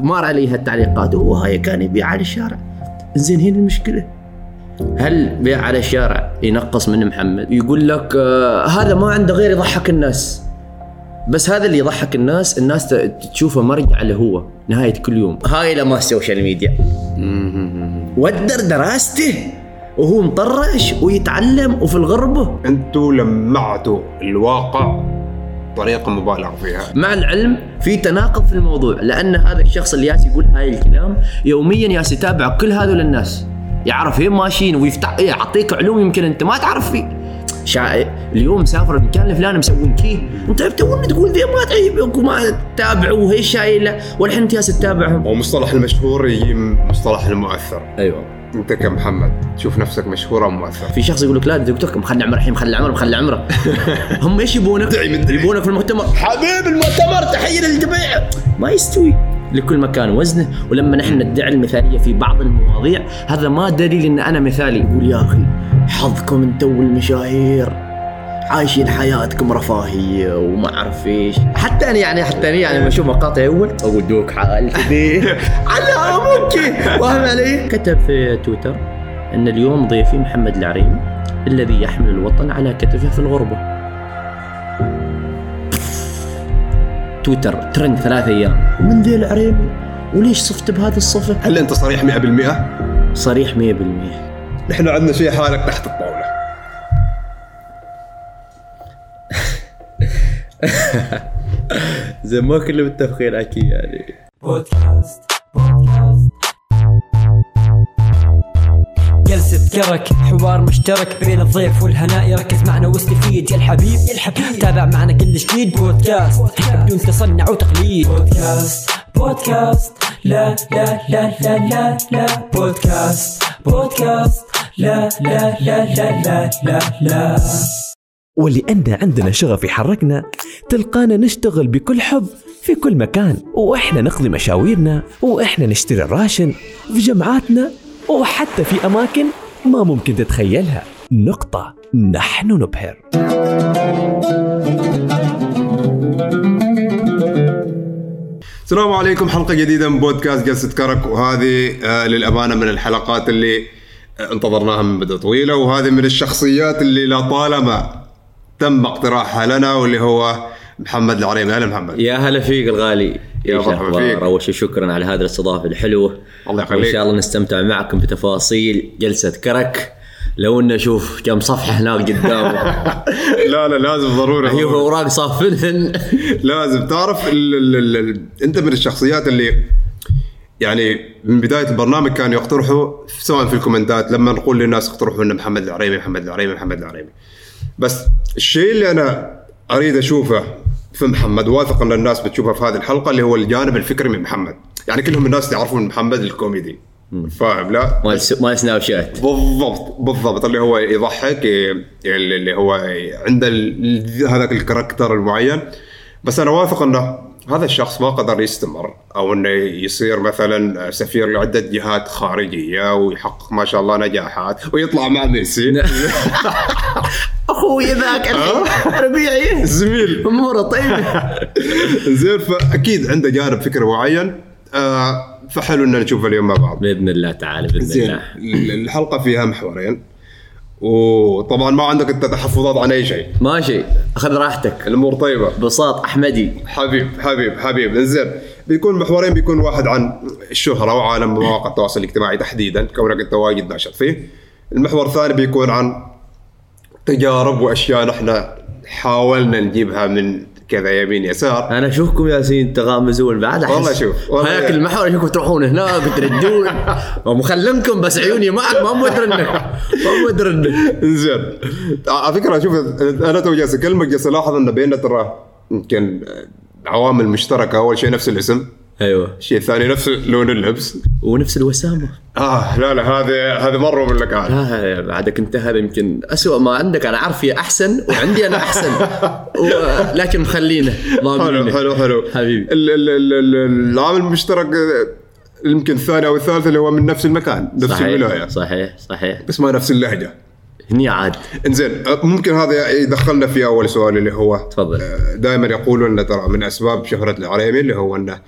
مار عليها التعليقات وهاي كان يبيع على الشارع. زين هنا المشكلة. هل بيع على الشارع؟ ينقص من محمد. يقول لك آه هذا ما عنده غير يضحك الناس. بس هذا اللي يضحك الناس الناس ت- تشوفه مرجع له هو نهاية كل يوم. هاي لما ال social media. ودر دراسته وهو مطرش ويتعلم وفي الغربة. أنتوا لمعتوا الواقع. طريقة مبالغ فيها. مع العلم في تناقض في الموضوع لأن هذا الشخص اللي ياس يقول هاي الكلام يوميا ياس يتابع كل هذول الناس. يعرف وين ماشيين ويفتح يعطيك علوم يمكن أنت ما تعرف فيه. شا... اليوم مسافر المكان الفلاني مسوين كي. أنت تو تقول ذي ما تعيبك وما تتابع وهي شايلة. والحين أنت جالس تتابعهم. ومصطلح المشهور يجي مصطلح المؤثر. أيوه. انت كمحمد تشوف نفسك مشهور أو مؤثر في شخص يقول لك لا دكتور مخلي عمره؟ الحين مخلي عمره مخلي عمره. هم إيش يبونك؟ يبونك في المؤتمر. حبيب المؤتمر تحية للجميع. ما يستوي. لكل مكان وزنه ولما نحن ندعي المثالية في بعض المواضيع هذا ما دليل إن أنا مثالي. يقول يا أخي حظكم أنتم والمشاهير. عايشين حياتكم رفاهية وما أعرف إيش. حتى أنا يعني حتى أنا يعني لما أشوف مقاطع أول. أقول دوك حال كذي. على أبوك فاهم علي؟ كتب في تويتر إن اليوم ضيفي محمد العريمي الذي يحمل الوطن على كتفه في الغربة. تويتر ترند ثلاث أيام. ومن ذي العريمي وليش صفت بهذه الصفة؟ هل أنت صريح 100%؟ صريح 100% نحن عندنا شيء حالك تحت الطاولة. زين ما كلنا متفقين أكيد يعني. بودكاست بودكاست. جلسة كرك حوار مشترك بين الضيف والهناء. يركز معنا واستفيد يا الحبيب يا الحبيب. تابع معنا كل جديد. بودكاست بدون تصنع وتقليد. بودكاست بودكاست. لا لا لا لا لا لا. بودكاست بودكاست. لا لا لا لا لا لا لا. ولأن عندنا شغف يحركنا تلقانا نشتغل بكل حب في كل مكان وإحنا نقضي مشاويرنا وإحنا نشتري الراشن في جمعاتنا وحتى في أماكن ما ممكن تتخيلها. نقطة. نحن نبهر. السلام عليكم حلقة جديدة من بودكاست جلسة كرك وهذه آه، للأمانة من الحلقات اللي آه، انتظرناها من مده طويلة وهذه من الشخصيات اللي لطالما تم اقتراحها لنا واللي هو محمد العريمي. أهلا محمد. يا هلا فيك الغالي. يا مرحبا فيك. اول شيء شكرا على هذه الاستضافة الحلوة. الله يخليك. وإن شاء الله نستمتع معكم بتفاصيل جلسة كرك. لو إنه شوف كم صفحة هناك قدامه. لا لا لازم ضروري هي ضروري. أوراق صافنهن لازم. تعرف ال ال ال ال أنت من الشخصيات اللي يعني من بداية البرنامج كانوا يقترحوا سواء في الكومنتات لما نقول للناس اقترحوا ان محمد العريمي محمد العريمي محمد العريمي. بس الشيء اللي أنا أريد أشوفه في محمد واثق أن الناس بتشوفه في هذه الحلقة اللي هو الجانب الفكري من محمد. يعني كلهم الناس يعرفون محمد الكوميدي. فاهم؟ لا. مال مال Snapchat بالضبط بالضبط. اللي هو يضحك اللي هو عنده هذاك ال character المعين. بس أنا واثق أنه هذا الشخص ما قدر يستمر أو إنه يصير مثلا سفير لعدة جهات خارجية ويحقق ما شاء الله نجاحات ويطلع مع ميسي. أخوي ذاك ربيعي. زميل. أموره طيبه زين فأكيد عنده جانب فكري معين. آه فحلو إن نشوفه اليوم مع بعض. بإذن الله تعالى بإذن الله. ال- الحلقة فيها محورين. وطبعا ما عندك إنت تحفظات عن أي شيء. ماشي خذ راحتك. الأمور طيبة. بساط أحمدي. حبيب حبيب حبيب. إنزين بيكون محورين بيكون واحد عن الشهرة وعالم مواقع التواصل الاجتماعي تحديدا كونك إنت واجد ناشط فيه. المحور الثاني بيكون عن تجارب وأشياء نحن حاولنا نجيبها من كذا يمين يسار. أنا أشوفكم ياسين تغامزون. بعد أحس والله شوف، والله. المحور اشوفكم تروحون هناك وتردون ومخلنكم بس عيوني معك ما مدرنك ما مدرنك انزين على فكرة شوف أنا تو جالس أكلمك جالس ألاحظ إن بيننا ترى يمكن عوامل مشتركة. أول شيء نفس الاسم. أيوه. الشيء الثاني نفس لون اللبس. ونفس الوسامة. آه لا لا هذه هذه مرة من لك عاد لا بعدك انت هذا يمكن أسوأ ما عندك. أنا عارفي أحسن وعندي أنا أحسن. و... لكن مخلينا حلو حلو حلو. حبيبي. ال- ال- ال- ال- العامل المشترك آه، يمكن الثاني أو الثالث اللي هو من نفس المكان نفس صحيح الولاية. صحيح صحيح. بس ما نفس اللهجة. هني عاد. إنزين آه، ممكن هذا يدخلنا في أول سؤال اللي هو تفضل. دائما يقولون ان ترى من أسباب شهرة العريمي اللي هو إنه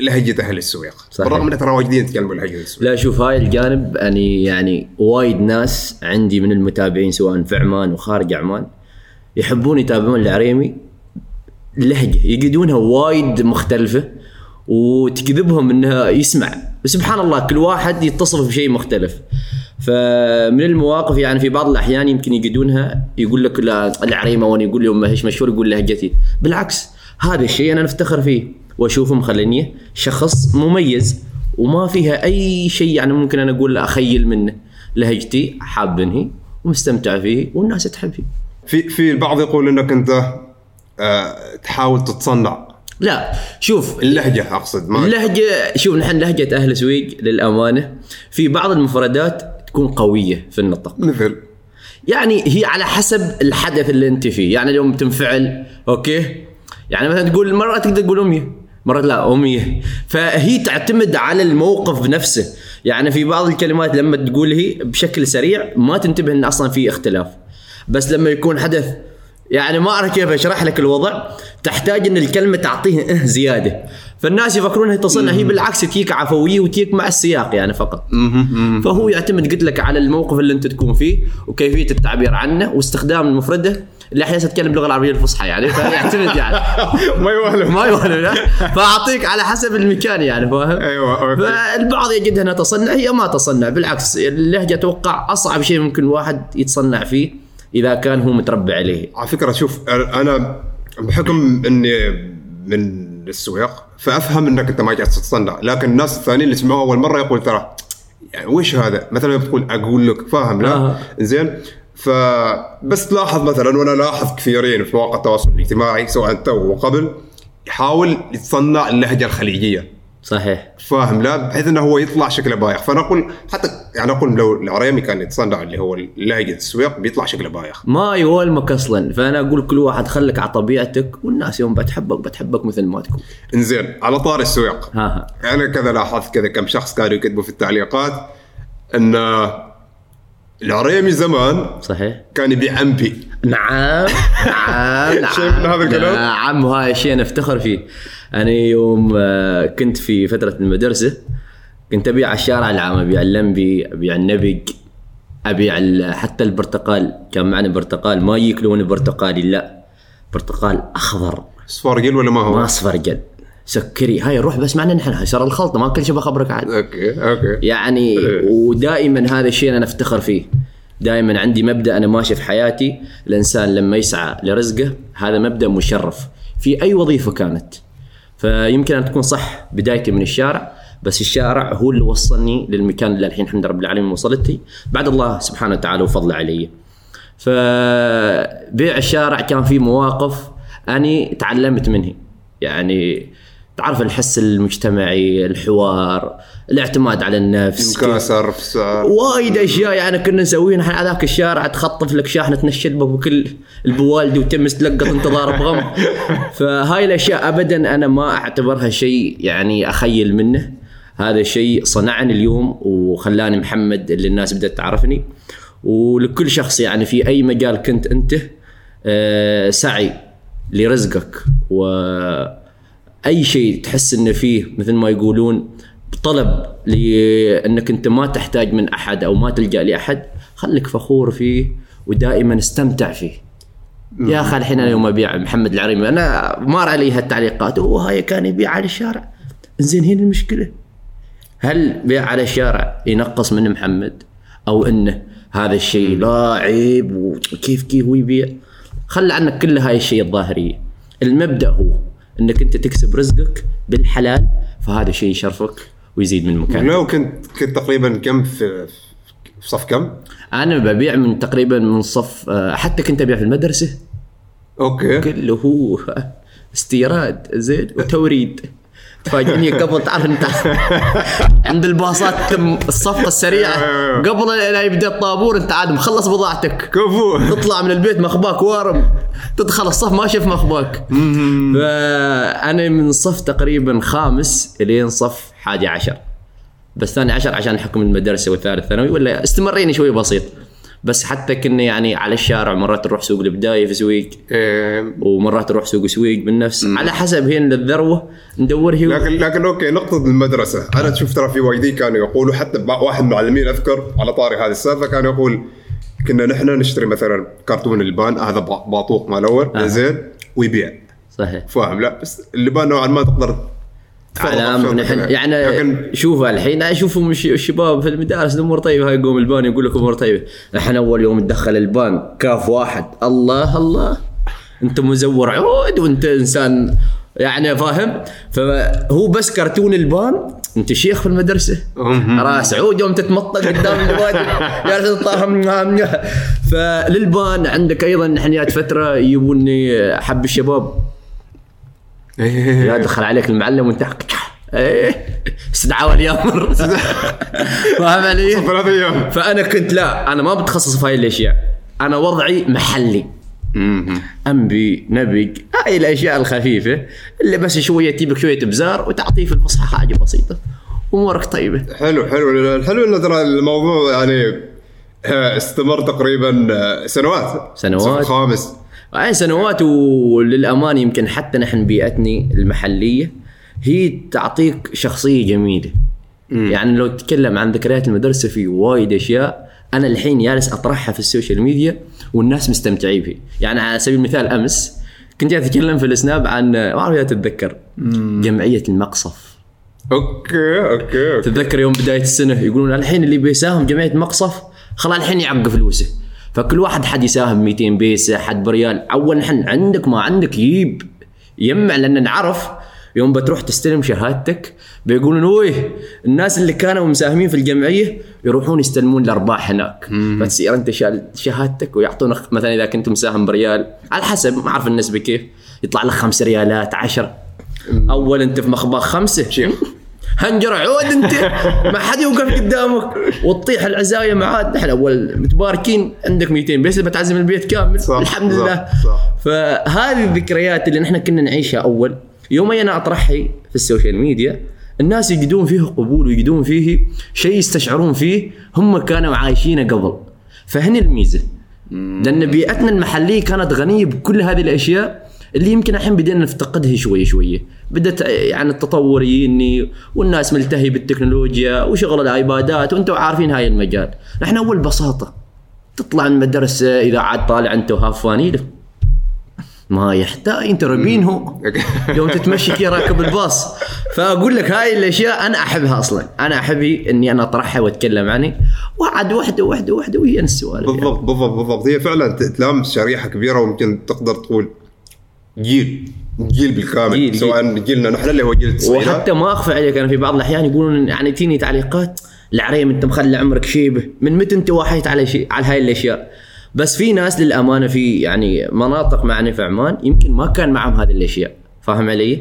لهجة أهل السويق. صحيح. بالرغم ان ترى واجدين يتكلموا لهجة السويق. لا شوف هاي الجانب أني يعني وايد ناس عندي من المتابعين سواء في عمان وخارج عمان يحبون يتابعون العريمي لهجة يجدونها وايد مختلفة وتجذبهم انها يسمع. سبحان الله كل واحد يتصف بشيء مختلف. فمن المواقف يعني في بعض الأحيان يمكن يجدونها يقول لك لا العريمة وأنا يقول إيش مشهور؟ يقول لهجتي. بالعكس هذا الشيء أنا نفتخر فيه. واشوفه مخليني شخص مميز وما فيها أي شيء يعني ممكن أنا أقول أخيل منه. لهجتي حابني ومستمتع فيه والناس تحب فيه. في في البعض يقول إنك أنت آه تحاول تتصنع. لا شوف اللهجة أقصد ما اللهجة شوف نحن لهجة أهل سويق للأمانة. في بعض المفردات تكون قوية في النطق. مثل؟ يعني هي على حسب الحدث اللي أنت فيه. يعني اليوم تنفعل أوكي؟ يعني مثلا تقول مرة تقدر تقول أمي مرة لا أمي فهي تعتمد على الموقف نفسه. يعني في بعض الكلمات لما تقول هي بشكل سريع ما تنتبه أن أصلا في اختلاف. بس لما يكون حدث يعني ما أعرف كيف أشرح لك الوضع تحتاج إن الكلمة تعطيه آه زيادة. فالناس يفكرونها تصنع هي بالعكس تجيك عفوية وتجيك مع السياق يعني فقط. فهو يعتمد قلت لك على الموقف اللي أنت تكون فيه وكيفية التعبير عنه واستخدام المفردة اللي أحيانا تتكلم باللغة العربية الفصحى يعني. فيعتمد يعني. ما يوهلم ما يوهل لا. فأعطيك على حسب المكان يعني فاهم؟ أيوه. فالبعض يجدها أنها تصنع هي ما تصنع. بالعكس اللهجة أتوقع أصعب شيء ممكن واحد يتصنع فيه إذا كان هو متربع عليه. على فكرة شوف أنا بحكم إني من السويق فأفهم إنك أنت ما جالس تتصنع. لكن الناس الثانيين اللي سمعوه أول مرة يقول ترى يعني وش هذا؟ مثلا لما تقول أقول لك فاهم؟ لا؟ آه. زين فبس تلاحظ مثلا وأنا لاحظ كثيرين في مواقع التواصل الاجتماعي سواء تو وقبل يحاول يتصنع اللهجة الخليجية. صحيح. فاهم لا بحيث إنه هو يطلع شكله بايخ. فأنا أقول حتى يعني أقول لو العريمي كان يتصنع اللي هو لهجه السويق بيطلع شكله بايخ. ما يولمك أصلا. فأنا أقول كل واحد خليك على طبيعتك والناس يوم بتحبك بتحبك مثل ما تكون. إنزين على طار السويق. ها ها. أنا كذا لاحظت كذا كم شخص كانوا يكتبوا في التعليقات إن العريمي زمان صحيح. كان يبيع امبي نعم نعم نعم شيء من هذا الكلام؟ نعم وهذا الشيء نفتخر فيه. أنا يوم آه، كنت في فترة المدرسة كنت أبيع على الشارع العام أبيع اللمبي أبيع النبق أبيع حتى البرتقال. كان معنا برتقال ما يجيك لون برتقالي لا. برتقال أخضر. أصفر قل ولا ما هو؟ ما أصفر قد سكري. هاي روح بس معنا نحن هاي صار الخلطة ما كل شيء بخبرك عاد. okay okay. يعني ودائما هذا الشيء أنا أفتخر فيه. دائما عندي مبدأ أنا ماشي في حياتي الإنسان لما يسعى لرزقه هذا مبدأ مشرف في أي وظيفة كانت. فيمكن أن تكون صح بدايتي من الشارع بس الشارع هو اللي وصلني للمكان اللي الحين الحمد لله رب العالمين وصلت بعد الله سبحانه وتعالى وفضله علي. فبيع الشارع كان في مواقف أني تعلمت منه. يعني تعرف الحس المجتمعي الحوار الاعتماد على النفس مكاسر فسار وايد أشياء يعني كنا نسويها. نحن على ذاك الشارع تخطف لك شاحنه تنشد بك بكل البوالدي وتمس تلقط انت ضارب غم. فهاي الأشياء ابدا أنا ما أعتبرها شيء يعني أخيل منه. هذا الشيء صنعني اليوم وخلاني محمد اللي الناس بدأت تعرفني. ولكل شخص يعني في أي مجال كنت أنت آه، سعي لرزقك واي شيء تحس إنه فيه مثل ما يقولون طلب لأنك أنت ما تحتاج من أحد أو ما تلجأ لأحد خليك فخور فيه ودائما استمتع فيه. يا أخي الحين أنا يوم أبيع محمد العريمي أنا مار علي هالتعليقات وهاي كان يبيع على الشارع. زين هنا المشكلة. هل بيع على الشارع ينقص من محمد؟ أو إنه هذا الشيء لا عيب وكيف كيف هو يبيع؟ عنك كل هاي الشيء الظاهرية. المبدأ هو انك انت تكسب رزقك بالحلال فهذا شيء يشرفك ويزيد من مكانك. لو كنت كنت تقريبا كم في في صف كم؟ أنا ببيع من تقريبا من صف آه، حتى كنت أبيع في المدرسة. أوكي. كله هو استيراد زين وتوريد. تفاجئني قبل تعرف أنت عند الباصات تم الصفقة السريعة. قبل لا يبدأ الطابور أنت عاد مخلص بضاعتك. كفو. تطلع من البيت مخباك وارم. تدخل الصف ما شاف مخباك فانا من صف تقريبا خامس إلين صف حادي عشر. بس ثاني عشر عشان حكم المدرسة والثالث ثانوي ولا استمريني شوي بسيط. بس حتى كنا يعني على الشارع مرات نروح سوق البداية في سويق. إيه. ومرات نروح سوق سويق بالنفس. على حسب هي الذروه ندور هي لكن لكن أوكي نقطة المدرسة، أنا تشوف ترى في وايدين كانوا يقولوا حتى واحد من المعلمين أذكر على طاري هذه السالفة كان يقول كنا نحن نشتري مثلا كرتون اللبان هذا با- باطوق مال أول زين ويبيع. صحيح. فاهم؟ لا بس اللبان نوعا ما تقدر على نحن. يعني لكن شوف الحين أشوفهم الش- الشباب في المدارس الأمور طيبه هاي يقوم البان يقول لك امور طيبه نحن أول يوم ندخل البان كاف واحد. الله الله. أنت مزور عود وأنت إنسان يعني فاهم؟ فهو بس كرتون البان انت شيخ في المدرسة؟ راس عود يوم تتمطق قدام جالس تطاهم فللبان عندك أيضا نحن فترة يجيبوني حب الشباب. يا دخل عليك المعلم وانت إيه. استدعاء ولي أمر فاهم علي؟ فأنا كنت لا أنا ما بتخصص في هاي الأشياء. أنا وضعي محلي. انبي نبق هاي الأشياء الخفيفة اللي بس شوية تجيبك شوية ابزار وتعطيه في الفصحى حاجة بسيطة. أمورك طيبة. حلو حلو. الحلو انه ترى الموضوع يعني آه، استمر تقريبا آه، سنوات. سنوات. الصف الخامس هاي سنوات وللامانه يمكن حتى نحن بيئتني المحلية هي تعطيك شخصية جميلة. يعني لو تتكلم عن ذكريات المدرسة في وايد أشياء أنا الحين جالس أطرحها في ال social media والناس مستمتعين فيه. يعني على سبيل المثال أمس كنت جالس أتكلم في ال Snap عن ما أعرف إذا تتذكر. جمعية المقصف. okay okay okay. تتذكر يوم بداية السنة يقولون الحين اللي بيساهم جمعية مقصف؟ خلاص الحين يعق فلوسه فكل واحد حد يساهم 200 بيسة حد بريال. أول نحن عندك ما عندك يجيب يجمع لأن نعرف يوم بتروح تستلم شهادتك بيقولون ويه الناس اللي كانوا مساهمين في الجمعية يروحون يستلمون الأرباح هناك. فتصير أنت شال شهادتك ويعطونك مثلا إذا كنت مساهم بريال على حسب ما أعرف النسبة كيف يطلع لك خمس ريالات عشر. أول أنت في مخباخ خمسة. هنجر عود أنت. ما حد يوقف قدامك. وتطيح العزايه معاد. نحن أول متباركين عندك 200 بس بتعزم البيت كامل. صح، الحمد صح، لله. صح. فهذه الذكريات اللي نحن كنا نعيشها أول. يوم أنا أطرحها في ال social media. الناس يجدون فيه قبول ويجدون فيه شيء يستشعرون فيه هم كانوا عايشينه قبل. فهنا الميزة. لأن بيئتنا المحلية كانت غنية بكل هذه الأشياء اللي يمكن الحين بدينا نفتقدها شوية شوية بدت يعني التطور يجيني والناس ملتهي بالتكنولوجيا وشغل الآيبادات وأنتم عارفين هاي المجال. نحن أول بساطة تطلع المدرسة إذا عاد طالع انت وهافاني ما يحتاج انت هو؟ يوم تتمشي كذا راكب الباص. فأقول لك هاي الأشياء أنا أحبها أصلا. أنا احب إني أنا أطرحها وأتكلم عني. وعاد وحدة وحدة وحدة وهي السوالف يعني. بالضبط بالضبط بالضبط. هي فعلا تلامس شريحة كبيرة ويمكن تقدر تقول جيل جيل بالكامل. جيل- سواء جيلنا نحن اللي هو جيل التسعينات. وحتى ما اخفى عليك أنا في بعض الأحيان يقولون يعني تجيني تعليقات العريم أنت مخلي عمرك شيبة. من متى أنت واحيت على شيء على هاي الأشياء؟ بس في ناس للأمانة في يعني مناطق معنا في عمان يمكن ما كان معهم هذه الأشياء فاهم علي؟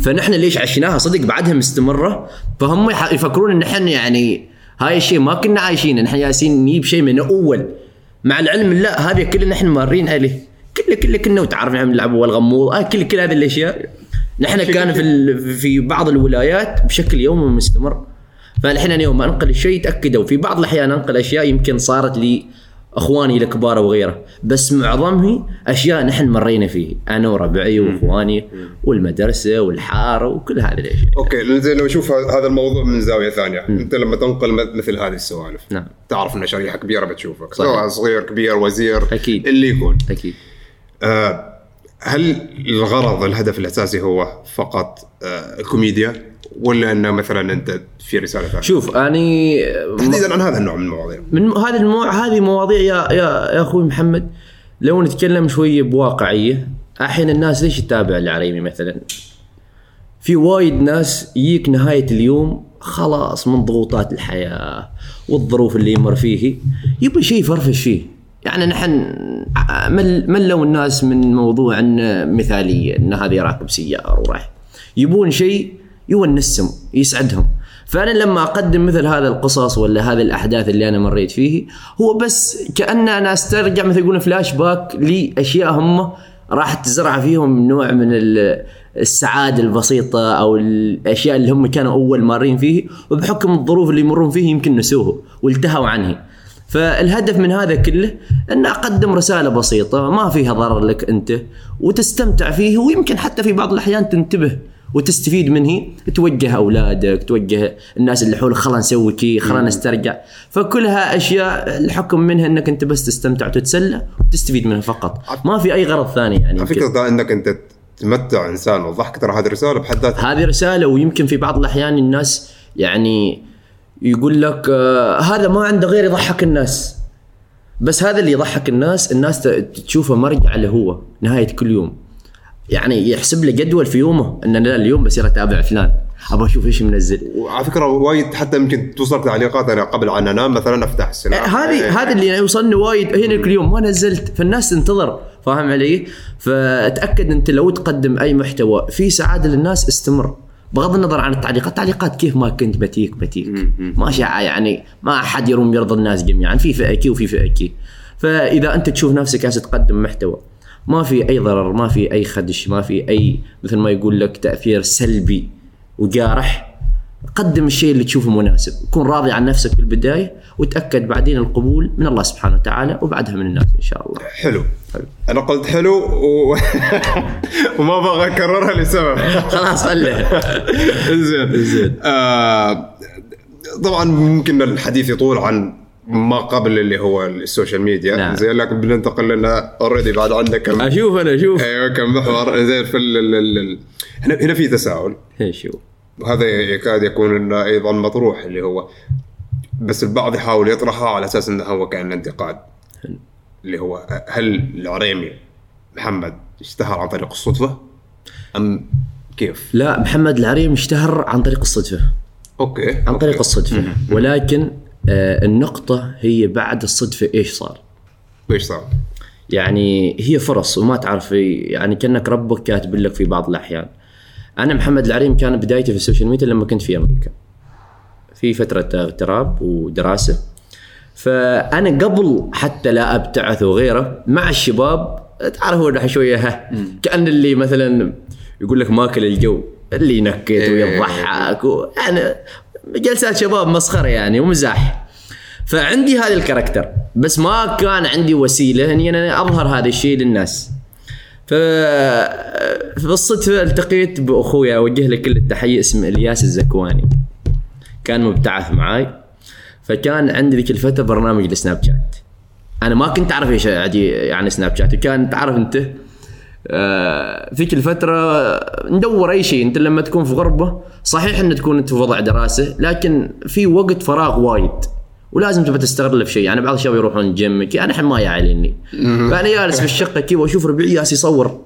فنحن ليش عشناها؟ صدق بعدها مستمرة فهم يفكرون إن إحنا يعني هاي الشيء ما كنا عايشينه نحن جالسين نجيب شيء من أول. مع العلم لا هذه كلنا نحن مارين عليه كله كله كنا وتعرف نحن نلعب والغموض آه كل كل هذه الأشياء. نحن كان في في بعض الولايات بشكل يومي مستمر. فالحين أنا يوم انقل الشيء تاكدوا في بعض الأحيان أنقل أشياء يمكن صارت لي اخواني الكبار وغيره. بس معظمها أشياء نحن مرينا فيه. أنا وربعي وإخواني والمدرسة والحارة وكل هذه الأشياء. أوكي زين لو نشوف ه- هذا الموضوع من زاوية ثانية. أنت لما تنقل م- مثل هذه السوالف نعم. تعرف إن شريحة كبيرة بتشوفك. سواء صغير كبير وزير أكيد. اللي يكون. أكيد. آه هل الغرض الهدف الأساسي هو فقط آه الكوميديا؟ ولا إنه مثلا أنت في رسالة ثانية؟ شوف أني تحديدا عن هذا النوع من المواضيع من هذه المو... هذه مواضيع يا يا يا أخوي محمد لو نتكلم شوية بواقعية الحين الناس ليش تتابع العريمي مثلا؟ في وايد ناس يجيك نهاية اليوم خلاص من ضغوطات الحياة والظروف اللي يمر فيه يبغى شيء يفرفش فيه يعني نحن مل ملوا الناس من موضوع إن مثالية إن هذه راكب سيارة ورايح يبون شيء يونسهم يسعدهم. فأنا لما أقدم مثل هذا القصص ولا هذه الأحداث اللي أنا مريت فيه هو بس كأن أنا أسترجع مثل يقولون فلاش باك لأشياء هم راح تزرع فيهم نوع من ال- السعادة البسيطة أو الأشياء اللي هم كانوا أول مارين فيه وبحكم الظروف اللي يمرون فيه يمكن نسوه والتهوا عنه. فالهدف من هذا كله أن أقدم رسالة بسيطة ما فيها ضرر لك أنت وتستمتع فيه ويمكن حتى في بعض الأحيان تنتبه وتستفيد منه توجه أولادك توجه الناس اللي حولك خلنا نسوي كي خلنا نسترجع. فكلها أشياء الحكم منها إنك أنت بس تستمتع وتتسلى وتستفيد منها فقط. ما في أي غرض ثاني يعني على. فكرة إنك أنت تمتع إنسان وضحك ترى هذه رسالة بحد ذاتها. هذه رسالة ويمكن في بعض الأحيان الناس يعني يقول لك آه هذا ما عنده غير يضحك الناس. بس هذا اللي يضحك الناس الناس تشوفه مرجع له هو نهاية كل يوم. يعني يحسب له جدول في يومه إن لا اليوم بصير أتابع فلان. أبغى أشوف إيش منزل. وعلى فكرة وايد حتى يمكن توصل تعليقات أنا قبل ان انام مثلا أفتح ال Snap آه، هذه هذا اللي يوصلني وايد. هنا كل يوم ما نزلت. فالناس تنتظر فاهم علي؟ فتاكد أنت لو تقدم أي محتوى في سعادة للناس استمر. بغض النظر عن التعليقات، التعليقات كيف ما كنت بتيك بتيك. ما شاء يعني ما أحد يروم يرضى الناس جميعا. في فئة كي وفي فئة كي. فإذا أنت تشوف نفسك جالس تقدم محتوى ما في أي ضرر ما في أي خدش ما في أي مثل ما يقول لك تأثير سلبي وجارح. قدم الشيء اللي تشوفه مناسب. كن راضي عن نفسك في البداية وتأكد بعدين القبول من الله سبحانه وتعالى وبعدها من الناس إن شاء الله. حلو. أنا قلت حلو و... وما أبغى أكررها لسبب. خلاص خله زين. زين. آه طبعا ممكن الحديث يطول عن ما قبل اللي هو ال social media. نعم. زين لكن بننتقل لنا already بعد عندك كم أشوف أنا أشوف. أيوه كم محور. زين في ال... ال... ال... ال... هنا هنا في تساؤل. شوف وهذا يكاد يكون إنه أيضا مطروح اللي هو بس البعض يحاول يطرحها على أساس إنه هو كان انتقاد. اللي هو هل العريمي محمد اشتهر عن طريق الصدفة؟ أم كيف؟ لا محمد العريمي اشتهر عن طريق الصدفة. okay عن طريق الصدفة. ولكن آه النقطة هي بعد الصدفة إيش صار إيش صار؟ يعني هي فرص وما تعرف يعني كأنك ربك كاتب لك في بعض الأحيان. أنا محمد العريمي كان بدايتي في ال social media لما كنت في أمريكا. في فترة اغتراب ودراسة. فأنا قبل حتى لا أبتعث وغيره مع الشباب تعرفوا راح شوية ها كأن اللي مثلا يقول لك ماكل الجو اللي ينكت ويضحك و- يعني جلسات شباب مسخرة يعني ومزاح. فعندي هذا الكاركتر بس ما كان عندي وسيلة اني أنا أظهر هذا الشيء للناس. ف بالصدفه التقيت بأخويا أوجه له كل التحية اسمه إلياس الزكواني. كان مبتعث معاي. فكان عندي ذيك الفترة برنامج السناب شات. أنا ما كنت أعرف إيش يعني Snapchat وكان تعرف أنت آه، ذيك الفترة ندور أي شيء. أنت لما تكون في غربة صحيح أن تكون أنت في وضع دراسة لكن في وقت فراغ وايد ولازم تبى تستغله في شيء. يعني بعض الشباب يروحون الجيم كي أنا الحين ما يعلني. فأنا جالس في الشقة كي وأشوف ربيعي جالس يصور.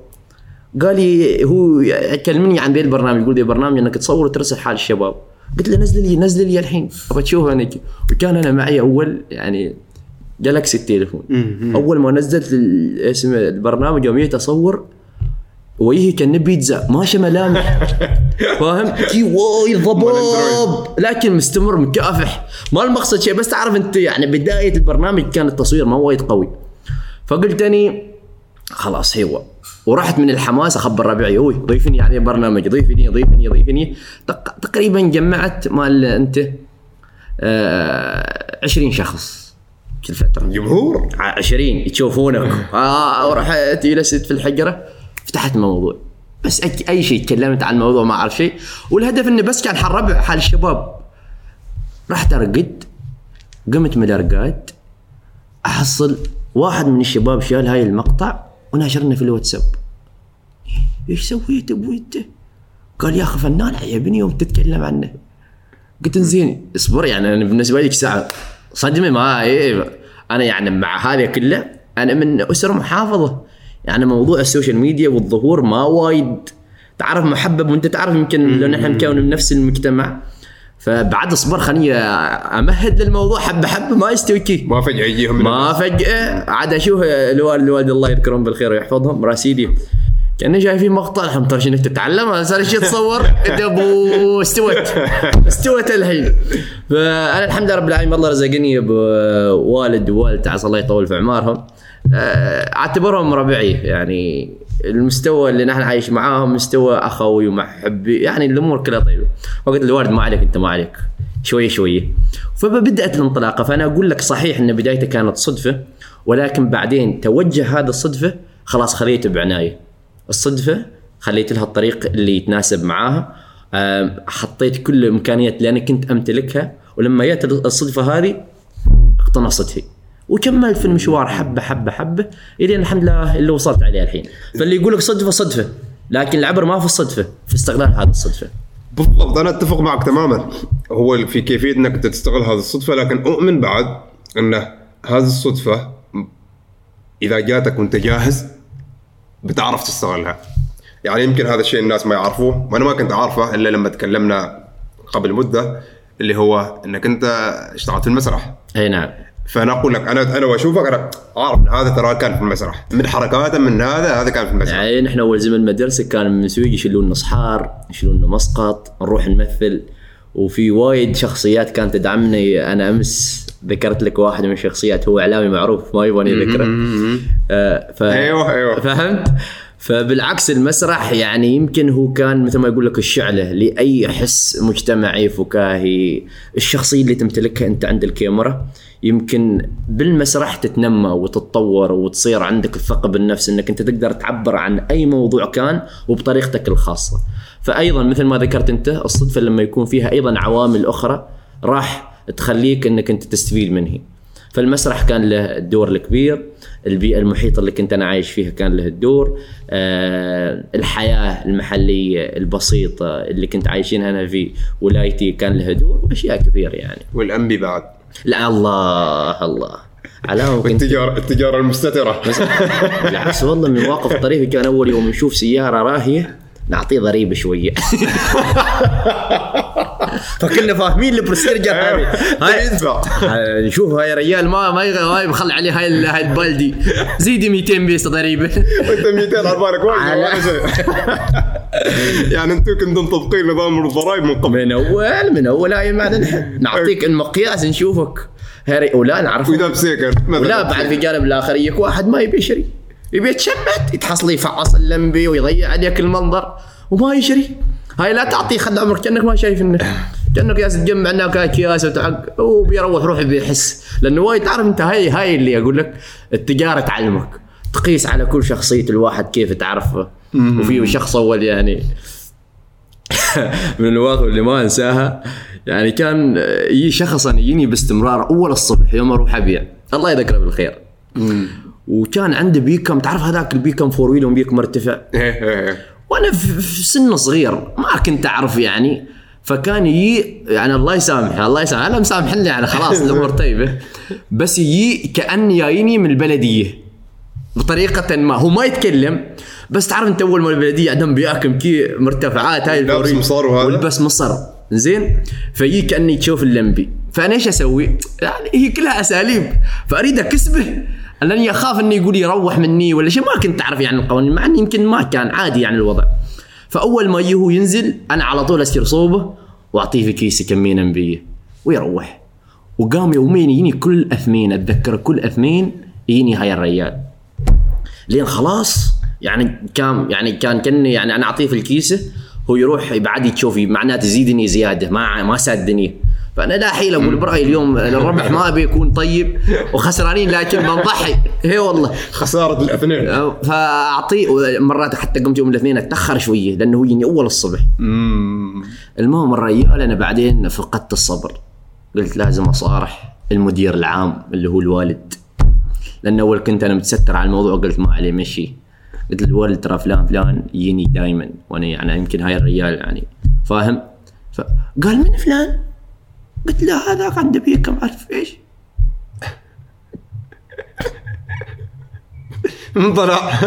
قال لي هو كلمني عن ذي البرنامج يقول ذي برنامج إنك تصور وترسل حال الشباب. قلت له نزل لي نزل لي الحين. أبغى تشوفه أنا وكان أنا معي أول يعني جالكسي التليفون. أول ما نزلت اسم البرنامج يوم جيت أصور وجهي كان بيتزا ماشي ملامح فاهم؟ كي وايد ضباب. لكن مستمر مكافح. ما المقصد شيء بس تعرف أنت يعني بداية البرنامج كان التصوير ما وايد قوي. فقلت أني خلاص هو ورحت من الحماس أخبر ربيعي أوي ضيفني عليه برنامج ضيفني ضيفني ضيفني. تق- تقريبا جمعت مال أنت آه 20 شخص. كل فترة. جمهور. 20 يشوفونك. آه ورحت جلست في الحجرة. فتحت موضوع بس أي شيء تكلمت عن الموضوع ما أعرف شيء. والهدف انه بس كان حال ربع حال الشباب. رحت ارقد قمت من الأرقاد أحصل واحد من الشباب شال هاي المقطع وناشرنا في الواتساب. إيش سويت أبوي انت؟ قال يا أخي فنان عجبني يوم تتكلم عنه. قلت زين اصبر يعني أنا بالنسبة لي ساعة؟ صدمة ما إيه أنا يعني مع هذا كله أنا من اسره محافظة. يعني موضوع ال social media والظهور ما وايد. تعرف محبب وأنت تعرف يمكن لو نحن مكون من نفس المجتمع. فبعد أصبر خليني أمهد للموضوع. حبه حبه ما يستوي كي ما فجأة يجيهم ما فجأة. عاد أشوف الوالد الوالد الله يذكرهم بالخير ويحفظهم. مراسيلي كأني شايفين مقطع الحين ترى شنو تتعلم صار شيء تصور. يا أبو استوت استوت الحين. فانا الحمد لله رب العالمين الله رزقني بوالد ووالدة عسى الله يطول في اعمارهم آه، أعتبرهم ربعي يعني المستوى اللي نحن عايش معاهم مستوى أخوي ومحبي يعني الأمور كلها طيبة. وقلت للوالد ما عليك أنت ما عليك. شوية شوية. فبدات الانطلاقة فأنا أقول لك صحيح إن بدايته كانت صدفة ولكن بعدين توجه هذا الصدفة خلاص خليته بعناية. الصدفة خليت لها الطريق اللي يتناسب معاها. حطيت كل الإمكانيات اللي أنا كنت أمتلكها ولما جت الصدفة هذه اقتنصت هي وكملت في المشوار حبة حبة حبة إلين الحمد لله اللي وصلت عليه الحين. فاللي يقول لك صدفة صدفة لكن العبر ما في الصدفة في استغلال هذه الصدفة. بالضبط أنا أتفق معك تماما. هو في كيفية إنك تستغل هذه الصدفة لكن أؤمن بعد إن هذه الصدفة إذا جاتك وأنت جاهز بتعرف تستغلها يعني يمكن هذا الشيء الناس ما يعرفوه. وأنا ما كنت عارفه إلا لما تكلمنا قبل مدة اللي هو إنك أنت اشتغلت في المسرح. إي نعم. فأنا أقول لك أنا أنا وأشوفك أنا أعرف إن هذا ترى كان في المسرح. من حركاته من هذا هذا كان في المسرح. يعني نحن أول زمن مدرسه كان من سويق يشيلون صحار يشيلون مسقط نروح نمثل. وفي وايد شخصيات كانت تدعمني أنا أمس. ذكرت لك واحد من الشخصيات هو إعلامي معروف ما يبغاني ذكره آه ف... أيوه، أيوه. فهمت؟ فبالعكس المسرح يعني يمكن هو كان مثل ما يقول لك الشعلة لأي حس مجتمعي فكاهي. الشخصية اللي تمتلكها أنت عند الكاميرا يمكن بالمسرح تتنمى وتتطور وتصير عندك الثقة بالنفس إنك أنت تقدر تعبر عن أي موضوع كان وبطريقتك الخاصة. فايضا مثل ما ذكرت أنت الصدفة لما يكون فيها أيضا عوامل أخرى راح تخليك إنك أنت تستفيد منه. فالمسرح كان له الدور الكبير البيئة المحيطة اللي كنت أنا عايش فيها كان له الدور آه الحياة المحلية البسيطة اللي كنت عايشينها أنا في ولايتي كان لها دور وأشياء كثير يعني. والانبي بعد. لا الله الله. علامة كنت والتجاره التجارة المستترة. بالعكس والله من مواقف طريفة كان أول يوم نشوف سيارة راهية نعطيه ضريبة شوية. فكنا فاهمين ال procedure هذه. هاي نشوف هاي ريال ما ما يبخل عليه هاي هاي البلدي. زيدي 200 بيسه ضريبه وانت 200 على بالك. يعني أنتم كنتم مطبقين نظام الضرائب من قبل. من اول من أول هاي نعطيك المقياس نشوفك. هاي ولا نعرف وإذا مثلا. ولا بعد في جانب الآخر يجيك واحد ما يبي يشري. يبي يتشمت يتحصل يفعص اللمبي ويضيع عليك المنظر وما يشري. هاي لا تعطيه خد عمرك كأنك ما شايف انه كأنك جالس تجمع هناك اكياس وتعق وبيروح روح بيحس. لأنه وايد تعرف أنت هاي هاي اللي أقول لك التجارة تعلمك. تقيس على كل شخصية الواحد كيف تعرفه. وفي شخص أول يعني. من المواقف اللي ما أنساها. يعني كان يجي شخص أنا يجيني باستمرار أول الصبح يوم أروح أبيع. الله يذكره بالخير. وكان عنده بيكم تعرف هذاك البيكم فور ويل وبيكم مرتفع؟ إيه، إيه، إيه. وأنا في سن صغير ما كنت أعرف يعني فكان يجي يعني الله يسامحه الله يسامحه. أنا مسامحني يعني خلاص الأمور طيبة. بس يجي كان جايني من البلدية. بطريقة ما. هو ما يتكلم بس تعرف أنت أول ما البلدية عندهم بياكم كي مرتفعات هاي لابس الفورية. مصار وهذا؟ والبس مصر. زين؟ فيجي كأني تشوف اللمبي. فأنا إيش أسوي؟ يعني هي كلها أساليب. فأريد أكسبه. لاني اخاف إنه يقول يروح مني ولا شيء ما كنت أعرف يعني القوانين مع إني يمكن ما كان عادي يعني الوضع. فأول ما يجي هو ينزل أنا على طول اسير صوبه وأعطيه في كيسة كميه أنبيه ويروح. وقام يومين يجيني كل أثنين أتذكر كل أثنين يجيني هاي الريال. لين خلاص يعني كان يعني كان كأني يعني أنا أعطيه في الكيسة هو يروح بعد يشوف معناته يزيدني زيادة ما ما سادني فأنا لا حيل أقول برأيي اليوم الربح ما أبي يكون طيب وخسرانين لكن بنضحي اي والله. خسارة الاثنين. فاعطيه مرات حتى قمت يوم الاثنين أتأخر شوية لأنه هو يجيني أول الصبح. المهم الرجال أنا بعدين فقدت الصبر. قلت لازم أصارح المدير العام اللي هو الوالد. لأن أول كنت أنا متستر على الموضوع قلت ما عليه مشي. قلت للوالد ترى فلان فلان يجيني دائما وأنا يعني يمكن هاي الرجال يعني. فاهم؟ فقال من فلان؟ قلت له هذاك عنده بيك ما أعرف إيش. انطلع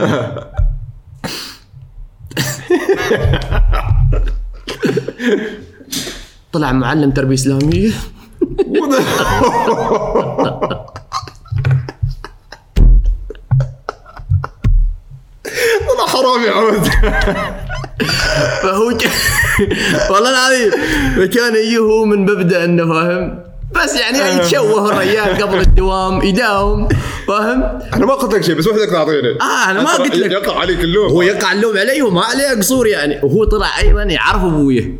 طلع معلم تربية إسلامية. والله حرام يا عود. فهو ك... والله العظيم فكان يجي هو من مبدأ إنه فاهم؟ بس يعني يتشوه الرجال قبل الدوام يداوم فاهم؟ أنا ما قلت لك شيء بس وحدك تعطيني آه، أنا ما قلت لك. يقع عليك اللوم. هو يقع اللوم علي وما عليه قصور يعني. وهو طلع أيضا يعرف أبويه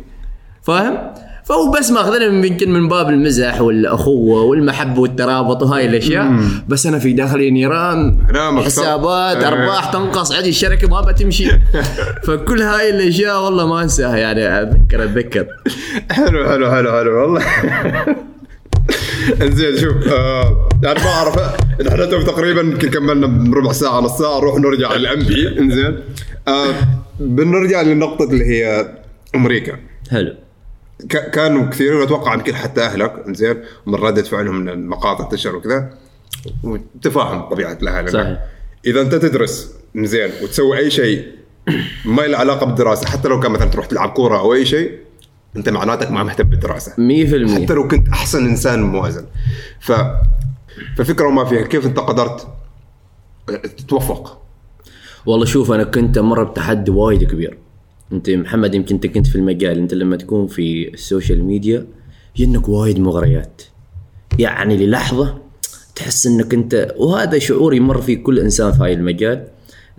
فاهم؟ فهو بس ماخذنا يمكن من باب المزح والأخوة والمحبه والترابط وهاي الأشياء. بس أنا في داخلي نيران حسابات أكثر. أرباح تنقص عندي الشركة ما بتمشي. فكل هاي الأشياء والله ما أنساها يعني أتذكر أتذكر. حلو حلو حلو حلو والله. إنزين شوف آه يعني ما أعرف إحنا تو تقريبا يمكن كملنا ربع ساعة نص ساعة نروح نرجع للأنبي. إنزين آه بنرجع للنقطه اللي هي أمريكا. حلو. كانوا كثيرين أتوقع يمكن حتى أهلك إنزين من ردة فعلهم من المقاطع تنشر وكذا. وتفاهم طبيعة الأهل. صحيح. إذا أنت تدرس زين وتسوي أي شيء ما له علاقة بالدراسة حتى لو كان مثلا تروح تلعب كورة أو أي شيء أنت معناتك ما مهتم بالدراسة. 100% حتى لو كنت أحسن إنسان موازن. ف فالفكرة وما فيها كيف أنت قدرت تتوفق؟ والله شوف أنا كنت أمر بتحدي وايد كبير. انت محمد يمكن انت كنت في المجال انت لما تكون في ال social media ينك وايد مغريات. يعني للحظة تحس انك انت وهذا شعور يمر فيه كل إنسان في هاي المجال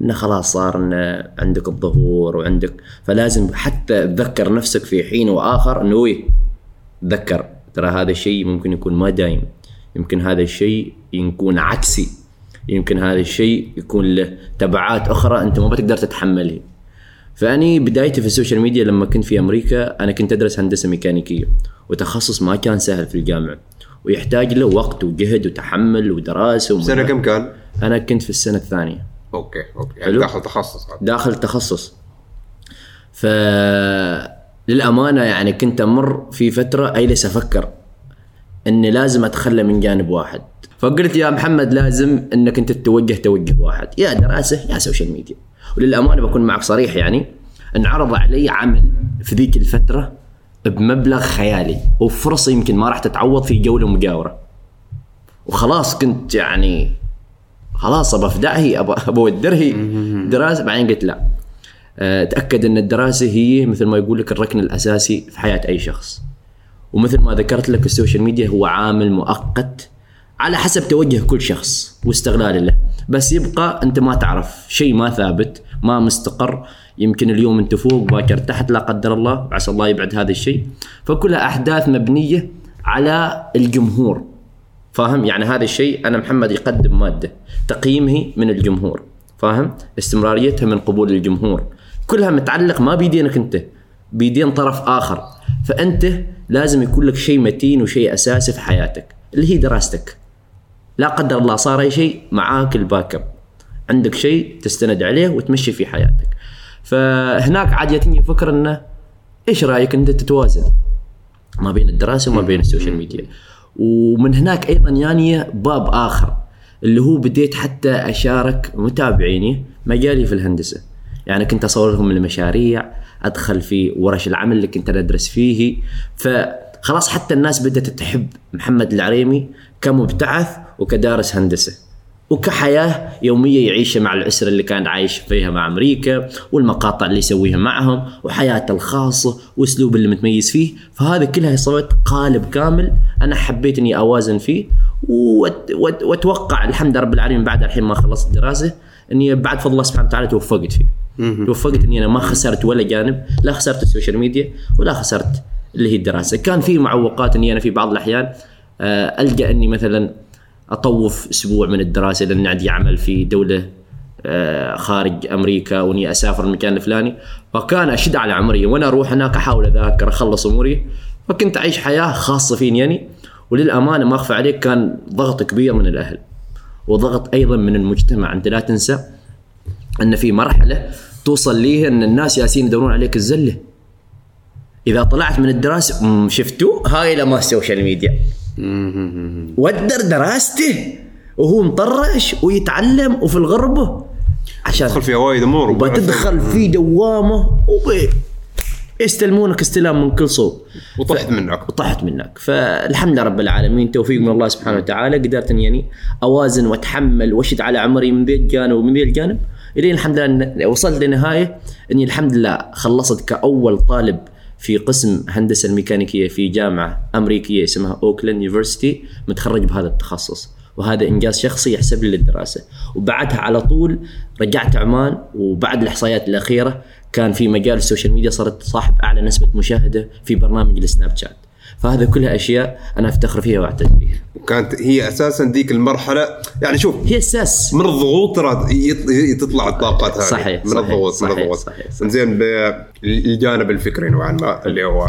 إنه خلاص صار إنه عندك الظهور وعندك فلازم حتى تذكر نفسك في حين وآخر إنه إيه تذكر ترى هذا الشيء ممكن يكون ما دايم. يمكن هذا الشيء يكون عكسي. يمكن هذا الشيء يكون له تبعات أخرى أنت ما بتقدر تتحملها فأني بدايتي في ال social media لما كنت في أمريكا أنا كنت أدرس هندسة ميكانيكية وتخصص ما كان سهل في الجامعة ويحتاج له وقت وجهد وتحمل ودراسة سنة كم كان؟ أنا كنت في السنة الثانية. okay okay يعني. داخل تخصص داخل تخصص. ف للأمانة يعني كنت أمر في فترة أجلس أفكر إني لازم أتخلى من جانب واحد. فقلت يا محمد لازم إنك أنت تتوجه توجه واحد. يا دراسة يا social media وللأمانة بكون معك صريح يعني انعرض علي عمل في ذيك الفترة بمبلغ خيالي وفرصة يمكن ما راح تتعوض في دولة مجاورة. وخلاص كنت يعني خلاص ابى افدعه ابى ابى أودره دراسة. بعدين قلت لا. أه، تأكد إن الدراسة هي مثل ما يقول لك الركن الأساسي في حياة أي شخص. ومثل ما ذكرت لك ال social media هو عامل مؤقت على حسب توجه كل شخص واستغلال له بس يبقى أنت ما تعرف شيء ما ثابت ما مستقر. يمكن اليوم أنت فوق باكر تحت لا قدر الله عسى الله يبعد هذا الشيء. فكلها أحداث مبنية على الجمهور. فاهم؟ يعني هذا الشيء أنا محمد يقدم مادة تقييمه من الجمهور. فاهم؟ استمراريتها من قبول الجمهور. كلها متعلق ما بيدينك أنت بيدين طرف آخر. فأنت لازم يكون لك شيء متين وشيء أساسي في حياتك اللي هي دراستك. لا قدر الله صار أي شيء معاك ال backup عندك شيء تستند عليه وتمشي في حياتك. فهناك عاد ياتيني فكره إنه إيش رأيك أنت تتوازن؟ ما بين الدراسة وما بين ال social media. ومن هناك أيضا ياني باب آخر اللي هو بديت حتى أشارك متابعيني مجالي في الهندسة. يعني كنت اصور لهم المشاريع أدخل في ورش العمل اللي كنت أدرس فيه. فخلاص حتى الناس بدأت تحب محمد العريمي كمبتعث وكدارس هندسة وكحياة يومية يعيشها مع الأسرة اللي كان عايش فيها مع أمريكا والمقاطع اللي يسويها معهم وحياته الخاصة وأسلوب اللي متميز فيه. فهذا كلها سويت قالب كامل أنا حبيت إني أوازن فيه وأت- وأت- وأتوقع الحمد لله رب العالمين بعد الحين ما خلصت الدراسه إني بعد فضل الله سبحانه وتعالى توفقت فيه. توفقت إني أنا ما خسرت ولا جانب لا خسرت ال social media ولا خسرت اللي هي الدراسة. كان في معوقات إني أنا في بعض الأحيان آه، الجا إني مثلا أطوف أسبوع من الدراسة لأن عندي عمل في دولة آه، خارج أمريكا وإني أسافر المكان الفلاني. فكان أشد على عمري وأنا أروح هناك أحاول أذاكر أخلص أموري. فكنت أعيش حياة خاصة فيني يعني. وللأمانة ما أخفى عليك كان ضغط كبير من الأهل. وضغط أيضا من المجتمع. أنت لا تنسى أن في مرحلة توصل ليها إن الناس يالسين يدورون عليك الزلة. إذا طلعت من الدراسة "مم، شفتوا؟ هاي لما ال social media. ودر دراسته وهو مطرش ويتعلم وفي الغربة. عشان تدخل فيها وايد امور وبتدخل في دوامة وب يستلمونك استلام من كل صوب. وطحت منك. وطحت منك. فالحمد لله رب العالمين توفيق من الله سبحانه وتعالى. قدرت إني يعني أوازن وأتحمل وأشد على عمري من ذي الجانب ومن ذي الجانب إلين الحمد لله وصلت لنهاية إني الحمد لله خلصت كأول طالب في قسم هندسة الميكانيكية في جامعة أمريكية اسمها Oakland University متخرج بهذا التخصص. وهذا إنجاز شخصي يحسب لي للدراسة. وبعدها على طول رجعت عمان وبعد الإحصائيات الأخيرة كان في مجال ال social media صارت صاحب أعلى نسبة مشاهدة في برنامج ال Snapchat. فهذا كلها أشياء أنا أفتخر فيها واعتز فيها وكانت هي أساسا ذيك المرحلة. يعني شوف هي أساس. من الضغوط ترى تطلع الطاقات هذه. صحيح، من صحيح، الضغوط من صحيح، الضغوط. صحيح، صحيح. زين بالجانب الفكري نوعا ما اللي هو.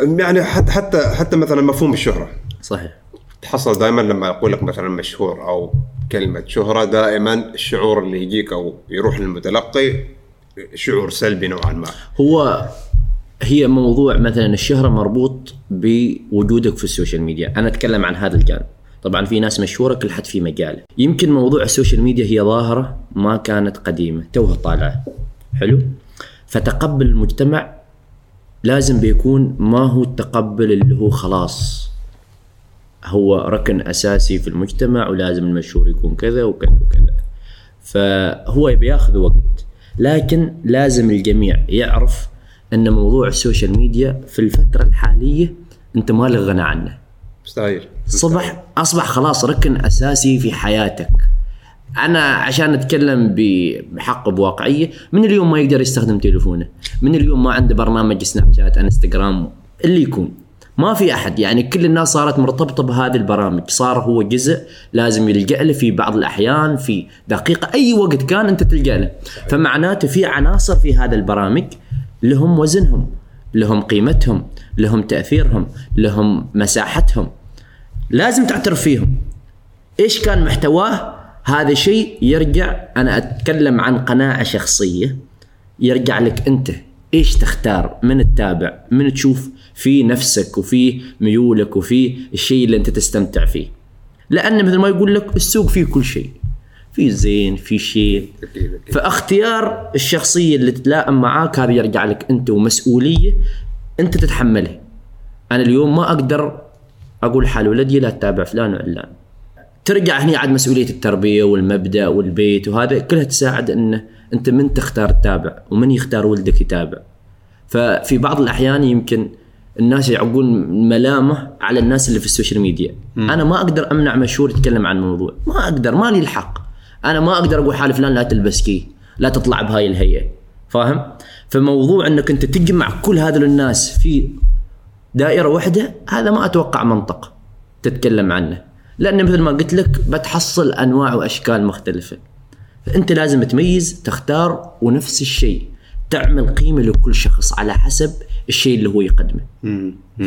يعني حتى حتى حتى مثلا مفهوم الشهرة. صحيح. تحصل دائما لما أقول لك مثلا مشهور أو كلمة شهرة دائما الشعور اللي يجيك أو يروح للمتلقي شعور سلبي نوعا ما. هو هي موضوع مثلا الشهرة مربوط بوجودك في ال social media. أنا أتكلم عن هذا الجانب. طبعا في ناس مشهورة كل حد في مجاله. يمكن موضوع ال social media هي ظاهرة ما كانت قديمة توها طالعة. حلو؟ فتقبل المجتمع لازم بيكون ما هو التقبل اللي هو خلاص هو ركن أساسي في المجتمع ولازم المشهور يكون كذا وكذا وكذا. فهو بياخذ وقت لكن لازم الجميع يعرف إن موضوع ال social media في الفترة الحالية أنت ما لك غنى عنه. مستحيل. صبح أصبح خلاص ركن أساسي في حياتك. أنا عشان أتكلم بحق بواقعية من اليوم ما يقدر يستخدم تليفونه؟ من اليوم ما عنده برنامج Snapchat Instagram اللي يكون. ما في أحد. يعني كل الناس صارت مرتبطة بهذه البرامج. صار هو جزء لازم يلجا له في بعض الأحيان في دقيقة أي وقت كان أنت تلجا له. فمعناته في عناصر في هذا البرامج لهم وزنهم لهم قيمتهم لهم تأثيرهم لهم مساحتهم. لازم تعترف فيهم. إيش كان محتواه؟ هذا شيء يرجع أنا أتكلم عن قناعة شخصية يرجع لك أنت. إيش تختار؟ من تتابع؟ من تشوف في نفسك وفي ميولك وفي الشيء اللي أنت تستمتع فيه. لأن مثل ما يقول لك السوق فيه كل شيء. في زين في شيء. أكيد أكيد. فاختيار الشخصية اللي تتلائم معاك هذا يرجع لك أنت ومسؤولية أنت تتحملها. أنا اليوم ما أقدر أقول حال ولدي لا تتابع فلان وعلان ترجع هني عاد مسؤولية التربية والمبدأ والبيت وهذا كلها تساعد انه أنت من تختار تتابع ومن يختار ولدك يتابع. ففي بعض الأحيان يمكن الناس يعقون ملامة على الناس اللي في ال social media. أنا ما أقدر أمنع مشهور يتكلم عن موضوع ما أقدر ما لي الحق. أنا ما أقدر أقول حال فلان لا تلبس كي لا تطلع بهاي الهيئة. فاهم؟ فموضوع إنك أنت تجمع كل هذول الناس في دائرة واحدة هذا ما أتوقع منطق تتكلم عنه. لأن مثل ما قلت لك بتحصل أنواع وأشكال مختلفة. فأنت لازم تميز تختار ونفس الشيء تعمل قيمة لكل شخص على حسب الشيء اللي هو يقدمه.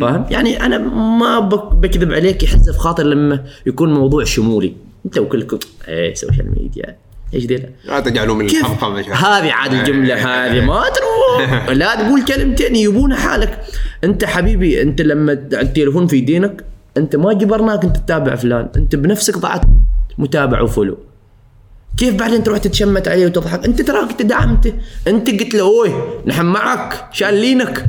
فاهم؟ يعني أنا ما بك- بكذب عليك يحز في خاطر لما يكون موضوع شمولي. أنت وكلكم إيه social media إيش ذي لا تجعلوا من مشاكل. هذه عاد الجملة هذه ما تروح. لا تقول كلمتين يبون حالك. أنت حبيبي أنت لما التليفون في يدينك أنت ما جبرناك أنت تتابع فلان. أنت بنفسك ضعت متابع و follow. كيف بعدين تروح تتشمت عليه وتضحك؟ أنت تراك أنت دعمته. أنت قلت له اوه نحن معك شالينك.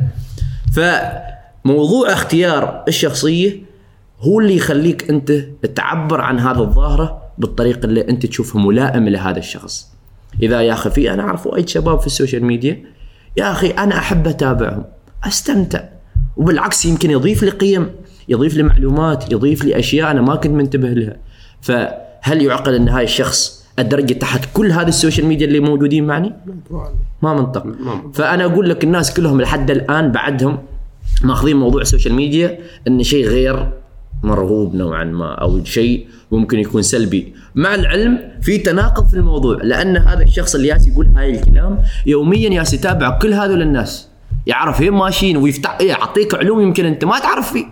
فموضوع اختيار الشخصية هو اللي يخليك أنت تعبر عن هذا الظاهرة بالطريقة اللي أنت تشوفها ملائمة لهذا الشخص. إذا يا أخي في أنا اعرف وايد شباب في ال social media. يا أخي أنا أحب أتابعهم أستمتع. وبالعكس يمكن يضيف لي قيم يضيف لي معلومات يضيف لي أشياء أنا ما كنت منتبه لها. فهل يعقل إن هاي الشخص الدرجة تحت كل هذه ال social media اللي موجودين معي ما منطق. فأنا أقول لك الناس كلهم لحد الآن بعدهم ماخذين موضوع ال social media انه شيء غير مرغوب نوعا ما أو شيء ممكن يكون سلبي. مع العلم في تناقض في الموضوع لأن هذا الشخص اللي يالس يقول هاي الكلام يوميا يالس يتابع كل هذول الناس. يعرف وين ماشيين ويفتح يعطيك علوم يمكن أنت ما تعرف فيه.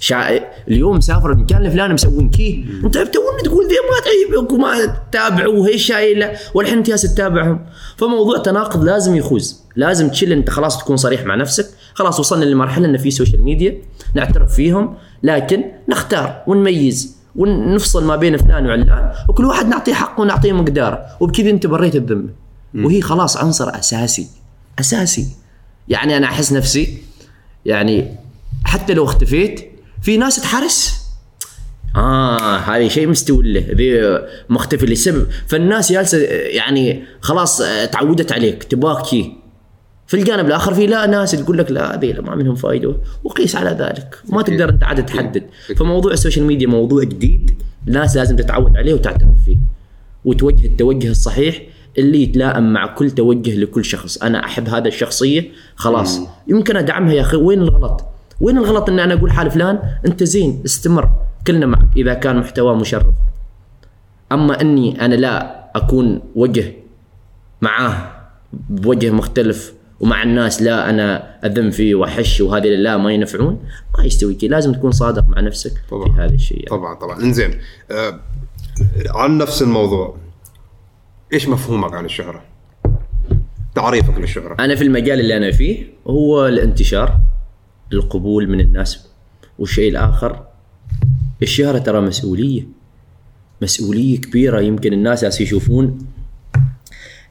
شا... اليوم مسافر المكان الفلاني مسوين كي أنت تونا تقول ذي ما تعيبك وما تتابع وهي شايلة والحين انت تتابعهم. فموضوع تناقض لازم يخوز لازم تشيل أنت خلاص تكون صريح مع نفسك. خلاص وصلنا لمرحلة ان في social media نعترف فيهم لكن نختار ونميز ونفصل ما بين فلان وعلان وكل واحد نعطيه حقه ونعطيه مقداره وبكذا أنت بريت الذمه وهي خلاص عنصر أساسي أساسي. يعني أنا أحس نفسي يعني حتى لو اختفيت في ناس تحس. آه هذه شيء مستوي له ذي مختفي لسبب. فالناس جالسة يعني خلاص آه، تعودت عليك تباك شي. في الجانب الآخر في لا ناس تقول لك لا هذه ما منهم فايدة. وقيس على ذلك. ما. تقدر أنت عاد تحدد. فموضوع ال social media موضوع جديد الناس لازم تتعود عليه وتعترف فيه. وتوجه التوجه الصحيح اللي يتلائم مع كل توجه لكل شخص. أنا أحب هذا الشخصية خلاص. يمكن أدعمها يا أخي. وين الغلط؟ وين الغلط إن أنا أقول حال فلان؟ أنت زين استمر. كلنا معك إذا كان محتواه مشرف. أما إني أنا لا أكون وجه معاه بوجه مختلف ومع الناس لا أنا أذم فيه وأحش وهذه لا ما ينفعون ما يستوي كذا لازم تكون صادق مع نفسك طبعاً. في هذا الشيء يعني. طبعا طبعا إنزين آه عن نفس الموضوع إيش مفهومك عن الشهرة؟ تعريفك للشهرة أنا في المجال اللي أنا فيه هو الانتشار القبول من الناس والشيء الآخر الشهرة ترى مسؤولية مسؤولية كبيرة يمكن الناس يشوفون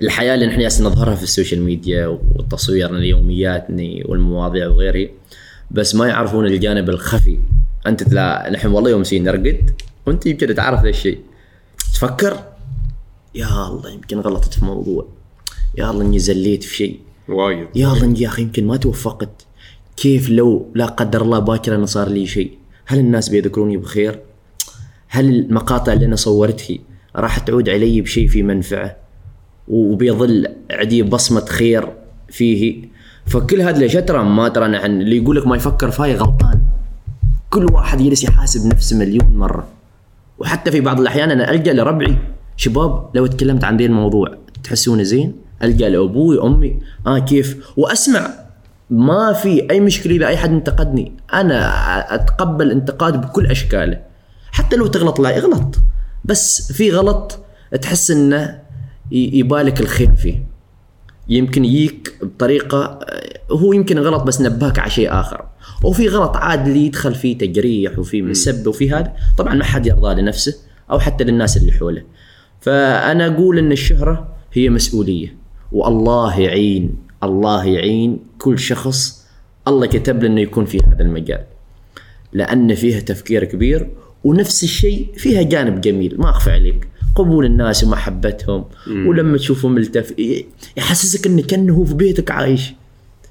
الحياة اللي نحن نظهرها في السوشيال ميديا وتصويرنا ليومياتنا والمواضيع وغيره بس ما يعرفون الجانب الخفي. أنت تلا نحن والله يوم نرقد وأنت يمكن تعرف ذا الشيء. تفكر؟ يا الله يمكن غلطت في موضوع. يا الله إني زليت في شيء. وايد. يا الله يا أخي يمكن ما توفقت. كيف لو لا قدر الله باكر أنا صار لي شيء؟ هل الناس بيذكروني بخير؟ هل المقاطع اللي أنا صورتها راح تعود علي بشيء في منفعة؟ وبيظل عندي بصمة خير فيه. فكل ليش ترى ما ترى نحن اللي يقول لك ما يفكر فاي غلطان. كل واحد يجلس يحاسب نفسه مليون مرة. وحتى في بعض الأحيان أنا الجا لربعي شباب لو تكلمت عن ذي الموضوع تحسونه زين؟ الجا لأبوي أمي آه كيف؟ وأسمع ما في أي مشكلة إذا أي حد انتقدني. أنا أتقبل انتقاد بكل أشكاله. حتى لو تغلط لا اغلط. بس في غلط تحس إنه يبالك الخير فيه. يمكن يجيك بطريقة آه، هو يمكن غلط بس نبهك على شيء آخر. وفي غلط عاد اللي يدخل فيه تجريح وفي مسب وفي هذا طبعا ما حد يرضى لنفسه أو حتى للناس اللي حوله. فأنا أقول أن الشهرة هي مسؤولية والله يعين الله يعين كل شخص الله كتب له أنه يكون في هذا المجال. لأن فيها تفكير كبير ونفس الشيء فيها جانب جميل ما أخفى عليك. قبول الناس ومحبتهم ولما تشوفه ملتف يحسسك انه كأنه هو في بيتك عايش.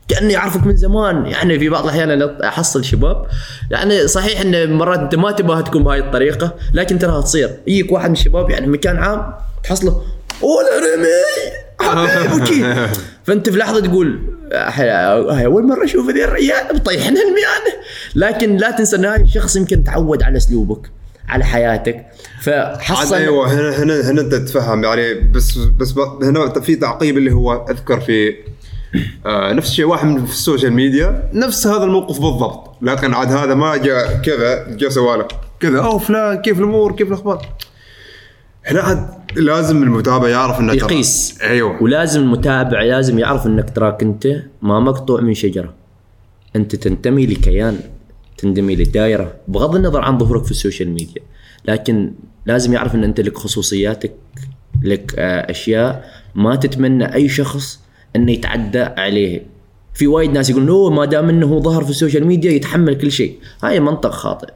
كانه يعرفك من زمان. يعني في بعض الأحيان أنا أحصل شباب يعني صحيح إن مرات أنت ما تبغاها تكون بهاي الطريقة لكن تراها تصير. يجيك واحد من الشباب يعني مكان عام تحصله اوه رمي! حبيبي وكي. فأنت في لحظة تقول "أح- هاي أول مرة أشوف ذي الرجال بطيحنا الميانة. لكن لا تنسى إن هذا الشخص يمكن تعود على أسلوبك. على حياتك. فحصل أيوه هنا هنا هنا أنت تتفهم يعني بس بس هنا في تعقيب اللي هو أذكر في آه نفس الشيء واحد من في ال social media نفس هذا الموقف بالضبط. لكن عاد هذا ما جاء كذا جاء سوالف. كذا أو فلان كيف الأمور؟ كيف الأخبار؟ هنا عاد لازم المتابع يعرف انه ترى- يقيس. أيوه. ولازم المتابع لازم يعرف إنك تراك أنت ما مقطوع من شجرة. أنت تنتمي لكيان. تنتمي لدائره بغض النظر عن ظهورك في ال social media لكن لازم يعرف إن أنت لك خصوصياتك لك آه، أشياء ما تتمنى أي شخص إنه يتعدى عليه. في وايد ناس يقولون أوه ما دام إنه ظهر في ال social media يتحمل كل شيء. هاي منطق خاطئ.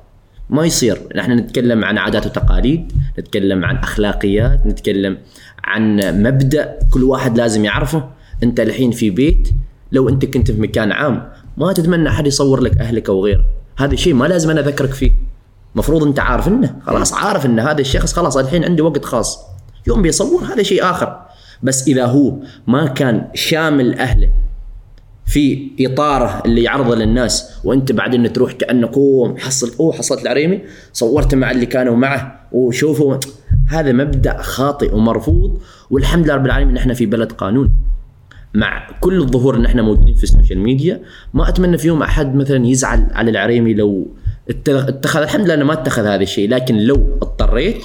ما يصير. نحن نتكلم عن عادات وتقاليد نتكلم عن أخلاقيات نتكلم عن مبدأ كل واحد لازم يعرفه. أنت الحين في بيت لو أنت كنت في مكان عام ما تتمنى أحد يصور لك أهلك أو غيره هذا الشيء ما لازم أنا أذكرك فيه. مفروض أنت عارف إنه خلاص عارف إن هذا الشخص خلاص الحين عنده وقت خاص. يوم بيصور هذا شيء آخر. بس إذا هو ما كان شامل أهله في إطاره اللي يعرضه للناس وأنت بعدين تروح كأنك اوه محصل اوه حصلت العريمي صورت مع اللي كانوا معه وشوفوا هذا مبدأ خاطئ ومرفوض والحمد لله رب العالمين إحنا في بلد قانون. مع كل الظهور ان إحنا موجودين في ال social media ما أتمنى في يوم أحد مثلا يزعل على العريمي لو اتخ- اتخذ الحمد لله انه ما اتخذ هذا الشيء لكن لو اضطريت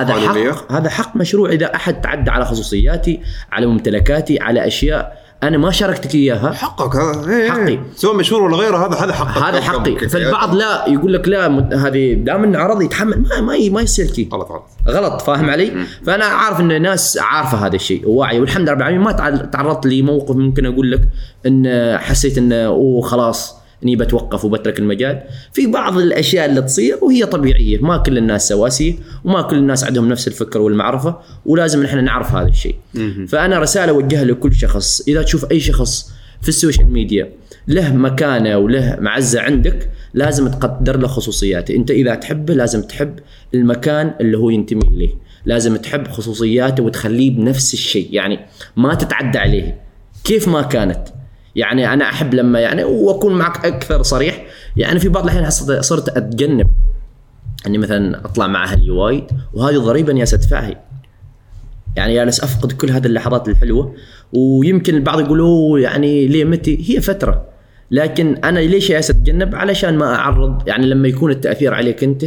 هذا؟ حقك هذا حق مشروع إذا أحد تعدى على خصوصياتي على ممتلكاتي على أشياء أنا ما شاركتك إياها. حقك هذا. إيه، حقي. إيه. سواء مشهور ولا غيره هذا هذا حقك. هذا حقي. فالبعض لا يقول لك لا هذه دام إنه عرض يتحمل. ما ما, ما يصير كذي غلط غلط. غلط فاهم علي؟ فأنا عارف إن الناس عارفة هذا الشيء وواعي والحمد لله رب العالمين ما تع- تعرضت لي موقف ممكن أقول لك إن حسيت انه أوه خلاص. إني بتوقف وبترك المجال. في بعض الأشياء اللي تصير وهي طبيعية. ما كل الناس سواسية وما كل الناس عندهم نفس الفكر والمعرفة ولازم نحن نعرف هذا الشيء. فأنا رسالة أوجهها لكل شخص. إذا تشوف أي شخص في ال social media له مكانة وله معزة عندك لازم تقدر له خصوصياته. أنت إذا تحبه لازم تحب المكان اللي هو ينتمي إليه. لازم تحب خصوصياته وتخليه بنفس الشيء. يعني ما تتعدى عليه. كيف ما كانت. يعني أنا أحب لما يعني وأكون معك أكثر صريح. يعني في بعض الأحيان صرت أتجنب. اني مثلا أطلع مع أهلي وايد وهذه ضريبه اني ادفعها يعني جالس أفقد كل هذه اللحظات الحلوة. ويمكن البعض يقولوا يعني ليه متى هي فترة. لكن أنا ليش جالس أتجنب؟ علشان ما أعرض. يعني لما يكون التأثير عليك أنت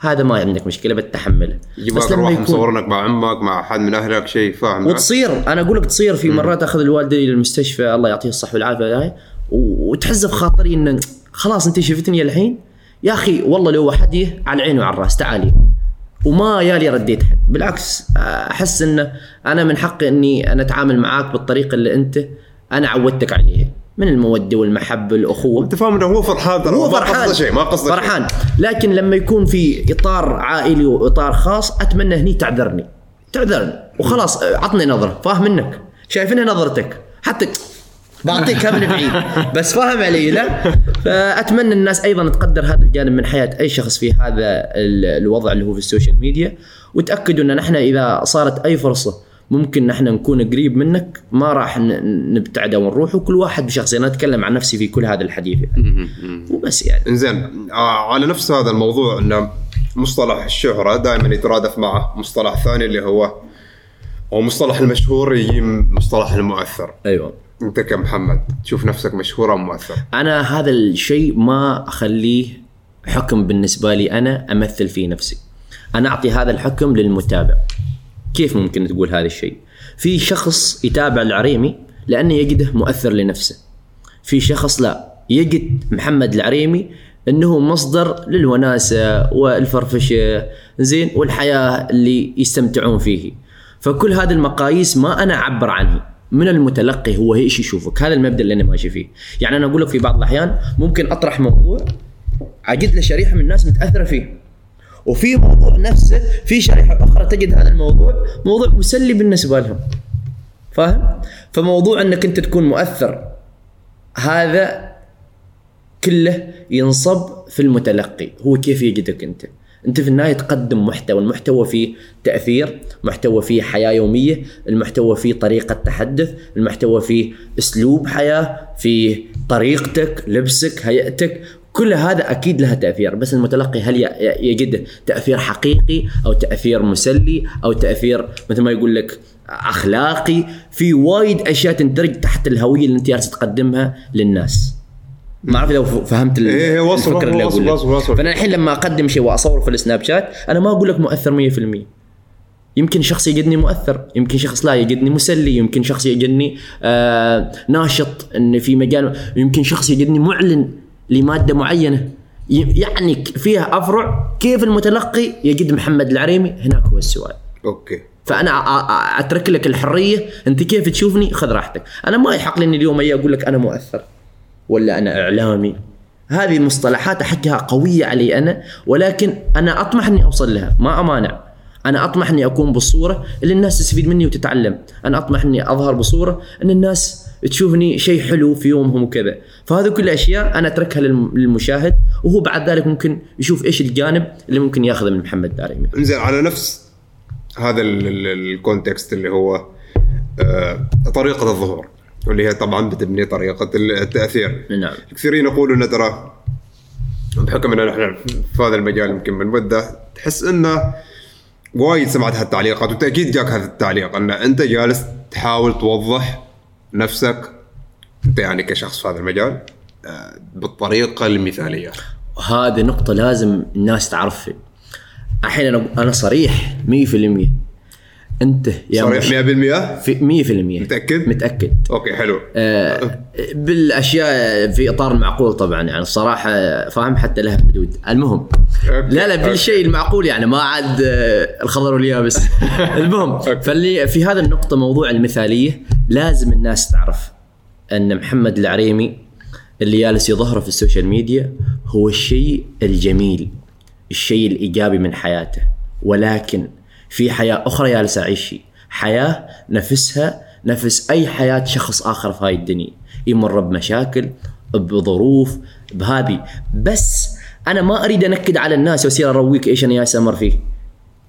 هذا ما عندك مشكلة بتحمله. يجيبك روح مصورنك مع عمك مع احد من أهلك شيء فاهم؟ وتصير أنا أقول لك تصير في مرات أخذ الوالدين للمستشفى الله يعطيه الصحة والعافية هاي. وتحز بخاطري إن خلاص أنت شفتني الحين؟ يا أخي والله لو وحدي على العين وعلى الرأس تعالي. وما يالي رديت حد. بالعكس أحس إن أنا من حقي إني أنا أتعامل معاك بالطريقة اللي أنت أنا عودتك عليها. من المودة والمحبة والاخوه أنت فاهم إنه هو فرحان ترى هو ما فرحان قصده شيء ما قصده. فرحان. لكن لما يكون في إطار عائلي وإطار خاص أتمنى هني تعذرني. تعذرني. وخلاص عطني نظرة. فاهم منك؟ شايفينها نظرتك. حتى بعطيكها من بعيد. بس فاهم علي لا؟ فأتمنى الناس أيضا تقدر هذا الجانب من حياة أي شخص في هذا ال- الوضع اللي هو في ال social media. وتأكدوا إن نحن إذا صارت أي فرصة ممكن نحن نكون قريب منك ما راح نبتعد ونروح وكل واحد بشخصيه أنا اتكلم عن نفسي في كل هذا الحديث يعني. وبس يعني. إنزين آه على نفس هذا الموضوع إنه مصطلح الشهرة دائما يترادف معه مصطلح ثاني اللي هو هو مصطلح المشهور يجي مصطلح المؤثر. أيوه. أنت كمحمد تشوف نفسك مشهور أو مؤثر؟ أنا هذا الشيء ما أخليه حكم بالنسبة لي أنا أمثل فيه نفسي. أنا أعطي هذا الحكم للمتابع. كيف ممكن تقول هذا الشيء؟ في شخص يتابع العريمي لأنه يجده مؤثر لنفسه. في شخص لا يجد محمد العريمي إنه مصدر للوناسة والفرفشة زين والحياة اللي يستمتعون فيه. فكل هذه المقاييس ما أنا أعبر عنها. من المتلقي هو إيش يشوفك؟ هذا المبدأ اللي أنا ماشي فيه. يعني أنا أقول لك في بعض الأحيان ممكن أطرح موضوع أجد له شريحة من الناس متأثرة فيه. وفي موضوع نفسه في شريحة أخرى تجد هذا الموضوع موضوع مسلي بالنسبة لهم. فاهم؟ فموضوع أنك أنت تكون مؤثر هذا كله ينصب في المتلقي. هو كيف يجدك أنت؟ أنت في النهاية تقدم محتوى المحتوى فيه تأثير محتوى فيه حياة يومية المحتوى فيه طريقة تحدث المحتوى فيه أسلوب حياة فيه طريقتك لبسك هيئتك. كل هذا أكيد لها تأثير بس المتلقي هل يجد تأثير حقيقي أو تأثير مسلي أو تأثير مثل ما يقول لك أخلاقي في وايد أشياء تندرج تحت الهوية اللي أنت جالس تقدمها للناس ما أعرف إذا فهمت إيه إيه، وصل، الفكرة اللي أقول لك. وصل، وصل. فأنا الحين لما أقدم شيء واصور في السناب شات أنا ما أقول لك مؤثر 100% يمكن شخص يجدني مؤثر يمكن شخص لا يجدني مسلي يمكن شخص يجدني آه ناشط ان في مجال يمكن شخص يجدني معلن لمادة معينة. يعني فيها أفرع كيف المتلقي يجد محمد العريمي هناك هو السؤال. أوكي. فأنا أترك لك الحرية. أنت كيف تشوفني؟ خذ راحتك. أنا ما يحق لي اليوم أجي أقول لك أنا مؤثر ولا أنا إعلامي. هذه مصطلحات أحكها قوية علي أنا ولكن أنا أطمح إني أوصل لها. ما أمانع. أنا أطمح إني أكون بالصورة اللي الناس تستفيد مني وتتعلم. أنا أطمح إني أظهر بصورة إن الناس تشوفني شيء حلو في يومهم وكذا. فهذه كل أشياء أنا أتركها للم- للمشاهد وهو بعد ذلك ممكن يشوف إيش الجانب اللي ممكن ياخذه من محمد داريمي. انزين على نفس هذا ال- ال- الكونتكست اللي هو آه طريقة الظهور واللي هي طبعا بتبني طريقة التأثير. نعم. كثيرين يقولوا انه ترى بحكم إن إحنا في هذا المجال يمكن من مده تحس إنه وايد سمعت هالتعليقات وتاكيد جاك هذا التعليق إن أنت جالس تحاول توضح نفسك أنت يعني كشخص في هذا المجال آه، بالطريقة المثالية هذه نقطة لازم الناس تعرفها. الحين أنا أنا صريح 100% أنت يا صريح مش- 100% في 100% متأكد؟ متأكد أوكي حلو آه بالأشياء في إطار المعقول طبعا يعني الصراحة فاهم حتى لها حدود المهم. لا لا بالشيء المعقول يعني ما عاد آه، الخضر واليابس. المهم فاللي في هذا النقطة موضوع المثالية لازم الناس تعرف أن محمد العريمي اللي جالس يظهره في السوشيال ميديا هو الشيء الجميل الشيء الإيجابي من حياته. ولكن في حياة أخرى جالس اعيشها حياة نفسها نفس أي حياة شخص آخر في هاي الدنيا. يمر بمشاكل بظروف بهذه بس أنا ما أريد أنكد على الناس وأصير أرويك إيش أنا جالس أمر فيه.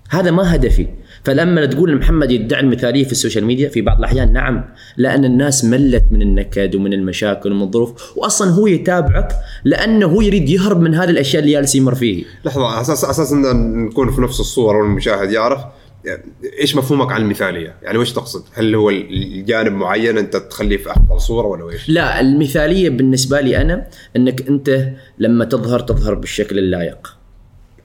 هذا ما هدفي. فلما تقول محمد يدعي المثالية في ال social media في بعض الأحيان نعم لأن الناس ملت من النكد ومن المشاكل ومن الظروف واصلا هو يتابعك لأنه هو يريد يهرب من هذه الأشياء اللي جالس يمر فيه. لحظة على أساس أساس إن نكون في نفس الصورة والمشاهد يعرف؟ إيش مفهومك عن المثالية؟ يعني وش تقصد؟ هل هو الجانب معين أنت تخليه في أفضل صورة ولا إيش؟ لا المثالية بالنسبة لي أنا إنك أنت لما تظهر تظهر بالشكل اللائق.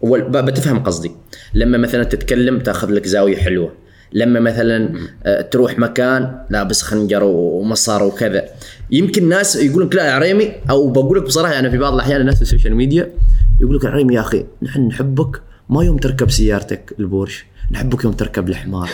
بتفهم قصدي. لما مثلا تتكلم تأخذ لك زاوية حلوة. لما مثلا آه، تروح مكان لابس خنجر ومصر وكذا. يمكن ناس يقول لك لا يا عريمي. أو بقول لك بصراحة أنا في بعض الأحيان الناس في ال social media يقول لك يا عريمي يا أخي نحن نحبك ما يوم تركب سيارتك البورش. نحبك يوم تركب الحمار.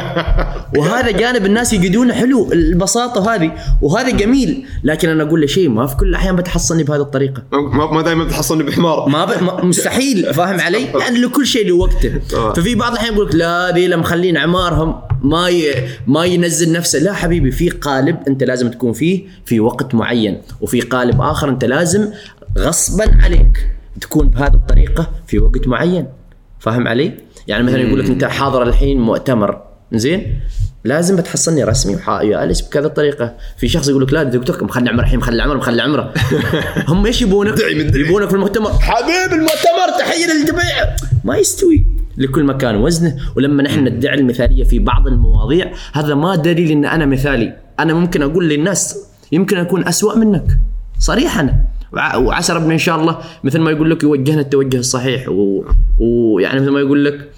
وهذا جانب الناس يجدونه حلو البساطة هذه. وهذا جميل. لكن أنا أقول له شيء ما في كل الأحيان بتحصلني بهذه الطريقة. ما, ما دائما بتحصلني بحمار. ما, ب... ما مستحيل فاهم علي؟ يعني لكل شيء له وقته. آه. ففي بعض الأحيان يقول لك لا ذي مخلين اعمارهم ما ي... ما ينزل نفسه. لا حبيبي في قالب أنت لازم تكون فيه في وقت معين. وفي قالب آخر أنت لازم غصبا عليك تكون بهذه الطريقة في وقت معين. فاهم علي؟ يعني مثلا يقول لك أنت حاضر الحين مؤتمر زين؟ لازم بتحصلني رسمي وجالس بكذا الطريقة. في شخص يقول لك لا دكتور مخلي عمره الحين مخلي عمره مخلي عمره. هم إيش يبونك؟ يبونك في المؤتمر. حبيب المؤتمر تحية للجميع. ما يستوي. لكل مكان وزنه. ولما نحن ندعي المثالية في بعض المواضيع هذا ما دليل إن أنا مثالي. أنا ممكن أقول للناس يمكن أكون أسوأ منك. صريحا أنا. وع- وعسى ربنا إن شاء الله مثل ما يقول لك يوجهنا التوجه الصحيح ويعني مثل ما يقول لك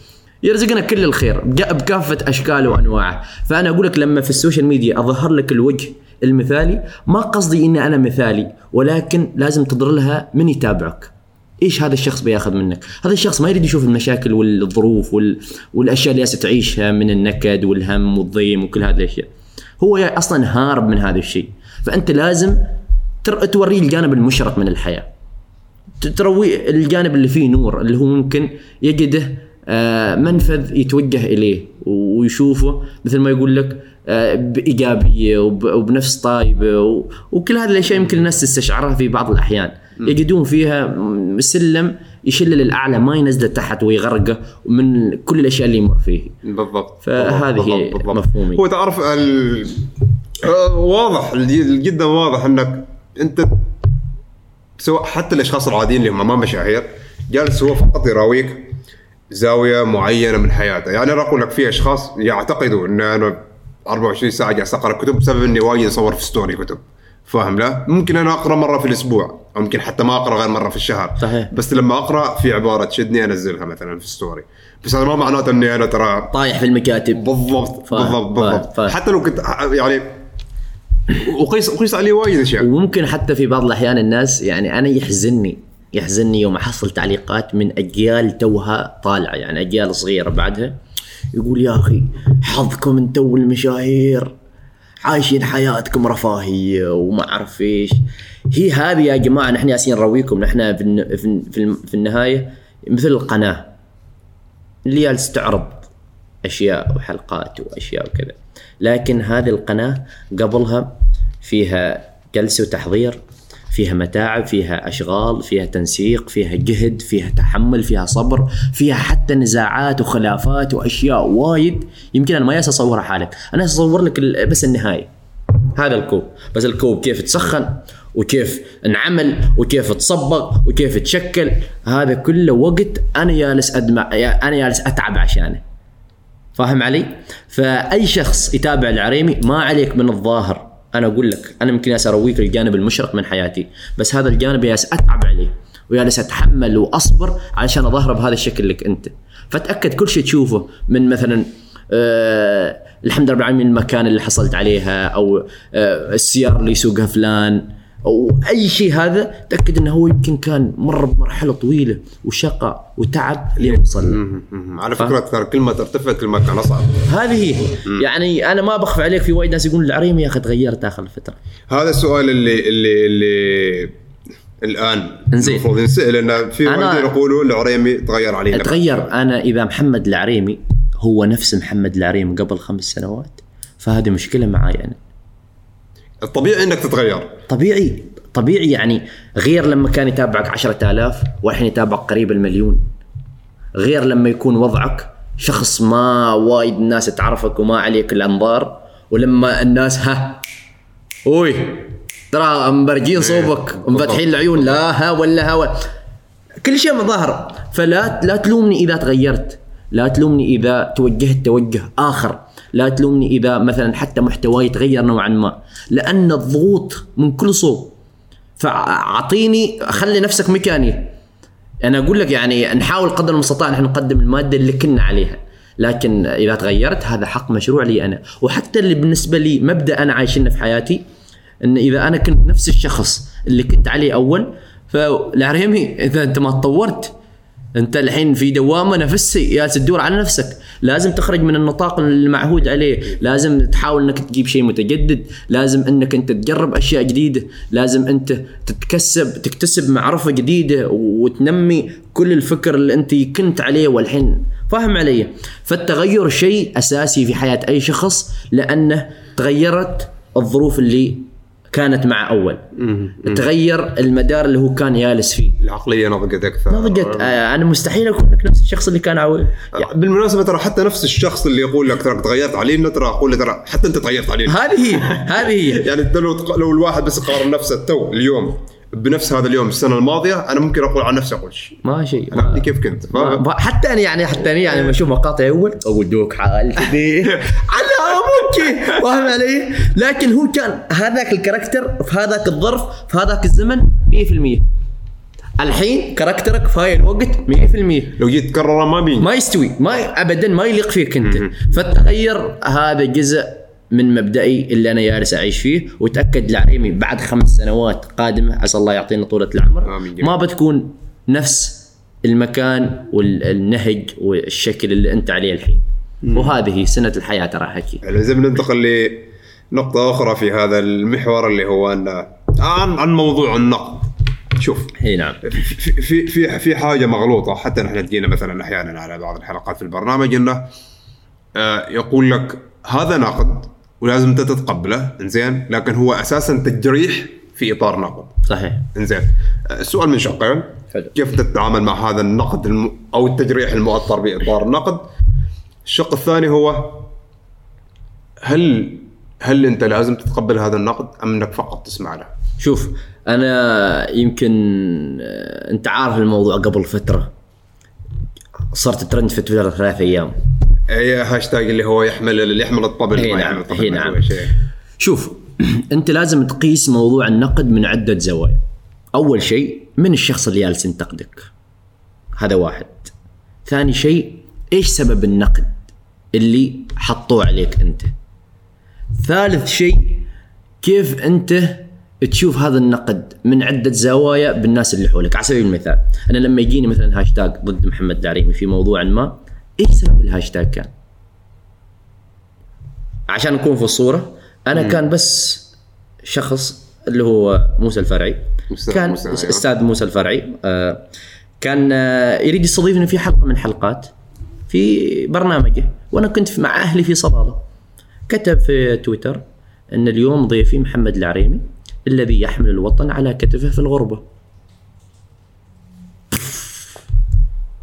يرزقنا كل الخير بكافة أشكاله وأنواعه فأنا أقول لك لما في ال social media أظهر لك الوجه المثالي ما قصدي إني أنا مثالي ولكن لازم تظهر لها من يتابعك إيش هذا الشخص بياخذ منك؟ هذا الشخص ما يريد يشوف المشاكل والظروف وال... والأشياء اللي تعيشها من النكد والهم والضيم وكل هذه الأشياء. هو أصلا هارب من هذا الشيء، فأنت لازم. توريه الجانب المشرق من الحياة. تروي الجانب اللي فيه نور اللي هو ممكن يجده آه، منفذ يتوجه إليه ويشوفه مثل ما يقول لك آه، بإيجابية وب- وبنفس طيبه وكل هذه الأشياء يمكن الناس تستشعرها في بعض الأحيان يجدون فيها سلم يشل للأعلى ما ينزله تحت ويغرقه من كل الأشياء اللي يمر فيه بالضبط فهذه. مفهومي. هو تعرف ال... آه، واضح جدا واضح إنك انت سواء حتى الأشخاص العاديين اللي هم ما مشاهير جالس هو فقط يراويك زاوية معينة من حياته يعني أنا أقول لك في أشخاص يعتقدوا إن أنا 24 ساعة جالس اقرا كتب بسبب إني وايد أصور في story كتب فاهم لا؟ ممكن أنا أقرأ مرة في الأسبوع أو ممكن حتى ما أقرأ غير مرة في الشهر صحيح. بس لما أقرأ في عبارة تشدني أنزلها مثلا في story بس هذا ما معناته إني أنا ترى طايح في المكاتب بالضبط فاهم، بالضبط فاهم، بالضبط فاهم. حتى لو كنت يعني وقيس وقيس عليه وايد أشياء. وممكن حتى في بعض الأحيان الناس يعني أنا يحزنني يحزنني يوم أحصل تعليقات من أجيال توها طالعه يعني أجيال صغيرة بعدها يقول يا أخي حظكم أنتم المشاهير عايشين حياتكم رفاهية وما أعرف إيش. هي هذه يا جماعة نحن ياسين نرويكم نحن في في في الن- في النهاية مثل القناة. اللي تعرض أشياء وحلقات وأشياء وكذا. لكن هذه القناة قبلها فيها جلسة وتحضير فيها متاعب فيها أشغال فيها تنسيق فيها جهد فيها تحمل فيها صبر فيها حتى نزاعات وخلافات وأشياء وايد. يمكن أنا ما أصورها حالك. أنا أصور لك بس النهاية. هذا الكوب. بس الكوب كيف تسخن وكيف انعمل وكيف تصبغ وكيف تشكل هذا كله وقت أنا جالس ادمع أنا جالس أتعب عشانه. فاهم علي؟ فأي شخص يتابع العريمي ما عليك من الظاهر أنا أقول لك أنا يمكن جالس أرويك الجانب المشرق من حياتي بس هذا الجانب جالس أتعب عليه وجالس أتحمل وأصبر علشان اظهره بهذا الشكل لك أنت فتأكد كل شيء تشوفه من مثلا آه الحمد لله رب العالمين المكان اللي حصلت عليها أو آه السيارة اللي يسوقها فلان أو أي شيء هذا تأكد إنه هو يمكن كان مر بمرحلة طويلة وشقى وتعب لين وصل. على فكرة ترى كل ما ترتفع كل ما كان أصعب. هذه هي. يعني أنا ما بخفي عليك في وايد ناس يقولون العريمي يا أخي تغيرت آخر الفترة. هذا السؤال اللي اللي اللي الآن إنزين. المفروض ينسال لأن في وايدين يقولوا العريمي تغير علينا. تغير. أنا إذا محمد العريمي هو نفس محمد العريمي قبل خمس سنوات فهذه مشكلة معاي أنا. الطبيعي إنك تتغير. طبيعي. طبيعي يعني غير لما كان يتابعك عشرة آلاف والحين يتابعك قريب المليون. غير لما يكون وضعك شخص ما وايد الناس تعرفك وما عليك الأنظار ولما الناس ها أوي ترى مبرجين صوبك ومفتحين العيون لا ها ولا ها ولا. كل شيء مظاهر. فلا لا تلومني إذا تغيرت. لا تلومني إذا توجهت توجه آخر. لا تلومني إذا مثلا حتى محتواي تغير نوعا ما. لأن الضغوط من كل صوب. فأعطيني خلي نفسك مكاني. أنا أقول لك يعني نحاول قدر المستطاع نحن نقدم المادة اللي كنا عليها. لكن إذا تغيرت هذا حق مشروع لي أنا. وحتى اللي بالنسبة لي مبدأ أنا عايشينه في حياتي إن إذا أنا كنت نفس الشخص اللي كنت عليه أول فالعريمي إذا أنت ما تطورت انت الحين في دوامة نفسي جالس تدور على نفسك. لازم تخرج من النطاق المعهود عليه. لازم تحاول انك تجيب شيء متجدد. لازم انك انت تجرب أشياء جديدة. لازم انت تتكسب تكتسب معرفة جديدة وتنمي كل الفكر اللي انت كنت عليه والحين. فاهم علي؟ فالتغير شيء أساسي في حياة أي شخص لأنه تغيرت الظروف اللي كانت مع أول. تغير المدار اللي هو كان جالس فيه. العقلية نضجت أكثر. نضجت آه أنا مستحيل اكون لك نفس الشخص اللي كان أول. يعني بالمناسبة ترى حتى نفس الشخص اللي يقول لك ترى تغيرت علينا ترى أقول له ترى حتى أنت تغيرت علينا هذه هي هذه هي. يعني لو لو الواحد بس يقارن نفسه تو اليوم بنفس هذا اليوم السنة الماضية أنا ممكن أقول عن نفسي أقول شيء. ما شيء. أنا كيف كنت. فاهم؟ ما- حتى أنا يعني حتى أنا يعني لما أشوف مقاطع أول أقول دوك حال كذي على ممكن فاهم علي؟ لكن هو كان هذاك الكاركتر في هذاك الظرف في هذاك الزمن 100% الحين كاركترك في هاي الوقت 100% لو جيت تكرره ما بيجي ما يستوي ما ابدا ما يليق فيك أنت. فالتغير هذا جزء من مبدئي اللي أنا جالس أعيش فيه وتأكد العريمي بعد خمس سنوات قادمة عسى الله يعطينا طولة العمر. ما بتكون نفس المكان والنهج والشكل اللي أنت عليه الحين. وهذه سنة الحياة ترى حكي. يعني زي بننتقل لنقطة أخرى في هذا المحور اللي هو أن عن عن موضوع النقد. شوف إي نعم. في في في في حاجة مغلوطة. حتى نحن تجينا مثلا أحيانا على بعض الحلقات في البرنامج أنه آه، يقول لك هذا نقد ولازم أنت تتقبله إنزين لكن هو أساسا تجريح في إطار نقد. صحيح. إنزين. آه، السؤال من شقين. حلو. كيف تتعامل مع هذا النقد الم... أو التجريح المؤطر بإطار النقد الشق الثاني هو هل هل أنت لازم تتقبل هذا النقد أم أنك فقط تسمع له؟ شوف أنا يمكن آه، أنت عارف الموضوع قبل فترة. صرت ترند في تويتر ثلاث أيام. اي هاشتاج اللي هو يحمل اللي يحمل الطبل. إي ما نعم، يحمل الطبل إي ما نعم. شوف أنت لازم تقيس موضوع النقد من عدة زوايا. أول شيء من الشخص اللي جالس ينتقدك؟ هذا واحد. ثاني شيء إيش سبب النقد؟ اللي حطوه عليك أنت. ثالث شيء كيف أنت تشوف هذا النقد من عدة زوايا بالناس اللي حولك؟ على سبيل المثال أنا لما يجيني مثلا هاشتاج ضد محمد العريمي في موضوع ما إيش سبب الهاشتاج كان؟ عشان نكون في الصورة أنا كان بس شخص اللي هو موسى الفرعي. أستاذ كان موسى، أيوة. أستاذ موسى الفرعي. آه، كان آه، يريد يستضيفني في حلقة من حلقات. في برنامجه. وأنا كنت مع أهلي في صلالة. كتب في تويتر أن اليوم ضيفي محمد العريمي الذي يحمل الوطن على كتفه في الغربة.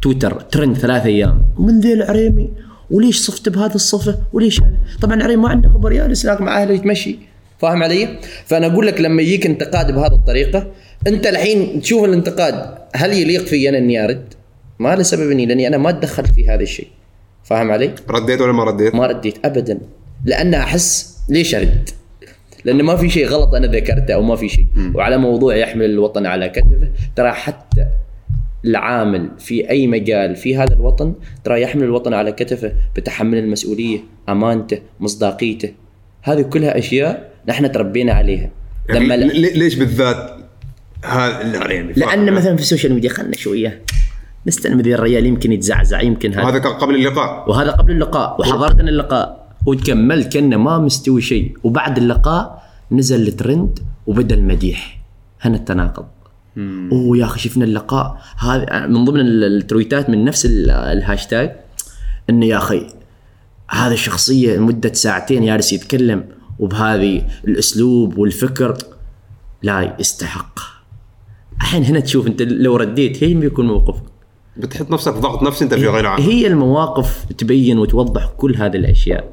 تويتر ترند ثلاث أيام. من ذي العريمي؟ وليش صفت بهذه الصفة؟ وليش هذا طبعا العريمي ما عنده خبر جالس هناك مع أهله يتمشي. فاهم علي؟ فأنا أقول لك لما يجيك انتقاد بهذه الطريقة أنت الحين تشوف الانتقاد هل يليق في أنا اني ارد؟ ما له سبب اني لأني أنا ما تدخلت في هذا الشيء فاهم علي؟ رديت ولا ما رديت؟ ما رديت ابدا لأن أحس ليش أرد؟ لأن ما في شيء غلط أنا ذكرته أو ما في شيء وعلى موضوع يحمل الوطن على كتفه ترى حتى العامل في أي مجال في هذا الوطن ترى يحمل الوطن على كتفه بتحمل المسؤولية أمانته مصداقيته هذه كلها أشياء نحن تربينا عليها يعني لما ليش بالذات هذا العريمي؟ لأن مثلا في ال social media خلنا شوية نستلم ذي الرجال يمكن يتزعزع يمكن هذا. وهذا كان قبل اللقاء. وهذا قبل اللقاء. وحضرت أنا اللقاء. وكملت كأنه ما مستوي شيء. وبعد اللقاء نزل الترند وبدأ المديح. هنا التناقض. أوه يا أخي شفنا اللقاء. هذا من ضمن ال- التويتات من نفس ال- الهاشتاج. إنه يا أخي هذا الشخصية لمدة ساعتين جالس يتكلم وبهذه الأسلوب والفكر لا يستحق. الحين هنا تشوف أنت لو رديت هي بيكون موقفك. بتحط نفسك في ضغط نفسي انت في غنى عنه هي المواقف تبين وتوضح كل هذه الأشياء.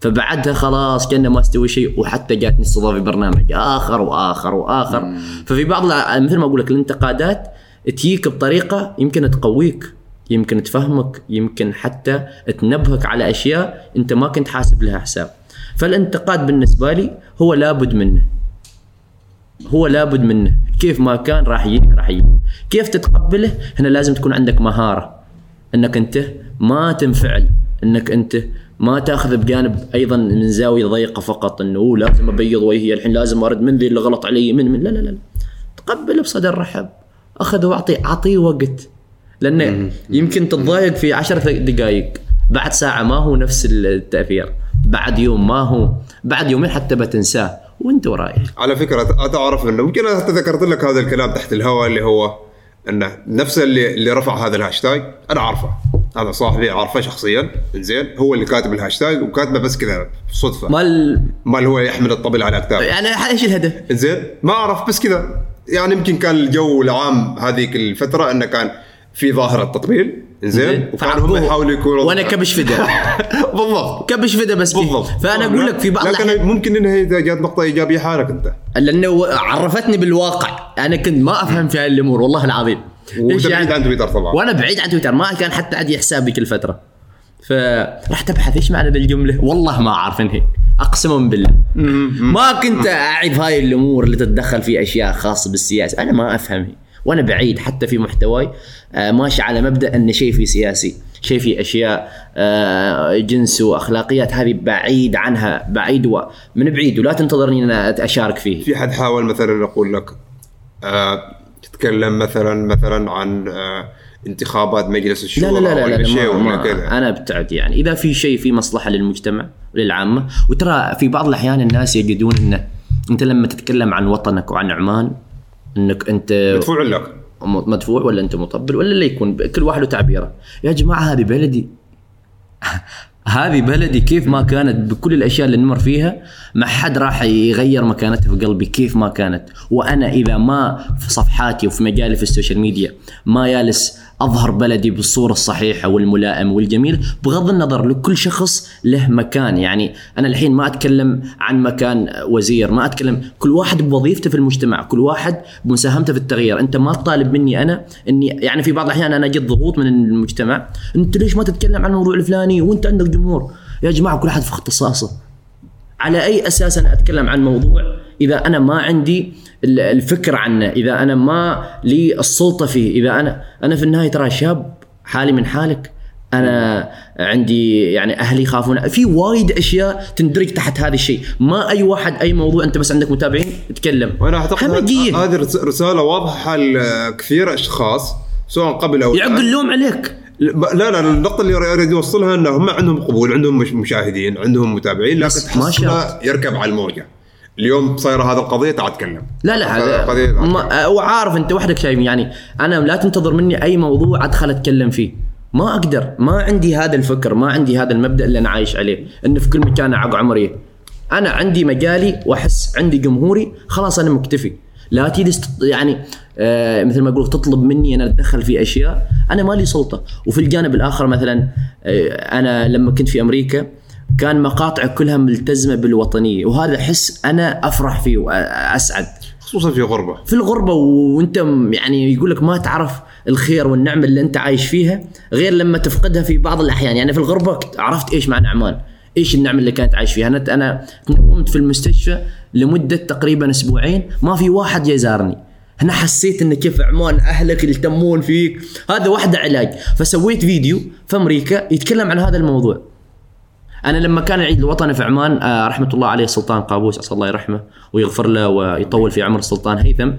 فبعدها خلاص كنا ما استوي شيء وحتى جاتني استضافة برنامج آخر وآخر وآخر. ففي بعض مثل ما أقول لك الانتقادات تجيك بطريقة يمكن تقويك يمكن تفهمك يمكن حتى تنبهك على أشياء انت ما كنت حاسب لها حساب. فالانتقاد بالنسبة لي هو لابد منه. هو لابد منه. كيف ما كان راح يجيك راح يجيك. كيف تتقبله؟ هنا لازم تكون عندك مهارة. إنك أنت ما تنفعل. إنك أنت ما تأخذ بجانب أيضا من زاوية ضيقة فقط. إنه لازم أبيض وجهي الحين لازم أرد من ذي اللي غلط علي من من. لا لا لا. تقبله بصدر رحب. أخذ وأعطي اعطيه وقت. لأنه يمكن تتضايق في عشر دقائق بعد ساعة ما هو نفس التأثير. بعد يوم ما هو بعد يومين حتى بتنساه. وانت ورايح على فكرة تعرف انه ممكن أنا حتى ذكرت لك هذا الكلام تحت الهواء اللي هو انه نفس اللي اللي رفع هذا الهاشتاج أنا عارفه هذا صاحبي عارفه شخصيا. زين هو اللي كاتب الهاشتاج وكاتبه بس كذا صدفة. ما ال... ما اللي هو يحمل الطبل على أكتافه. يعني إيش الهدف؟ زين ما أعرف بس كذا. يعني يمكن كان الجو العام هذيك الفترة إنه كان في ظاهرة تطبيل زين؟ وكانوا هم. يحاولوا يكونوا وأنا كبش فدا بالضبط. كبش فدا بس بالضبط. فأنا أقول لك في بعض لكن ممكن إنها جات نقطة إيجابية حالك أنت. لأنه عرفتني بالواقع. أنا كنت ما أفهم في هاي الأمور والله العظيم. وأنت بعيد عن تويتر طبعا. وأنا بعيد عن تويتر. ما كان حتى عندي حساب ذيك الفترة فرحت أبحث إيش معنى الجملة؟ والله ما أعرف إنهي. اقسم بالله. ما كنت أعرف هاي الأمور اللي تتدخل في أشياء خاصة بالسياسة. أنا ما أفهمها. وأنا بعيد حتى في محتواي. آه، ماشي على مبدأ إن شيء في سياسي. شيء في أشياء آه، جنس وأخلاقيات هذه بعيد عنها بعيد. من بعيد ولا تنتظرني إن أنا اشارك فيه. في حد حاول مثلا يقول لك آه تتكلم مثلا مثلا عن انتخابات مجلس لا الشورى لا لا لا, ولا لا, شيء ما ما كذا. أنا أبتعد يعني. إذا في شيء في مصلحة للمجتمع للعامة وترى في بعض الأحيان الناس يجدون انه أنت لما تتكلم عن وطنك وعن عمان إنك أنت مدفوع لك. م- مدفوع ولا أنت مطبل ولا اللي يكون كل واحد له تعبيره. يا جماعة هذه بلدي. هذه بلدي. كيف ما كانت بكل الأشياء اللي نمر فيها ما حد راح يغير مكانتها في قلبي. كيف ما كانت. وأنا إذا ما في صفحاتي وفي مجالي في ال social media ما يالس أظهر بلدي بالصورة الصحيحة والملائمه والجميله بغض النظر لكل شخص له مكان. يعني أنا الحين ما أتكلم عن مكان وزير ما أتكلم. كل واحد بوظيفته في المجتمع كل واحد بمساهمته في التغيير. أنت ما تطالب مني أنا إني يعني في بعض الأحيان أنا أجد ضغوط من المجتمع. أنت ليش ما تتكلم عن الموضوع الفلاني؟ وأنت عندك جمهور يا جماعة كل واحد في اختصاصه. على أي أساس أنا أتكلم عن موضوع إذا أنا ما عندي ال- الفكر عنه إذا أنا ما لي السلطة فيه إذا أنا أنا في النهاية ترى شاب حالي من حالك أنا عندي يعني أهلي يخافون. في وايد أشياء تندرج تحت هذا الشيء. ما أي واحد أي موضوع أنت بس عندك متابعين تتكلم وأنا أعتقد هذه رس- رسالة واضحة لكثير أشخاص سواء قبل أو يعق اللوم عليك. لا لا النقطة اللي يريد يوصلها إنه هم عندهم قبول عندهم مش- مشاهدين عندهم متابعين لكن تحصله يركب على الموجة. اليوم صايرة هذه القضية تعال تكلم. لا لا هذا وعارف أنت وحدك شايف يعني أنا لا تنتظر مني أي موضوع أدخل أتكلم فيه. ما أقدر ما عندي هذا الفكر ما عندي هذا المبدأ اللي أنا عايش عليه إنه في كل مكان أعق عمري. أنا عندي مجالي وأحس عندي جمهوري خلاص أنا مكتفي. لا تست- يعني آه مثل ما أقول تطلب مني أنا أتدخل في أشياء أنا ما لي سلطة. وفي الجانب الآخر مثلا آه أنا لما كنت في أمريكا كان مقاطع كلها ملتزمة بالوطنية وهذا حس أنا أفرح فيه واسعد خصوصا في غربة. في الغربة وأنت يعني يقول لك ما تعرف الخير والنعمة اللي أنت عايش فيها غير لما تفقدها في بعض الأحيان. يعني في الغربة كت- عرفت إيش معنى عمان إيش النعمة اللي كانت عايش فيها. أنا أنا قمت في المستشفى لمدة تقريبا أسبوعين ما في واحد جاي زارني هنا حسيت إن كيف عمان أهلك يهتمون فيك. هذا واحدة علاج. فسويت فيديو في أمريكا يتكلم عن هذا الموضوع. أنا لما كان العيد الوطني في عمان آه، رحمة الله عليه السلطان قابوس أسأل الله يرحمه ويغفر له ويطول في عمر السلطان هيثم.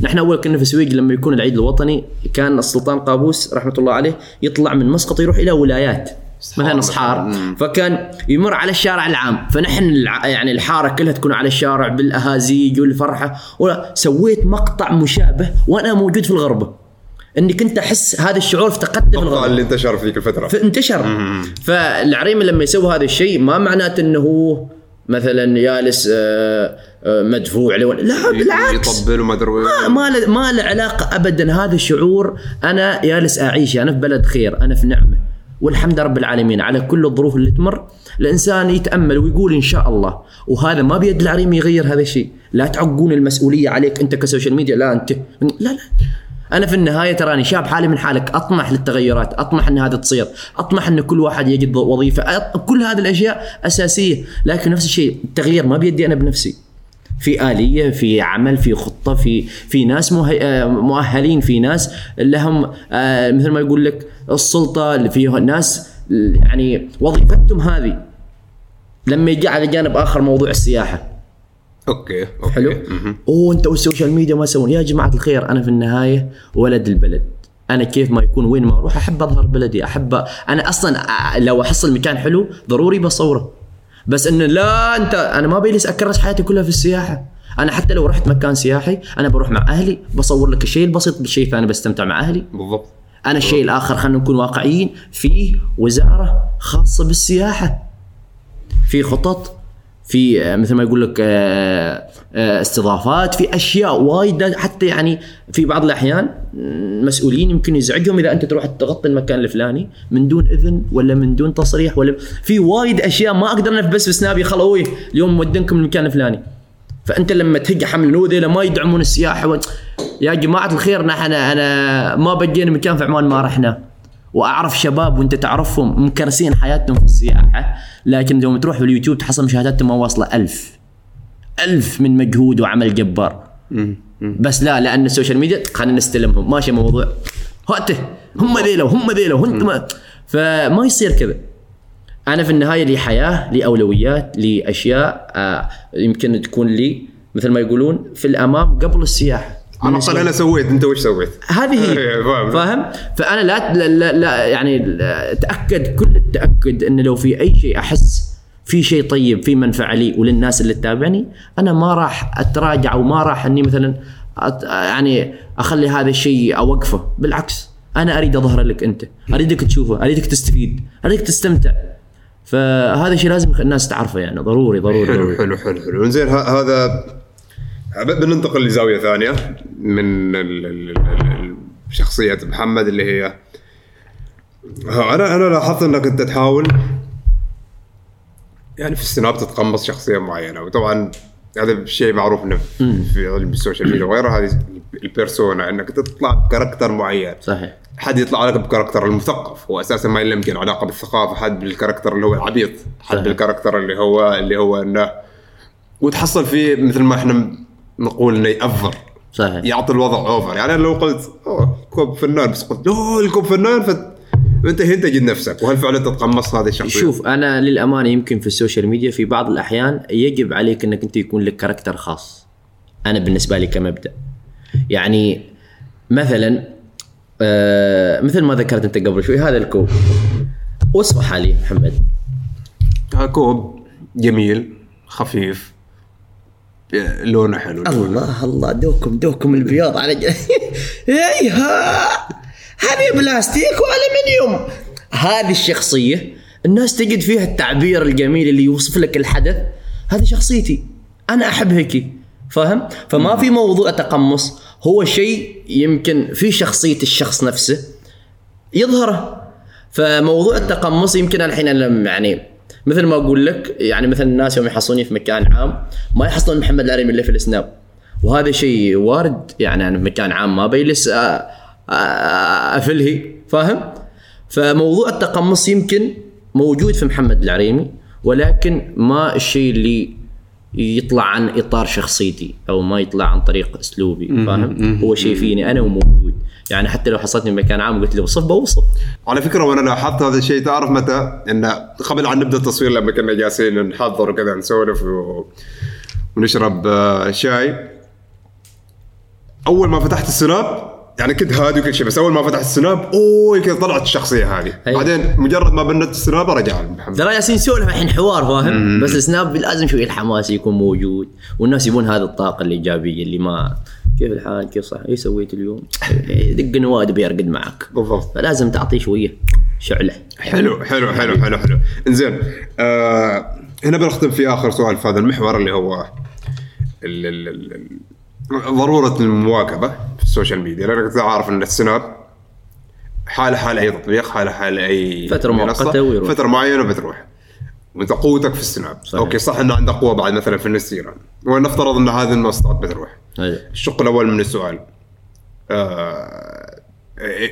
نحن أول كنا في سويق لما يكون العيد الوطني كان السلطان قابوس رحمة الله عليه يطلع من مسقط يروح إلى ولايات مثلا أصحار. فكان يمر على الشارع العام. فنحن يعني الحارة كلها تكون على الشارع بالأهازيج والفرحة. ولا سويت مقطع مشابه وأنا موجود في الغربه إني كنت أحس هذا الشعور افتقدته في الغربه اللي انتشر فيك الفترة. فانتشر فالعريمة لما يسوي هذا الشيء ما معناته إنه هو مثلا جالس آه، آه، مدفوع لا بالعكس. يطبل وما أدري. ما ما له ما له علاقة ابدا. هذا الشعور أنا جالس أعيش أنا في بلد خير أنا في نعمة. والحمد رب العالمين على كل الظروف اللي تمر. الإنسان يتأمل ويقول إن شاء الله. وهذا ما بيد العريم يغير هذا الشيء. لا تعقون المسؤولية عليك أنت كسوشيال ميديا. لا انت لا لا. أنا في النهاية تراني شاب حالي من حالك أطمح للتغيرات أطمح إن هذا تصير أطمح إن كل واحد يجد وظيفة كل هذه الأشياء أساسية لكن نفس الشيء التغيير ما بيدي أنا بنفسي. في آلية في عمل في خطة في في ناس آه، مؤهلين في ناس لهم آه، مثل ما يقول لك السلطة اللي فيها ناس يعني وظيفتهم هذه. لما يجي على جانب آخر موضوع السياحة. okay okay. حلو؟ أوه أنت وال social media ما يسوون؟ يا جماعة الخير أنا في النهاية ولد البلد. أنا كيف ما يكون وين ما أروح أحب أظهر بلدي أحب أنا أصلا لو أحصل مكان حلو ضروري بصوره. بس إنه لا أنت أنا ما بيجلس اكرس حياتي كلها في السياحة. أنا حتى لو رحت مكان سياحي أنا بروح مع أهلي بصور لك الشيء البسيط بالشيء الثاني بستمتع مع أهلي. بالضبط. أنا الشيء الآخر خلينا نكون واقعيين في وزارة خاصة بالسياحة. في خطط في آه، مثل ما يقول لك آه، آه، استضافات في أشياء وايد حتى يعني في بعض الأحيان مسؤولين يمكن يزعجهم إذا أنت تروح تغطي المكان الفلاني من دون إذن ولا من دون تصريح ولا في وايد أشياء ما أقدر أنا بس في سنابي خلوي اليوم مودنكم المكان الفلاني. فأنت لما تهج حمل انه ذيلا ما يدعمون السياحة و... يا جماعة الخير نحن أنا ما بقينا مكان في عمان ما رحنا. وأعرف شباب وأنت تعرفهم مكرسين حياتهم في السياحة لكن يوم تروح في اليوتيوب تحصل مشاهداتهم ما واصلة ألف. ألف من مجهود وعمل جبار. بس لا لأن ال social media خلينا نستلمهم. ماشي موضوع. هاته هم ذيلا وهم ذيلا ما فما يصير كذا. أنا في النهاية لي حياة لي أولويات لي أشياء آه يمكن تكون لي مثل ما يقولون في الأمام قبل السياحة. على الأقل أنا سويت أنت وش سويت؟ هذه هي إيه، فاهم. فأنا لا لا, لا, يعني لا- تأكد كل التأكد إن لو في أي شيء أحس في شيء طيب في منفعة لي وللناس اللي تتابعني أنا ما راح أتراجع أو ما راح إني مثلا أت يعني أخلي هذا الشيء أوقفه. بالعكس أنا أريد أظهر لك أنت. أريدك تشوفه أريدك تستفيد أريدك تستمتع. فهذا الشيء لازم الناس تعرفه يعني. ضروري ضروري, حلو ضروري. حلو حلو حلو. زين هذا بننتقل لزاوية ثانية من شخصية محمد اللي هي أنا أنا لاحظت أنك أنت تحاول يعني في السناب تتقمص شخصية معينة وطبعا هذا شيء معروف إنه في علم السوشيال ميديا وغيره هذه ال persona إنك تطلع ب character معين. صحيح. حد يطلع لك ب character المثقف هو أساسا ما له يمكن علاقة بالثقافة حد بال character اللي هو العبيط حد صحيح. بال character اللي هو اللي هو انه وتحصل فيه مثل ما إحنا نقول إنه يأفر. صحيح. يعطي الوضع over. يعني أنا لو قلت أوه كوب فنان. بس قلت لا الكوب فنان. فانت أنت هنا تجد نفسك. وهل فعلا تتقمص هذه الشخصية؟ شوف أنا للأمانة يمكن في ال social media في بعض الأحيان يجب عليك إنك أنت يكون لك character خاص. أنا بالنسبة لي كمبدأ. يعني مثلا آه مثل ما ذكرت أنت قبل شوي هذا الكوب. وصفه حالي محمد. كوب جميل خفيف. لونه حلو. الله الله دوكم دوكم البياض على. إيها هذه بلاستيك وألمنيوم. هذه الشخصية الناس تجد فيها التعبير الجميل اللي يوصف لك الحدث. هذه شخصيتي أنا احب هيك فاهم؟ فما في موضوع تقمص. هو شيء يمكن في شخصية الشخص نفسه يظهره. فموضوع التقمص يمكن الحين يعني مثل ما أقول لك يعني مثلا الناس يوم يحصلوني في مكان عام ما يحصلون محمد العريمي اللي في السناب وهذا شيء وارد يعني أنا في مكان عام ما أ- أ- افلهي فاهم؟ فموضوع التقمص يمكن موجود في محمد العريمي ولكن ما الشيء اللي يطلع عن إطار شخصيتي أو ما يطلع عن طريق أسلوبي فاهم؟ هو شيء فيني أنا وموجود يعني حتى لو حصلتني في مكان عام وقلت لي وصف بوصف على فكرة وأنا لاحظت هذا الشيء تعرف متى؟ انه قبل ان نبدأ التصوير لما كنا جالسين نحضر وكذا نسولف و... ونشرب آه، شاي أول ما فتحت السناب يعني كنت هادي وكل شيء بس أول ما فتحت السناب أوه كذا طلعت الشخصية هذه. أيوة. بعدين مجرد ما بندت السناب رجع محمد ترى يالسين نسولف الحين حوار فاهم؟ بس السناب لازم شوي الحماس يكون موجود والناس يبون هذه الطاقة الإيجابية اللي ما كيف الحال؟ كيف صح؟ إيش سويت اليوم؟ دق نواد بيرقد معك. بالضبط. فلازم تعطيه شوية شعلة. حلو حلو حلو حلو حلو. إنزين آه هنا بنختم في آخر سؤال في هذا المحور اللي هو ضرورة المواكبة في ال social media لأنك عارف إن السناب حالة حال أي تطبيق حالة حال أي فترة منصة، مؤقتة ويروح. فترة معينة بتروح وأنت قوتك في السناب صحيح. okay صح إنه عندك قوة بعد مثلا في الانستغرام ونفترض إن هذه المنصات بتروح أيوة. الشق الأول من السؤال آه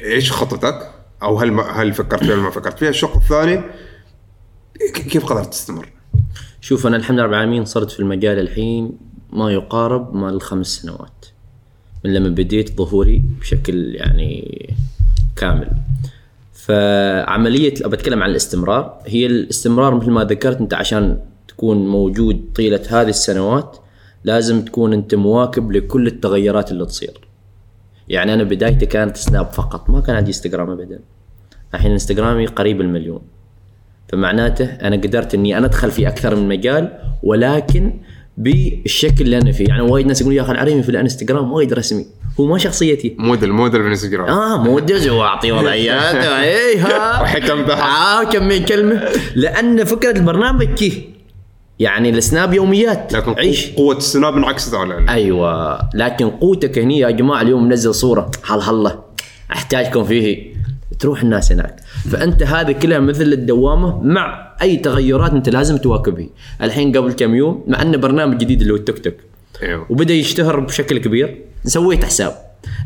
إيش خطتك؟ أو هل هل فكرت فيها ولا ما فكرت فيها؟ الشق الثاني كيف قدرت تستمر؟ شوف أنا الحمد لله رب العالمين صرت في المجال الحين ما يقارب مال الخمس سنوات. من لما بديت ظهوري بشكل يعني كامل. فعملية بتكلم عن الاستمرار. هي الاستمرار مثل ما ذكرت أنت عشان تكون موجود طيلة هذه السنوات لازم تكون أنت مواكب لكل التغيرات اللي تصير. يعني أنا بدايتي كانت سناب فقط ما كان عندي انستغرام ابدا. الحين انستغرامي قريب المليون. فمعناته أنا قدرت إني أنا أدخل في أكثر من مجال ولكن بالشكل اللي أنا فيه. يعني وايد ناس يقولون يا أخي العريمي في الإنستغرام وايد رسمي. هو ما شخصيتي. موديل موديل في الإنستغرام. آه moods واعطي وضعيات اي ها وحكم ضحك. آه كم كلمة. لأن فكرة البرنامج كي؟ يعني السناب يوميات. لكن عيش. قو- قوة السناب انعكست على أيوه. لكن قوتك هني يا جماعة اليوم منزل صورة. هل هلا. أحتاجكم فيه. تروح الناس هناك. فأنت هذه كلها مثل الدوامة مع أي تغيرات أنت لازم تواكبها الحين قبل كم يوم مع انه برنامج جديد اللي هو التيك توك. أيوه. وبدأ يشتهر بشكل كبير سويت حساب.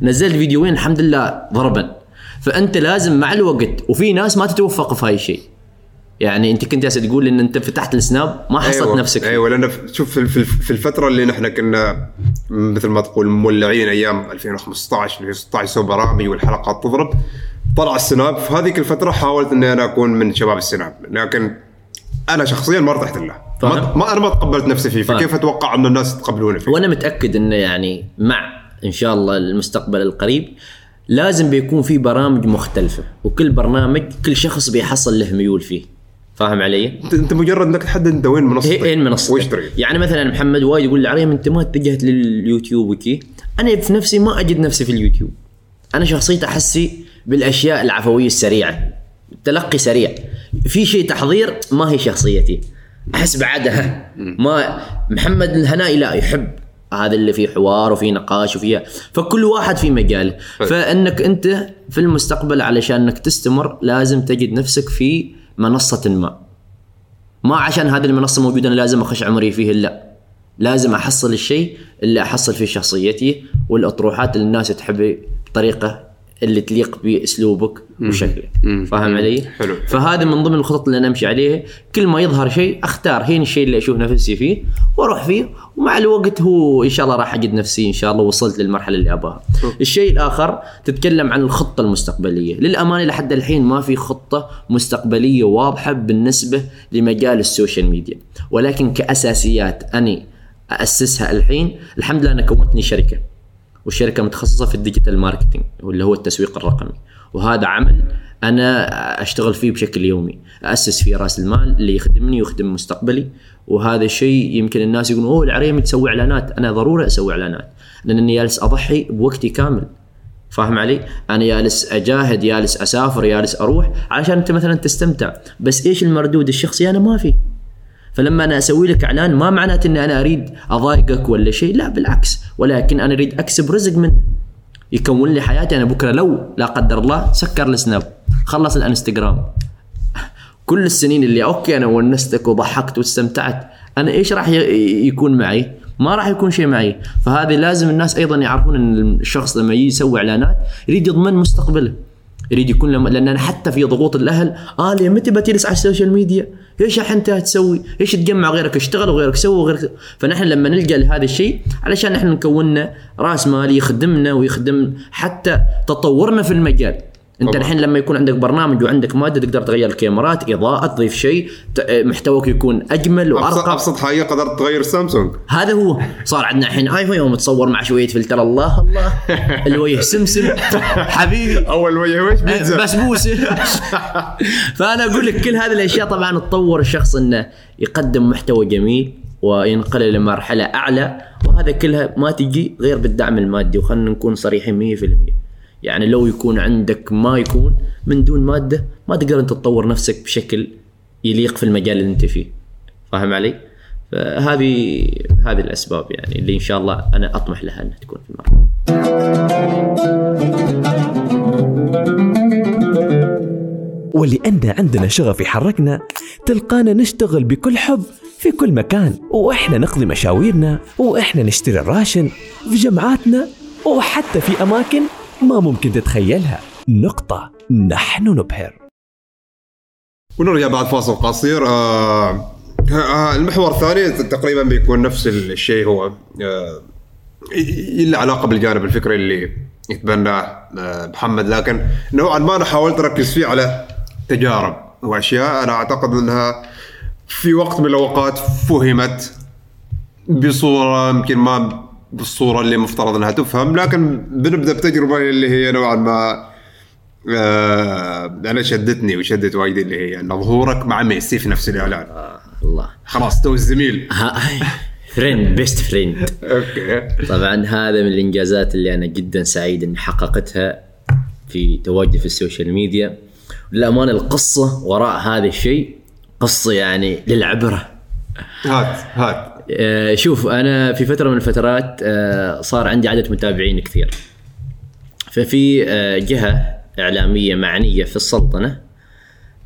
نزلت فيديوين الحمد لله ضربا فأنت لازم مع الوقت وفي ناس ما تتوفق في هاي الشيء. يعني أنت كنت هسه تقول إن أنت فتحت السناب ما حصلت أيوة. نفسك فيه. أيوه. لأن شوف في, الفترة اللي نحن كنا مثل ما تقول مولعين أيام 2015 2016 سووا برامج والحلقات تضرب. طلع السناب. في هذيك الفترة حاولت إني أنا أكون من شباب السناب لكن أنا شخصيا ما ارتحت له ما, فاهم. ما أنا ما تقبلت نفسي فيه. فكيف أتوقع إن الناس يتقبلوني فيه؟ وأنا متأكد إنه يعني مع إن شاء الله المستقبل القريب لازم بيكون في برامج مختلفة وكل برنامج كل شخص بيحصل له ميول فيه. فاهم علي؟ انت مجرد إنك تحدد أنت وين منصتك. وين منصتك. وإيش تريد. يعني مثلا محمد وايد يقول لي عريم أنت ما اتجهت لليوتيوب وكي. أنا في نفسي ما أجد نفسي في اليوتيوب. أنا شخصيتي أحسي بالأشياء العفوية السريعة. تلقي سريع. في شيء تحضير ما هي شخصيتي. أحس بعدها. ما محمد الهنائي لا يحب هذا اللي فيه حوار وفيه نقاش وفيها فكل واحد في مجاله. فإنك أنت في المستقبل علشان انك تستمر لازم تجد نفسك في منصة ما. ما عشان هذه المنصة موجودة أنا لازم أخش عمري فيه لا لازم أحصل الشيء اللي أحصل فيه شخصيتي والأطروحات اللي الناس تحب بطريقة اللي تليق بأسلوبك وشكلك. فاهم علي؟ حلو. فهذا من ضمن الخطط اللي أنا أمشي عليها كل ما يظهر شيء أختار هين الشيء اللي أشوف نفسي فيه وأروح فيه. ومع الوقت هو إن شاء الله راح أجد نفسي إن شاء الله وصلت للمرحلة اللي ابغاها. الشيء الآخر تتكلم عن الخطة المستقبلية، للأمانة لحد الحين ما في خطة مستقبلية واضحة بالنسبة لمجال ال social media، ولكن كأساسيات أني اسسها الحين الحمد لله أنا كونت لي شركة. والشركة متخصصة في ال digital marketing واللي هو التسويق الرقمي. وهذا عمل أنا أشتغل فيه بشكل يومي. اسس فيه رأس المال اللي يخدمني ويخدم مستقبلي. وهذا الشيء يمكن الناس يقولون أوه العريمي تسوي إعلانات. أنا ضروري أسوي إعلانات لانني جالس أضحي بوقتي كامل. فاهم علي؟ أنا جالس أجاهد جالس أسافر جالس أروح علشان أنت مثلا تستمتع. بس إيش المردود الشخصي؟ أنا ما في. فلما أنا أسوي لك إعلان ما معناته إني أنا أريد أضايقك ولا شيء لا بالعكس. ولكن أنا أريد أكسب رزق منه. يكون لي حياتي أنا بكرة لو لا قدر الله سكر السناب. خلص الانستغرام. كل السنين اللي okay أنا ونستك وضحكت واستمتعت. أنا إيش راح يكون معي؟ ما راح يكون شيء معي. فهذه لازم الناس أيضا يعرفون إن الشخص لما يجي يسوي إعلانات يريد يضمن مستقبله. يريد يكون لما لأن أنا حتى في ضغوط الأهل آه ليه متى بتجلس على ال social media؟ إيش انت تسوي؟ إيش تجمع غيرك اشتغل وغيرك سوي وغيرك فنحن لما نلجا لهذا الشيء علشان نحن نكون راس مال يخدمنا ويخدم حتى تطورنا في المجال انت. الحين لما يكون عندك برنامج وعندك ماده تقدر تغير الكاميرات إضاءة تضيف شيء ت- محتواك يكون أجمل وأرقى. أبسط حاجة قدرت تغير سامسونج. هذا هو. صار عندنا الحين آيفون يوم تصور مع شوية فلتر. الله الله. الوجه سمسم. حبيبي. أول وجه وش؟ بيتزا. بسبوسه فأنا أقول لك كل هذه الأشياء طبعا تطور الشخص إنه يقدم محتوى جميل وينقل لمرحله أعلى وهذا كلها ما تجي غير بالدعم المادي وخلنا نكون صريحين 100% يعني لو يكون عندك ما يكون من دون مادة ما تقدر أنت تطور نفسك بشكل يليق في المجال اللي أنت فيه فاهم علي؟ فهذه هذه الأسباب يعني اللي إن شاء الله أنا أطمح لها أنها تكون في المرحلة ولأن عندنا شغف يحركنا تلقانا نشتغل بكل حب في كل مكان وإحنا نقضي مشاويرنا وإحنا نشتري الراشن في جمعاتنا وحتى في أماكن ما ممكن تتخيلها. نقطة. نحن نبهر. ونرجع بعد فاصل قصير. آه المحور الثاني تقريبا بيكون نفس الشيء هو آه له علاقة بالجانب الفكري اللي يتبناه آه محمد. لكن نوعا ما أنا حاولت أركز فيه على تجارب وأشياء. أنا أعتقد أنها في وقت من الأوقات فهمت بصورة يمكن ما بالصورة اللي مفترض إنها تفهم لكن بنبدأ بتجربة اللي هي نوعا ما آه أنا شدتني وشدت وايد اللي هي إن ظهورك مع ميسي في نفس الإعلان. آه الله. خلاص تو الزميل. friend best friend okay. طبعا هذا من الإنجازات اللي أنا جدا سعيد إني حققتها في تواجدي في ال social media. للأمانة القصة وراء هذا الشيء قصة يعني للعبرة. هات هات. شوف أنا في فترة من الفترات آه، صار عندي عدد متابعين كثير. ففي آه، جهة إعلامية معنية في السلطنة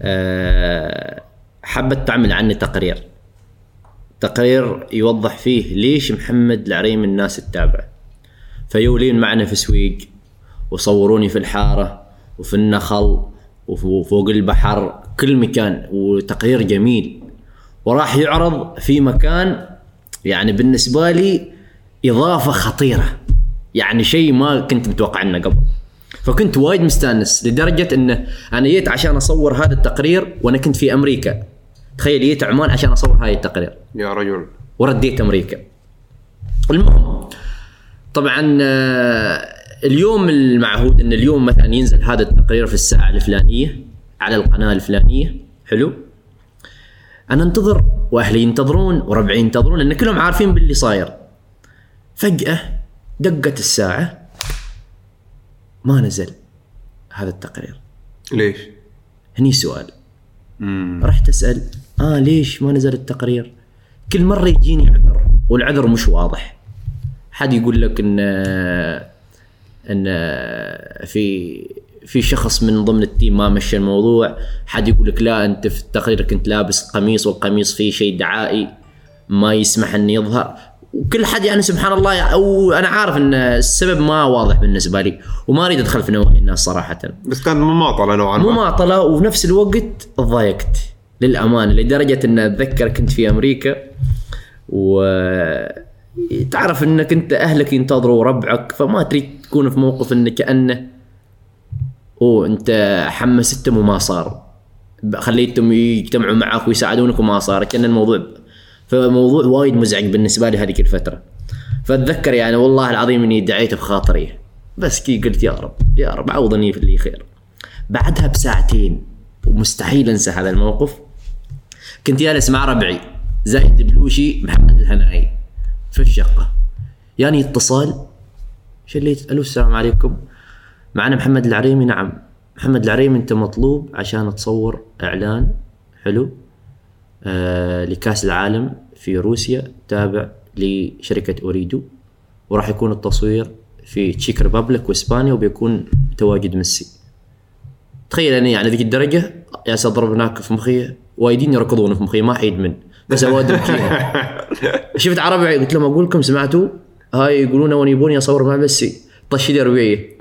آه، حبت تعمل عني تقرير. تقرير يوضح فيه ليش محمد العريم الناس تتابعه فيولين معنا في سويق وصوروني في الحارة وفي النخل وفوق البحر كل مكان وتقرير جميل. وراح يعرض في مكان يعني بالنسبة لي إضافة خطيرة. يعني شيء ما كنت متوقع عنه قبل. فكنت وايد مستأنس لدرجة إنه أنا جيت عشان أصور هذا التقرير وأنا كنت في أمريكا. تخيل جيت عمان عشان أصور هاي التقرير. يا رجل. ورديت أمريكا. المهم طبعا آه، اليوم المعهود إن اليوم مثلا ينزل هذا التقرير في الساعة الفلانية على القناة الفلانية. حلو؟ أنا انتظر وأهلي ينتظرون وربعي ينتظرون لأن كلهم عارفين باللي صاير. فجأة دقت الساعة ما نزل هذا التقرير. ليش؟ هني سؤال. رحت أسأل آه ليش ما نزل التقرير؟ كل مرة يجيني عذر والعذر مش واضح. حد يقول لك إن إن في في شخص من ضمن التيم ما مشى الموضوع حد يقول لك لا أنت في التقرير كنت لابس قميص والقميص فيه شيء دعائي ما يسمح إنه يظهر. وكل حد يعني سبحان الله أو أنا عارف إن السبب ما واضح بالنسبة لي وما أريد أدخل في نوايا الناس صراحة. بس كانت مماطله نوعا ما. مماطله وفي نفس الوقت ضايقت للأمانة لدرجة إن أتذكر كنت في أمريكا و تعرف انك انت أهلك ينتظروا ربعك فما تريد تكون في موقف انه كأنه أوه أنت حمستهم وما صار. خليتهم يجتمعوا معك ويساعدونك وما صار كأن الموضوع فموضوع وايد مزعج بالنسبة لي هذيك الفترة. فأتذكر يعني والله العظيم إني دعيت بخاطري. بس كي قلت يا رب يا رب عوضني في اللي خير. بعدها بساعتين ومستحيل أنسى هذا الموقف كنت جالس مع ربعي زايد البلوشي محمد الهنائي في الشقة. يعني اتصال شليت ألو السلام عليكم. معنا محمد العريمي. نعم. محمد العريمي أنت مطلوب عشان تصور إعلان حلو آه لكأس العالم في روسيا تابع لشركة أوريدو وراح يكون التصوير في تشيك ريبابليك وإسبانيا وبيكون تواجد ميسي. تخيل اني يعني ذيك الدرجة يا اضرب هناك في مخي وايدين يركضون في مخي ما حيد من. بس اوادر شفت عربي قلت لهم أقول لكم سمعتوا؟ هاي يقولون وين يبوني اصور مع ميسي. طش لي ربيعي.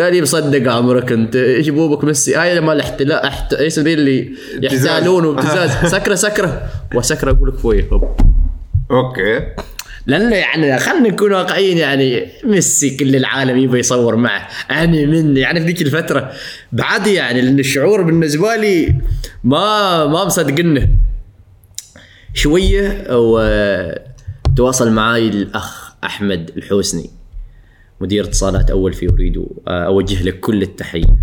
قال لي مصدق عمرك انت. إيش بوبك ميسي؟ هاي مال احتلال احت... إيش ذي اللي يحتالون وابتزاز. سكرة سكرة. وسكرة أقول لك فوي okay. لأن يعني خلينا نكون واقعيين يعني ميسي كل العالم يبغى يصور معه. أنا من يعني في ذيك الفترة بعد يعني لأن الشعور بالنسبة لي ما ما مصدقنه شوية وتواصل معاي الأخ أحمد الحوسني. مدير اتصالات أول في أوريدو أوجه لك كل التحية.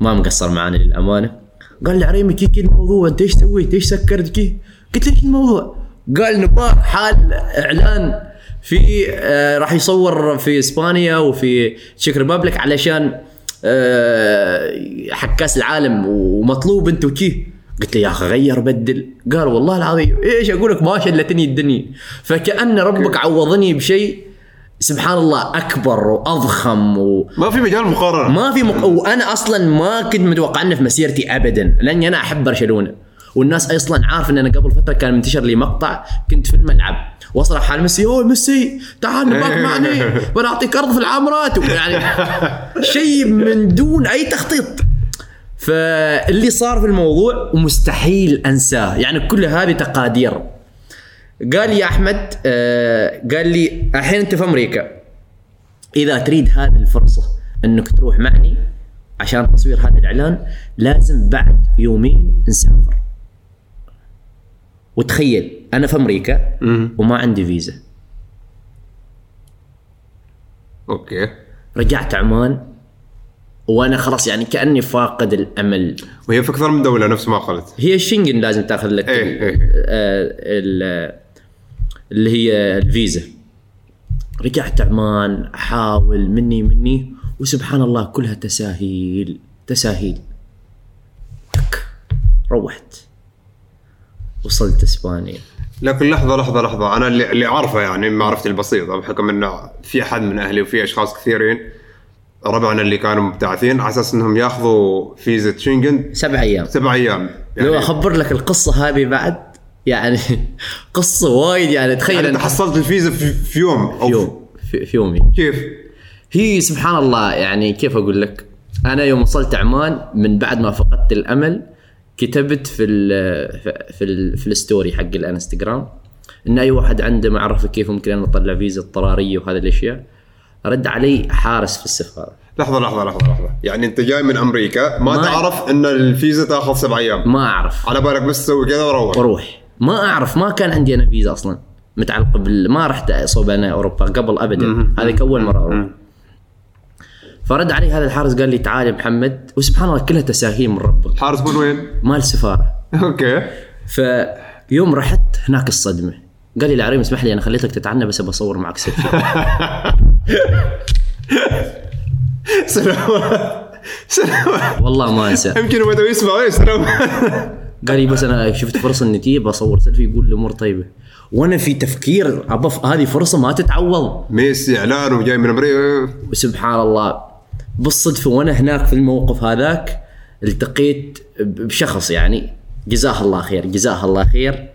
ما مقصر معانا للأمانة. قال لي عريمي كي كي الموضوع أنت إيش سويت إيش سكرت كي؟ قلت له الموضوع. قال نبغى حال إعلان في آه راح يصور في إسبانيا وفي Czech Republic علشان آه حق كأس العالم ومطلوب أنت وكي. قلت له يا أخي غير بدل. قال والله العظيم. إيش أقول لك ما شلتني الدنيا. فكأن ربك عوضني بشيء سبحان الله أكبر وأضخم و... ما في مجال مقارنة. ما في مق... وأنا أصلا ما كنت متوقع إنه في مسيرتي ابدا لأني أنا أحب برشلونة. والناس أصلا عارف إن أنا قبل فترة كان منتشر لي مقطع كنت في الملعب. واصرخ حال ميسي أوه ميسي تعال نباك معني بنعطيك أرض في العمرات يعني شيء من دون أي تخطيط. فاللي صار في الموضوع ومستحيل أنساه. يعني كل هذه تقادير. قال لي يا أحمد آه قال لي الحين أنت في أمريكا. إذا تريد هذه الفرصة أنك تروح معي عشان تصوير هذا الإعلان لازم بعد يومين نسافر. وتخيل أنا في أمريكا وما عندي فيزا. okay. رجعت عمان وأنا خلاص يعني كأني فاقد الأمل. وهي في أكثر من دولة نفس ما قلت. هي الشنجن لازم تاخذ لك إيه، ال- إيه. ال- اللي هي الفيزا. رجعت عمان أحاول مني مني وسبحان الله كلها تساهيل تساهيل. روحت. وصلت إسبانيا. لكن لحظة لحظة لحظة. أنا اللي, اللي عارفه يعني معرفتي البسيطه بحكم انه في أحد من أهلي وفي أشخاص كثيرين ربعنا اللي كانوا مبتعثين على أساس إنهم ياخذوا فيزا شنغن سبع أيام. سبع أيام. لو أخبر لك القصة هذه بعد يعني قصة وايد يعني تخيل يعني انت أنت حصلت الفيزا في, في يوم أو في يوم. في, في يومي كيف؟ هي سبحان الله يعني كيف أقول لك؟ أنا يوم وصلت عمان من بعد ما فقدت الأمل كتبت في ال في ال في الستوري حق الانستغرام إن أي واحد عنده ما اعرف كيف ممكن أنا أطلع فيزا اضطرارية وهذه الأشياء رد علي حارس في السفارة. لحظة لحظة لحظة لحظة. يعني أنت جاي من أمريكا ما, ما- تعرف إن الفيزا تأخذ سبع أيام. ما أعرف. على بالك بس تسوي كذا وروح. وأروح ما أعرف ما كان عندي أنا فيزا أصلا. متعلق بال ما رحت صوب أنا أوروبا قبل ابدا. هذه أول مرة أروح. فرد علي هذا الحارس قال لي تعال يا محمد وسبحان الله كلها تساهيل من ربك. حارس من وين؟ مال السفاره أوكي. فيوم رحت هناك الصدمة. قال لي العريمي اسمح لي أنا خليتك تتعنى بس بصور معك سيلفي سلامات سلامات والله ما أنسى. يمكن هو يسمع إيه سلامات قال لي بس أنا شفت فرصة إني تجي بصور سيلفي يقول الأمور طيبة. وأنا في تفكير ابى ف- هذه فرصه ما تتعوض. ميسي إعلان وجاي من أمريكا. وسبحان الله. بالصدفة وأنا هناك في الموقف هذاك التقيت بشخص يعني جزاه الله خير جزاه الله خير.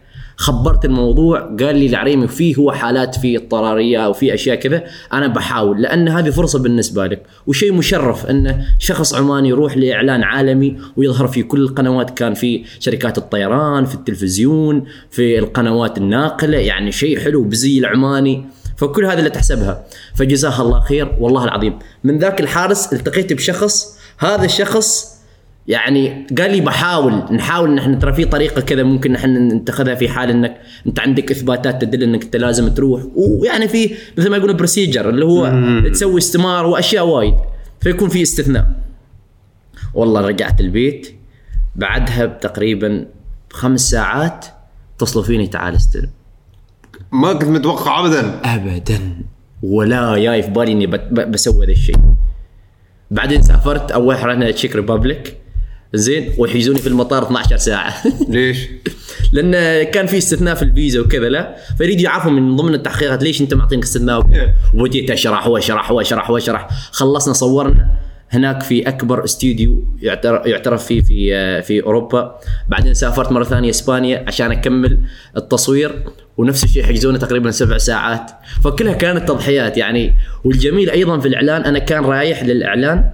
خبرت الموضوع قال لي العريمي فيه هو حالات في اضطرارية أو في أشياء كذا أنا بحاول لأن هذه فرصة بالنسبة لك. وشيء مشرف أن شخص عماني يروح لإعلان عالمي ويظهر في كل القنوات كان في شركات الطيران في التلفزيون في القنوات الناقلة يعني شيء حلو بزي العماني فكل هذا اللي تحسبها. فجزاه الله خير والله العظيم. من ذاك الحارس التقيت بشخص هذا الشخص يعني قال لي بحاول نحاول ان إحنا ترى في طريقة كذا ممكن نحن نتخذها في حال إنك أنت عندك إثباتات تدل إنك أنت لازم تروح. ويعني في مثل ما يقولون procedure اللي هو تسوي استمارة وأشياء وايد. فيكون في استثناء. والله رجعت البيت بعدها تقريبا بخمس ساعات اتصلوا فيني تعال استلم. ما كنت متوقع ابدا. ابدا. ولا جاي في بالي إني بسوي ذا الشيء. بعدين سافرت أول رحنا Czech Republic زين ويحجزوني في المطار 12 ساعة. ليش؟ لأن كان في استثناء في الفيزا وكذا لا. فيريدوا يعرفوا من ضمن التحقيقات ليش أنت معطينك استثناء؟ وكذا وبديت أشرح وأشرح وأشرح وأشرح. خلصنا صورنا هناك في أكبر استوديو يعتر- يعترف فيه في آه، في أوروبا. بعدين سافرت مرة ثانية إسبانيا عشان أكمل التصوير ونفس الشيء حجزونا تقريبا سبع ساعات. فكلها كانت تضحيات يعني. والجميل أيضا في الإعلان أنا كان رايح للإعلان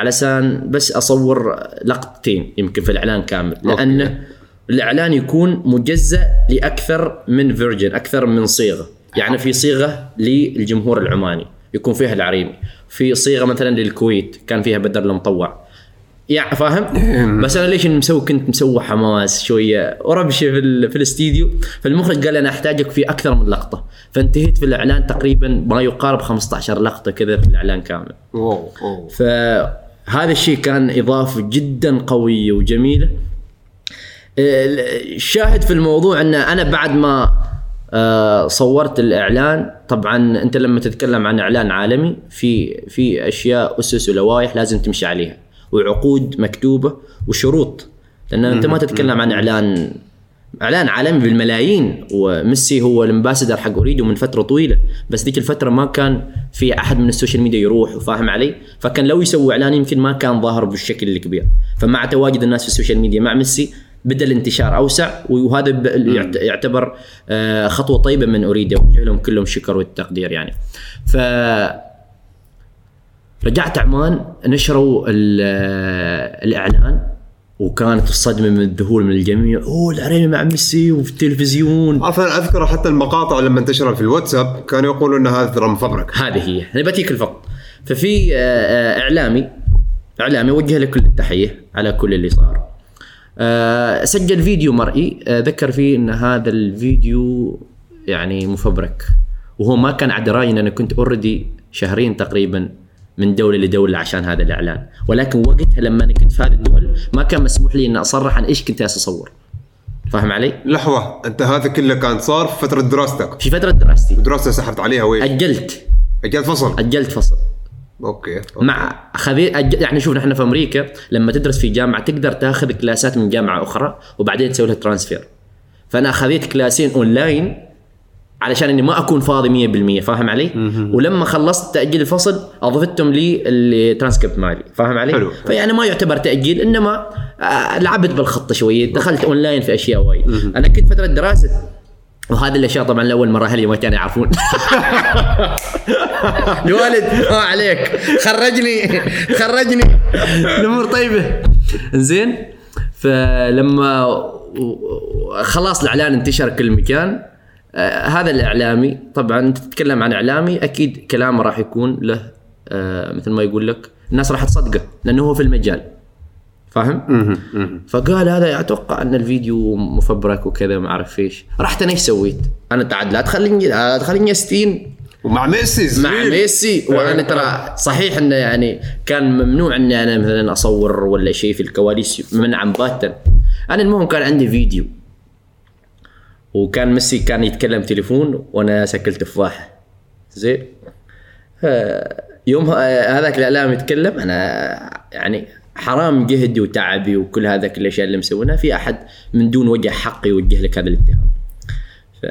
علشان بس أصور لقطتين يمكن في الإعلان كامل لأنه الإعلان يكون مجزأ لأكثر من version أكثر من صيغة. يعني في صيغة للجمهور العماني يكون فيها العريمي. في صيغة مثلا للكويت كان فيها بدر المطوع. يعني فاهم؟ بس أنا ليش مسوي كنت مسوي حماس شوية؟ وربشه في, في الاستديو. فالمخرج قال أنا أحتاجك في أكثر من لقطة. فانتهيت في الإعلان تقريبا ما يقارب 15 لقطة كذا في الإعلان كامل. wow wow. فهذا الشيء كان إضافة جدا قوية وجميلة. الشاهد في الموضوع أن أنا بعد ما آه، صورت الإعلان طبعا أنت لما تتكلم عن إعلان عالمي في في أشياء أسس ولوائح لازم تمشي عليها وعقود مكتوبة وشروط لأن أنت ما تتكلم عن إعلان إعلان عالمي بالملايين وميسي هو ال ambassador حق Ooredoo من فترة طويلة. بس ذيك الفترة ما كان في أحد من ال social media يروح وفاهم علي. فكان لو يسوي إعلان يمكن ما كان ظاهر بالشكل الكبير. فمع تواجد الناس في ال social media مع ميسي بدأ الانتشار أوسع. وهذا يعتبر آه، خطوة طيبة من Ooredoo لهم كلهم الشكر والتقدير يعني. ف رجعت عمان نشروا ال- الإعلان. وكانت الصدمة من الذهول من الجميع. أوه العريمي مع ميسي وفي التلفزيون. عارف أنا أذكر حتى المقاطع لما انتشرت في الواتساب كانوا يقولوا ان هذا ترى مفبرك هذه هي. أنا بذيك الفترة ففي آه، آه، إعلامي إعلامي وجه له كل التحية على كل اللي صار. آه، سجل فيديو مرئي. ذكر فيه إن هذا الفيديو يعني مفبرك. وهو ما كان على درايه إن أنا كنت already شهرين تقريبا من دولة لدولة عشان هذا الإعلان. ولكن وقتها لما أنا كنت في هذه الدول ما كان مسموح لي ان أصرح عن إيش كنت اصور فاهم علي؟ لحظة أنت هذا كله كان صار في فترة دراستك؟ في فترة دراستي. دراستك سحبت عليها وين؟ أجلت. أجل فصل؟ أجلت فصل. أوكي أوكي. مع خذي أج- يعني شوف نحن في أمريكا لما تدرس في جامعة تقدر تاخذ كلاسات من جامعة أخرى وبعدين تسوي لها transfer فأنا أخذت كلاسين اونلاين علشان إني ما أكون فاضي 100% فاهم علي؟ ولما خلصت تأجيل الفصل أضفتهم لي الترانسكريبت مالي فاهم علي؟ حلو. فيعني ما يعتبر تأجيل إنما آه، لعبت بالخطه شوية دخلت اونلاين في أشياء وايد. أنا كنت فترة دراسة وهذه الأشياء طبعا لأول مرة أهلي ما كانوا يعرفون. الوالد ما عليك. خرجني خرجني. الأمور طيبة. زين فلما خلاص الإعلان انتشر كل مكان آه هذا الإعلامي طبعا أنت تتكلم عن إعلامي أكيد كلامه راح يكون له آه مثل ما يقول لك الناس راح تصدقه لأنه هو في المجال. فاهم؟ فقال هذا أتوقع أن الفيديو مفبرك وكذا ما أعرف إيش. رحت أنا إيش سويت؟ أنا تعال لا تخليني لا تخليني أستين. ومع ميسي مع. ميسي. وأنا ترى صحيح إنه يعني كان ممنوع إني أنا مثلا أصور ولا شيء في الكواليس منعا باتا. أنا المهم كان عندي فيديو. وكان ميسي كان يتكلم تليفون وأنا سكل تفاحه زين. يوم هذاك الإعلام يتكلم أنا يعني حرام جهدي وتعبي وكل هذاك الأشياء اللي مسوينها. في أحد من دون وجه حق يوجه لك هذا الاتهام. ف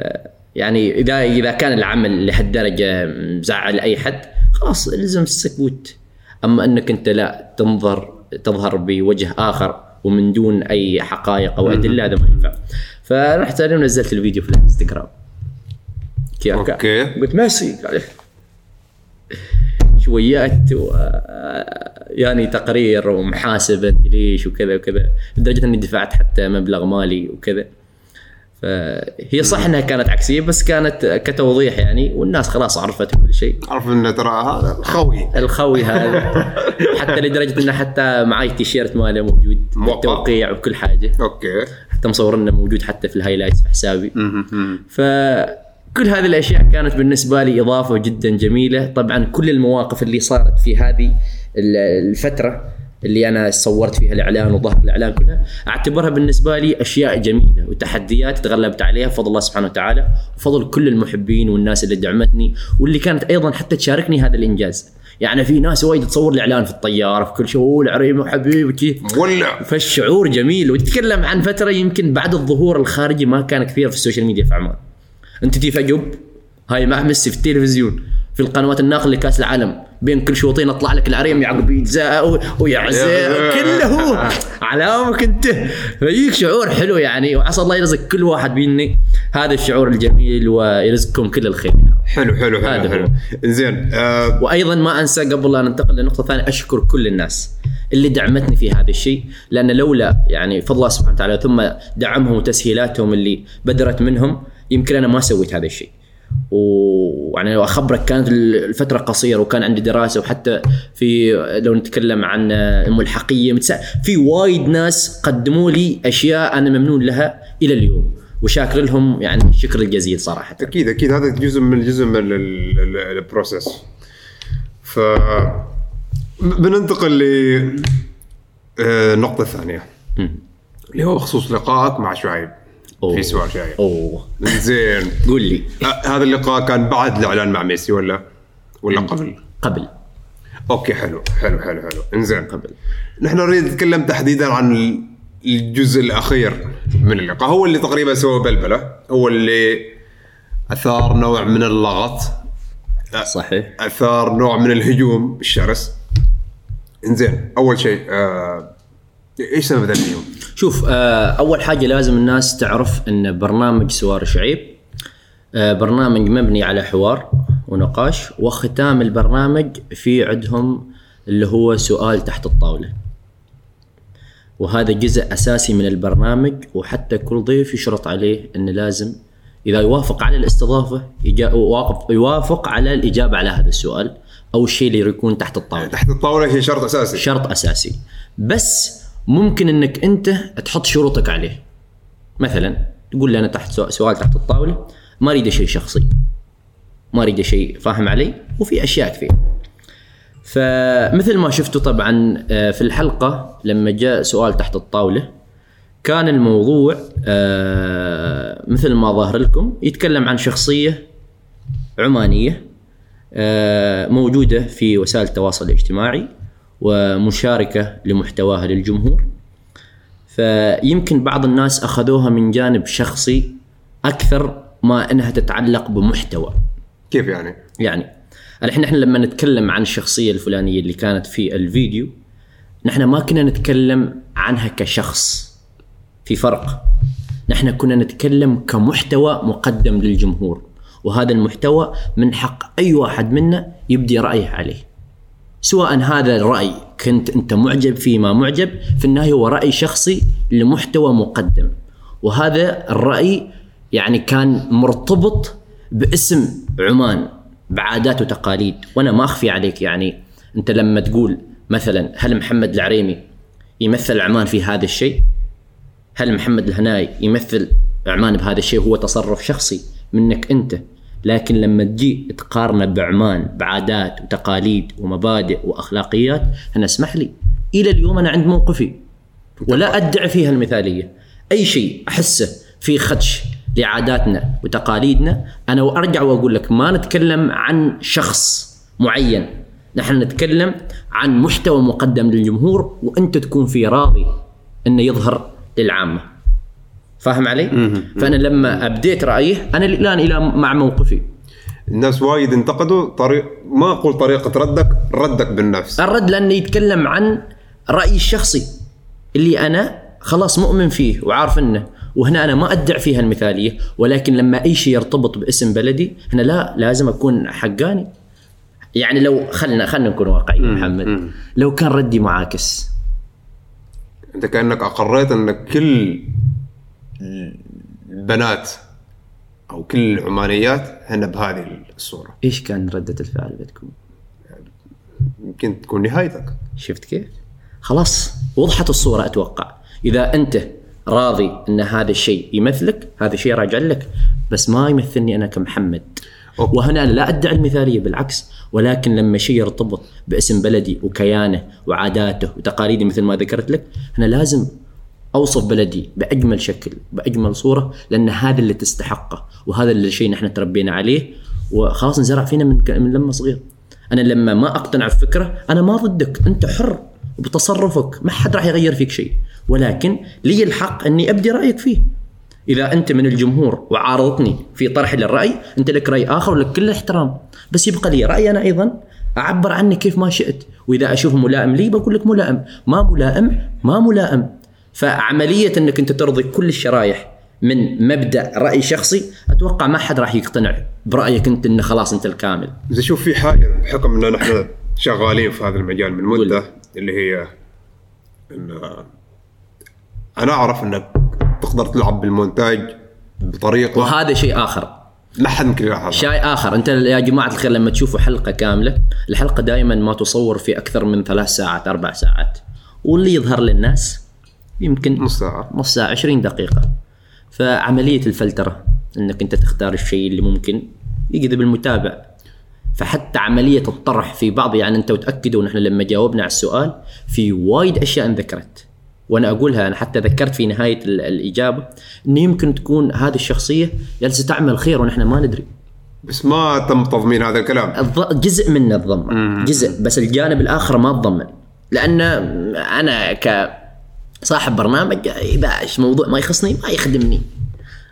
يعني اذا إذا كان العمل لهالدرجة مزعل أي حد خلاص إلزم السكوت. أما أنك أنت لا تنظر تظهر بوجه آخر ومن دون أي حقائق أو أدلة هذا ما ينفع. فرحت أنا ونزلت الفيديو في الانستغرام. كي- أوكي. قلت ميسي قال شويات و يعني تقرير ومحاسبة ليش وكذا وكذا. لدرجة إني دفعت حتى مبلغ مالي وكذا. فهي صح إنها كانت عكسية بس كانت كتوضيح يعني والناس خلاص عرفت كل شيء. عرف انه ترى هذا خوي. الخوي هذا. حتى لدرجة إنه حتى معي تيشيرت ماله موجود موقع. توقيع وكل حاجة. أوكي. حتى مصورنا موجود حتى في ال highlights في حسابي. فكل هذه الأشياء كانت بالنسبة لي إضافة جدا جميلة. طبعا كل المواقف اللي صارت في هذه ال- الفترة اللي أنا صورت فيها الإعلان وظهر الإعلان كلها أعتبرها بالنسبة لي أشياء جميلة وتحديات تغلبت عليها بفضل الله سبحانه وتعالى وفضل كل المحبين والناس اللي دعمتني واللي كانت أيضا حتى تشاركني هذا الإنجاز. يعني في ناس وايد تصور الإعلان في الطيارة في كل شيء "أوه، العريمي حبيبي كيف مولع فالشعور جميل وتتكلم عن فترة يمكن بعد الظهور الخارجي ما كان كثير في ال social media في عمان. أنت تجي فجب هاي مع ميسي في التلفزيون. في القنوات الناقله لكاس العالم بين كل شوطين أطلع لك العريم يعقب يجزاء و- ويعزاء كله هو علامك أنت. فيجيك شعور حلو يعني وعسى الله يرزق كل واحد مني هذا الشعور الجميل ويرزقكم كل الخير. رب. حلو حلو هذا حلو. حلو زين آه وأيضا ما أنسى قبل لا ننتقل للنقطه الثانية أشكر كل الناس اللي دعمتني في هذا الشيء لأن لولا يعني فضل الله سبحانه وتعالى ثم دعمهم وتسهيلاتهم اللي بدرت منهم يمكن أنا ما سويت هذا الشيء. ويعني لو أخبرك كانت الفترة قصيرة وكان عندي دراسة وحتى في لو نتكلم عن الملحقية في وايد ناس قدموا لي أشياء أنا ممنون لها إلى اليوم وشاكر لهم يعني الشكر الجزيل صراحة. أكيد أكيد. هذا جزء من جزء من ال- ال- process ف بننتقل ل آه، الثانية اللي هو بخصوص لقائك مع شعيب. أوه. في سؤال شايب أوه. زين. قول لي. هذا اللقاء كان بعد الإعلان مع ميسي ولا ولا قبل؟ قبل. أوكي حلو. حلو حلو حلو. إنزين. قبل. نحن نريد نتكلم تحديدا عن ال- الجزء الأخير من اللقاء. هو اللي تقريبا سوى بلبلة. هو اللي أثار نوع من اللغط. صحيح. أثار نوع من الهجوم الشرس إنزين أول شيء آه إيش سبب ذا الهجوم؟ شوف آه، أول حاجة لازم الناس تعرف إن برنامج سوار شعيب آه، برنامج مبني على حوار ونقاش وختام البرنامج في عندهم اللي هو سؤال تحت الطاولة. وهذا جزء أساسي من البرنامج وحتى كل ضيف يشرط عليه انه لازم إذا يوافق على الاستضافة يوافق على الإجابة على هذا السؤال أو الشيء اللي يكون تحت الطاولة. تحت الطاولة هي شرط أساسي. شرط أساسي. بس ممكن إنك أنت تحط شروطك عليه. مثلا تقول لي أنا تحت سؤ- سؤال تحت الطاولة ما أريد شيء شخصي. ما أريد شيء فاهم علي وفي أشياء كثير. فمثل ما شفتوا طبعا آه، في الحلقة لما جاء سؤال تحت الطاولة كان الموضوع آه، مثل ما ظاهر لكم يتكلم عن شخصية عمانية آه، موجودة في وسائل التواصل الاجتماعي. ومشاركة لمحتواها للجمهور. فيمكن بعض الناس أخذوها من جانب شخصي أكثر ما أنها تتعلق بمحتوى. كيف يعني؟ يعني الحين إحنا لما نتكلم عن الشخصية الفلانية اللي كانت في الفيديو نحن ما كنا نتكلم عنها كشخص في فرق. نحن كنا نتكلم كمحتوى مقدم للجمهور وهذا المحتوى من حق أي واحد منا يبدي رأيه عليه. سواء هذا الرأي كنت أنت معجب فيه ما معجب في النهاية هو رأي شخصي لمحتوى مقدم. وهذا الرأي يعني كان مرتبط باسم عمان بعادات وتقاليد. وأنا ما أخفي عليك يعني. أنت لما تقول مثلا هل محمد العريمي يمثل عمان في هذا الشيء؟ هل محمد الهناي يمثل عمان بهذا الشيء؟ هو تصرف شخصي منك أنت. لكن لما تجي تقارنه بعمان بعادات وتقاليد ومبادئ وأخلاقيات أنا أسمح لي. إلى اليوم أنا عند موقفي ولا أدعي فيها المثالية. أي شيء أحسه في خدش لعاداتنا وتقاليدنا أنا وأرجع وأقول لك ما نتكلم عن شخص معين. نحن نتكلم عن محتوى مقدم للجمهور وأنت تكون في راضي إنه يظهر للعامة. فاهم علي؟ فأنا لما أبديت رأيه أنا الآن إلى مع موقفي. الناس وايد انتقدوا طريق ما أقول طريقة ردك ردك بالنفس. الرد لأنه يتكلم عن رأيي الشخصي اللي أنا خلاص مؤمن فيه وعارف إنه. وهنا أنا ما أدعي فيها المثالية ولكن لما أي شيء يرتبط باسم بلدي هنا لا لازم أكون حقاني. يعني لو خلنا خلنا نكون واقعيين محمد. لو كان ردي معاكس. أنت كأنك أقريت إن كل البنات أو كل العمانيات هن بهذه الصورة إيش كان ردة الفعل بتكون؟ يمكن تكون نهايتك شفت كيف؟ خلاص وضحت الصورة أتوقع إذا أنت راضي أن هذا الشيء يمثلك هذا الشيء راجع لك بس ما يمثلني أنا كمحمد أوكي. وهنا أنا لا أدعي المثالية بالعكس ولكن لما شيء يرتبط باسم بلدي وكيانه وعاداته وتقاليدي مثل ما ذكرت لك أنا لازم أوصف بلدي بأجمل شكل بأجمل صورة لأن هذا اللي تستحقه وهذا اللي شيء نحن تربينا عليه وخلاص انزرع فينا من, من لما صغير. أنا لما ما أقتنع بفكرة أنا ما ضدك أنت حر بتصرفك ما حد راح يغير فيك شيء. ولكن لي الحق أني أبدي رأيك فيه. إذا أنت من الجمهور وعارضتني في طرحي للرأي أنت لك رأي آخر ولك كل الاحترام. بس يبقى لي رأي أنا أيضا أعبر عنه كيف ما شئت. وإذا اشوفه ملائم لي بقول لك ملائم. ما ملائم ما ملائم. فعملية إنك أنت ترضي كل الشرايح من مبدأ رأي شخصي أتوقع ما حد راح يقتنع برأيك أنت إنه خلاص أنت الكامل. إذا شوف في حاجة بحكم ان نحن شغالين في هذا المجال من مدة اللي هي إن أنا أعرف إنك تقدر تلعب بالمونتاج بطريقة وهذا شيء آخر. لا حد يمكن يلاحظها شيء آخر. أنت يا جماعة الخير لما تشوفوا حلقة كاملة الحلقة دائما ما تصور في أكثر من ثلاث ساعات أربع ساعات واللي يظهر للناس يمكن نص ساعة. نص ساعة 20 دقيقة. فعملية الفلترة إنك أنت تختار الشيء اللي ممكن يجذب المتابع فحتى عملية الطرح في بعض يعني أنت وتاكدوا نحن لما جاوبنا على السؤال في وايد أشياء انذكرت. وأنا أقولها أنا حتى ذكرت في نهاية ال- الإجابة انه يمكن تكون هذه الشخصية جالسة تعمل خير ونحن ما ندري. بس ما تم تضمين هذا الكلام. جزء منه تضمن جزء بس الجانب الآخر ما تضمن. لأن أنا ك صاحب برنامج اذا إيش موضوع ما يخصني ما يخدمني.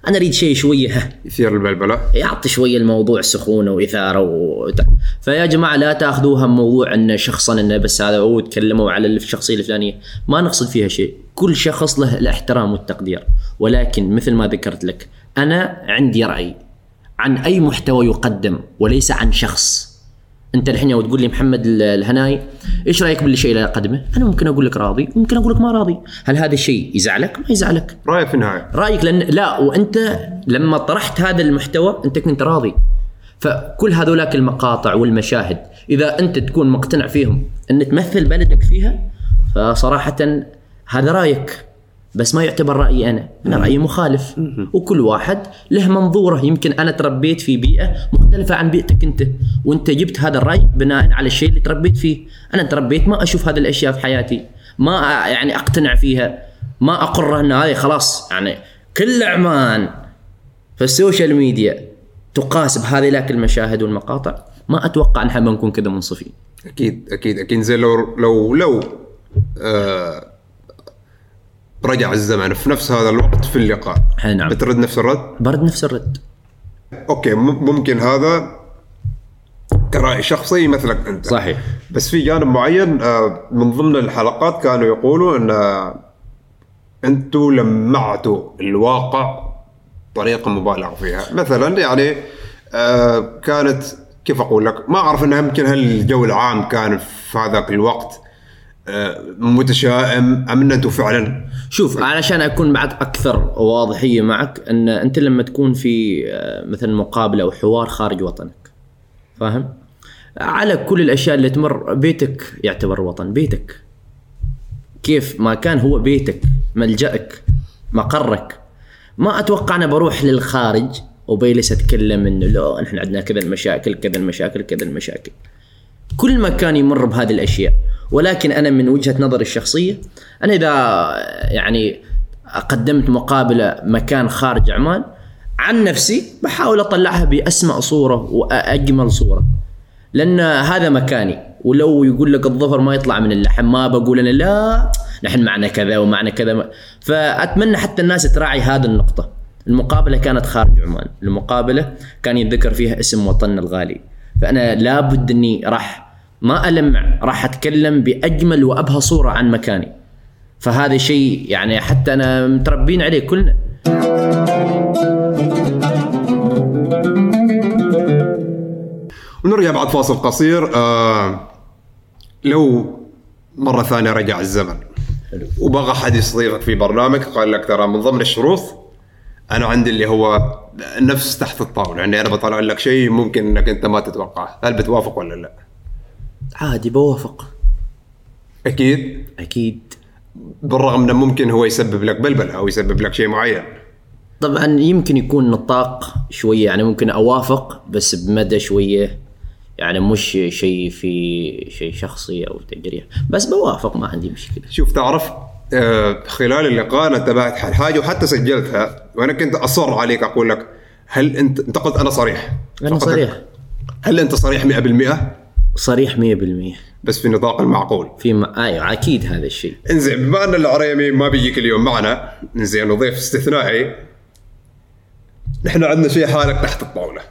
أنا أريد شيء شوية يثير البلبلة. يعطي شوية الموضوع سخونة وإثارة و... فيا جماعة لا تأخذوها موضوع انه شخصا إنه بس هذا هو تكلموا على الشخصيه الفلانية. ما نقصد فيها شيء. كل شخص له الإحترام والتقدير. ولكن مثل ما ذكرت لك أنا عندي رأي عن أي محتوى يقدم وليس عن شخص. انت الحين لو تقول لي محمد ال- الهناي إيش رأيك بالشيء اللي اقدمه؟ أنا ممكن أقول لك راضي ممكن أقول لك ما راضي، هل هذا الشيء يزعلك؟ ما يزعلك، رأيك في النهاية. رأيك لأن لا وأنت لما طرحت هذا المحتوى أنت كنت راضي. فكل هذولاك المقاطع والمشاهد إذا أنت تكون مقتنع فيهم أن تمثل بلدك فيها فصراحة هذا رأيك. بس ما يعتبر رأيي أنا. أنا رأيي مخالف. وكل واحد له منظوره. يمكن أنا تربيت في بيئة مختلفة عن بيئتك أنت. وأنت جبت هذا الرأي بناء على الشيء اللي تربيت فيه. أنا تربيت ما أشوف هذه الأشياء في حياتي. ما يعني أقتنع فيها. ما أقر إن هذه خلاص. يعني كل عمان في ال social media تقاس بهذه لك المشاهد والمقاطع. ما أتوقع ان إحنا بنكون كذا منصفين. أكيد أكيد أكيد. زي لو لو لو آه رجع الزمن في نفس هذا الوقت في اللقاء. نعم. بترد نفس الرد؟ برد نفس الرد. أوكي ممكن هذا كرأي شخصي مثلك أنت. صحيح. بس في جانب معين آه، من ضمن الحلقات كانوا يقولوا إن آه، أنتوا لمعتوا الواقع طريقه مبالغ فيها. مثلا يعني آه، كانت كيف أقول لك؟ ما أعرف إنها يمكن هل الجو العام كان في هذاك الوقت متشائم أم ان أنتم فعلا؟ شوف علشان أكون بعد أكثر واضحية معك أن أنت لما تكون في آه، مثلا مقابلة أو حوار خارج وطنك فاهم؟ على كل الأشياء اللي تمر بيتك يعتبر وطن بيتك. كيف؟ ما كان هو بيتك ملجأك مقرك. ما أتوقع أنا بروح للخارج وبيلس أتكلم إنه لا نحن عندنا كذا المشاكل كذا المشاكل كذا المشاكل. كل مكان يمر بهذه الأشياء. ولكن أنا من وجهة نظري الشخصية أنا إذا يعني قدمت مقابلة مكان خارج عمان عن نفسي بحاول أطلعها باسمى صورة واجمل صورة. لأن هذا مكاني. ولو يقول لك الظفر ما يطلع من اللحم ما بقول أنا لا نحن معنا كذا ومعنا كذا. فأتمنى حتى الناس تراعي هذه النقطة. المقابلة كانت خارج عمان. المقابلة كان يتذكر فيها اسم وطننا الغالي. فأنا لابد إني راح ما ألمع راح أتكلم بأجمل وأبهى صورة عن مكاني. فهذا شيء يعني حتى أنا متربين عليه كلنا. ونرجع بعد فاصل قصير آه لو مرة ثانية رجع الزمن. وبغى حد يستضيفك في برنامج قال لك ترى من ضمن الشروط أنا عندي اللي هو نفس تحت الطاولة. يعني أنا بطلع لك شيء ممكن إنك أنت ما تتوقعه. هل بتوافق ولا لا؟ عادي بوافق. أكيد؟ أكيد. بالرغم إنه ممكن هو يسبب لك بلبلة أو يسبب لك شيء معين. طبعا يمكن يكون نطاق شوية يعني ممكن أوافق بس بمدى شوية. يعني مش شيء في شيء شخصي أو تجريح بس بوافق ما عندي مشكلة. شوف تعرف خلال اللقاء أنا حل حاجة وحتى سجلتها وأنا كنت أصر عليك أقول لك هل أنت انت قلت أنا صريح؟ أنا صريح. هل أنت صريح 100% صريح 100% بس في نطاق المعقول. في م... أيوه أكيد هذا الشيء. إنزين بما أن العريمي ما بيجيك اليوم معنا إنزين وضيف استثنائي نحن عندنا شيء حالك تحت الطاولة.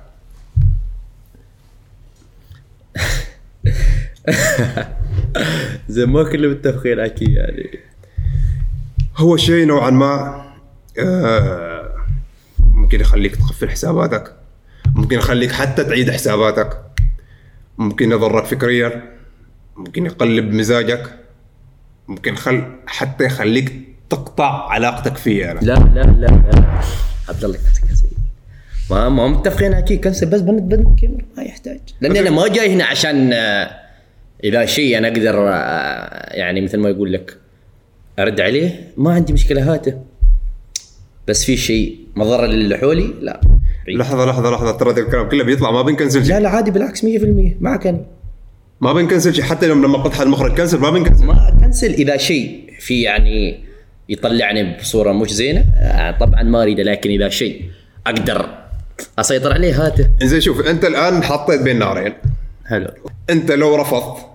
زي ما كلنا متفقين أكيد يعني. هو شيء نوعا ما آه، ممكن يخليك تقفل حساباتك ممكن يخليك حتى تعيد حساباتك ممكن يضرك فكريا ممكن يقلب مزاجك ممكن خل حتى يخليك تقطع علاقتك فيه أنا لا لا لا لا. عبد الله كنسل ما ما متفقين أكيد كنسل بس بند بند كاميرا ما يحتاج. لأني أنا ما جاي هنا عشان آه، اذا شيء أنا أقدر آه، يعني مثل ما يقول لك أرد عليه ما عندي مشكلة هاته. بس في شيء مضرة للي حولي لا. بعيد. لحظة لحظة لحظة ترى الكلام كله بيطلع ما بنكنسل شيء. لا لا عادي بالعكس 100% معك أنا ما بنكنسل شيء حتى يوم لما حد المخرج كنسل ما بنكنسل. ما كنسل. إذا شيء في يعني يطلعني بصورة مش زينة آه، طبعا ما أريده لكن إذا شيء أقدر أسيطر عليه هاته. إنزين شوف أنت الآن حطيت بين نارين. حلو. أنت لو رفضت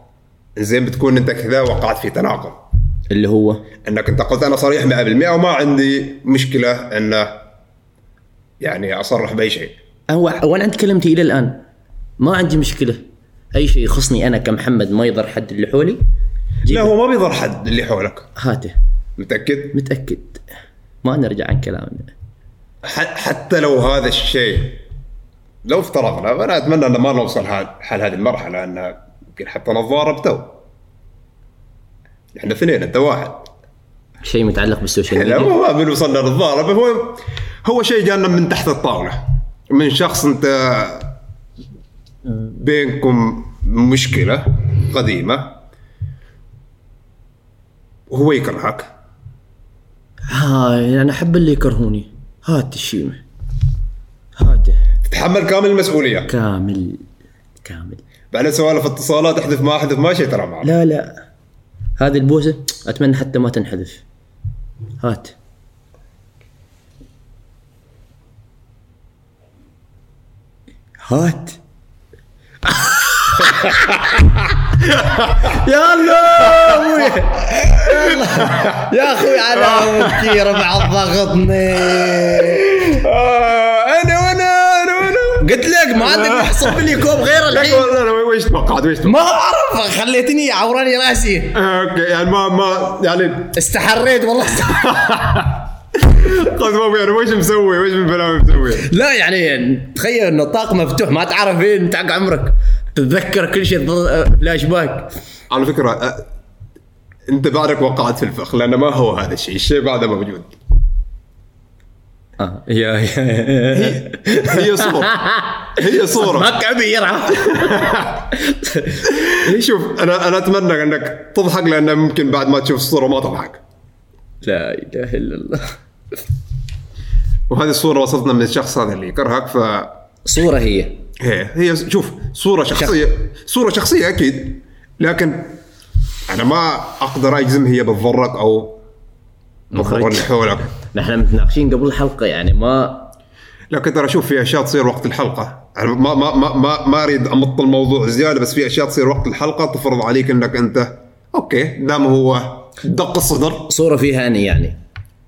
زين بتكون أنت كذا وقعت في تناقض. اللي هو أنك أنت قلت أنا صريح 100% وما عندي مشكلة انه يعني أصرح بأي شيء. هو وأنا عند كلمتي إلى الآن ما عندي مشكلة. أي شيء يخصني أنا كمحمد ما يضر حد اللي حولي. لا هو ما بيضر حد اللي حولك. هاته. متأكد؟ متأكد. ما نرجع عن كلامنا. حتى لو هذا الشيء لو افترضنا فانا أتمنى أن ما نوصل حال, حال هذه المرحلة أن يمكن حتى نتضارب تو إحنا اثنين انت واحد. شيء متعلق بال social media ما من وصلنا نتضارب هو هو شيء جانا من تحت الطاولة. من شخص انت بينكم مشكلة قديمة وهو يكرهك. هاي أنا أحب اللي يكرهوني. هات الشيمة. هاته تتحمل كامل المسؤولية. كامل. كامل. بعدين سوالف اتصالات احذف ما احذف ما شيء ترى معك لا لا. هذه البوسة أتمنى حتى ما تنحذف. هات. هات. يلا أبوي. يا أخوي على كثير مع ضغطني قلت لك ما عندك محصب لي كوب غير الحين. لا لا ويش توقعت ويش توقعت ما اعرف خليتني عوراني راسي. أوكي يعني ما ما يعني استحريت والله. قصد ما يعني وش مسوي؟ وش من بلاوي مسوي؟ لا يعني تخيل إنه الطاق مفتوح ما تعرف فين تعق عمرك. تتذكر كل شيء ض- فلاش باك. على فكرة أه، أنت بعدك وقعت في الفخ لأنه ما هو هذا الشيء الشيء بعده موجود. يا يا هي صورة. هي صورة. ما كبيرة. هي شوف أنا أنا أتمنى أنك تضحك لأنه ممكن بعد ما تشوف الصورة ما تضحك. لا إله إلا الله. وهذه الصورة وصلتنا من الشخص هذا اللي يكرهك ف صورة هي. هي هي شوف صورة شخصية صورة شخصية أكيد لكن أنا ما أقدر أجزم هي بتضرك أو مخرج. اللي حولك. نحن متناقشين قبل الحلقة يعني ما لكن ترى شوف في أشياء تصير وقت الحلقة. أنا ما ما ما ما, ما أريد أمط الموضوع زيادة بس في أشياء تصير وقت الحلقة تفرض عليك أنك أنت okay دام هو دق الصدر. صورة فيها أنا يعني.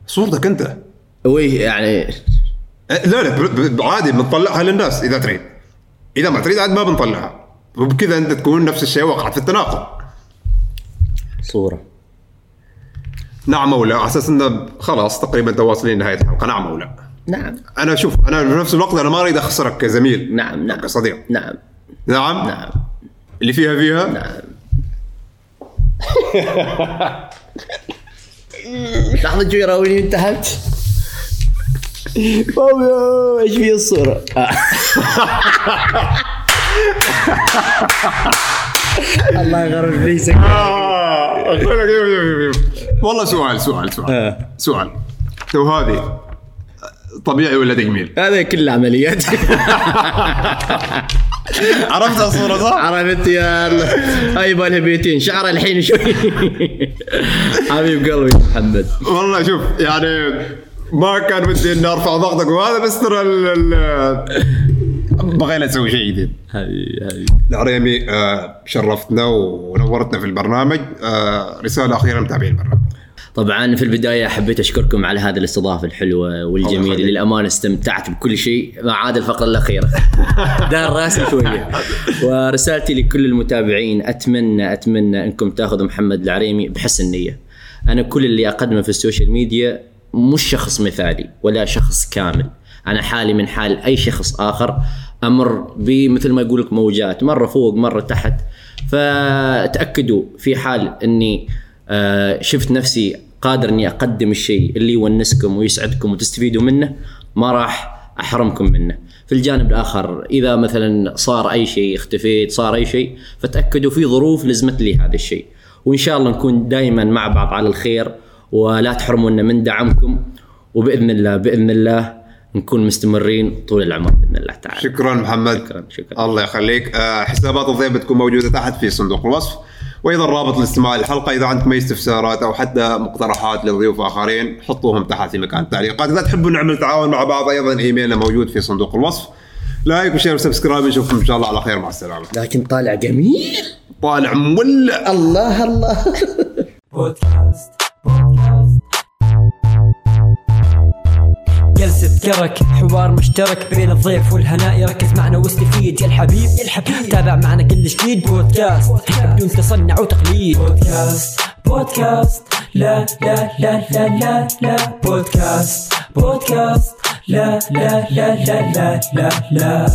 صورتك أنت. وي يعني أه، لا لا عادي بنطلعها للناس إذا تريد. إذا ما تريد عاد ما بنطلعها. وبكذا أنت تكون نفس الشيء وقعت في التناقض. صورة. نعم أو لا؟ على أساس إنه خلاص تقريبا تواصلين نهاية الحلقة. نعم أو لا؟ نعم. أنا شوف أنا في نفس الوقت أنا ما أريد أخسرك كزميل. نعم نعم. كصديق نعم. نعم؟ نعم. اللي فيها فيها؟ نعم. لحظة شوي راويني انتهت بابا إيش في الصورة؟ الله يغرب فليسك لك. والله سؤال سؤال سؤال آه. سؤال تو هذه طبيعي ولا تجميل؟ هذا كل عمليات عرفت الصورة صح؟ عرفت يا الله هاي بالها بيتين شعره الحين شوي حبيب قلبي محمد والله شوف يعني ما كان ودي إني أرفع ضغطك وهذا بس ترى بغينا نسوي شيء جديد. حبيبي حبيبي العريمي آه، شرفتنا ونورتنا في البرنامج. آه، رسالة أخيرة لمتابعين البرنامج. طبعا في البداية حبيت أشكركم على هذه الاستضافة الحلوة والجميلة. للأمانة استمتعت بكل شيء ما عدا الفقره الاخيره دار راسي شوية. ورسالتي لكل المتابعين أتمنى أتمنى أنكم تأخذوا محمد العريمي بحسن نية. أنا كل اللي أقدمه في السوشيال ميديا مش شخص مثالي ولا شخص كامل. أنا حالي من حال أي شخص آخر أمر بمثل ما يقول لك موجات مرة فوق مرة تحت فتأكدوا في حال إني آه، شفت نفسي قادر إني أقدم الشيء اللي يونسكم ويسعدكم وتستفيدوا منه ما راح أحرمكم منه. في الجانب الآخر إذا مثلا صار أي شيء اختفيت صار أي شيء فتأكدوا في ظروف لزمت لي هذا الشيء. وإن شاء الله نكون دائما مع بعض على الخير ولا تحرمونا من دعمكم وبإذن الله بإذن الله نكون مستمرين طول العمر بإذن الله تعالى. شكرا محمد. شكرا شكرا. الله يخليك. آه، حسابات الضيف بتكون موجودة تحت في صندوق الوصف. وأيضا رابط الاستماع للحلقة إذا عندكم أي استفسارات أو حتى مقترحات لضيوف آخرين حطوهم تحت في مكان التعليقات. إذا تحبوا نعمل تعاون مع بعض أيضا إيميلنا موجود في صندوق الوصف. like و share و subscribe نشوفكم إن شاء الله على خير. مع السلامة. لكن طالع جميل. طالع مولع. الله الله. بودكاست بودكاست. جلسة كرك حوار مشترك بين الضيف والهناء ركز معنا واستفيد يا الحبيب يا الحبيب. تابع معنا كل جديد بودكاست. بدون تصنع وتقليد. بودكاست. بودكاست. لا لا لا لا لا لا. بودكاست. بودكاست. لا لا لا لا لا لا لا.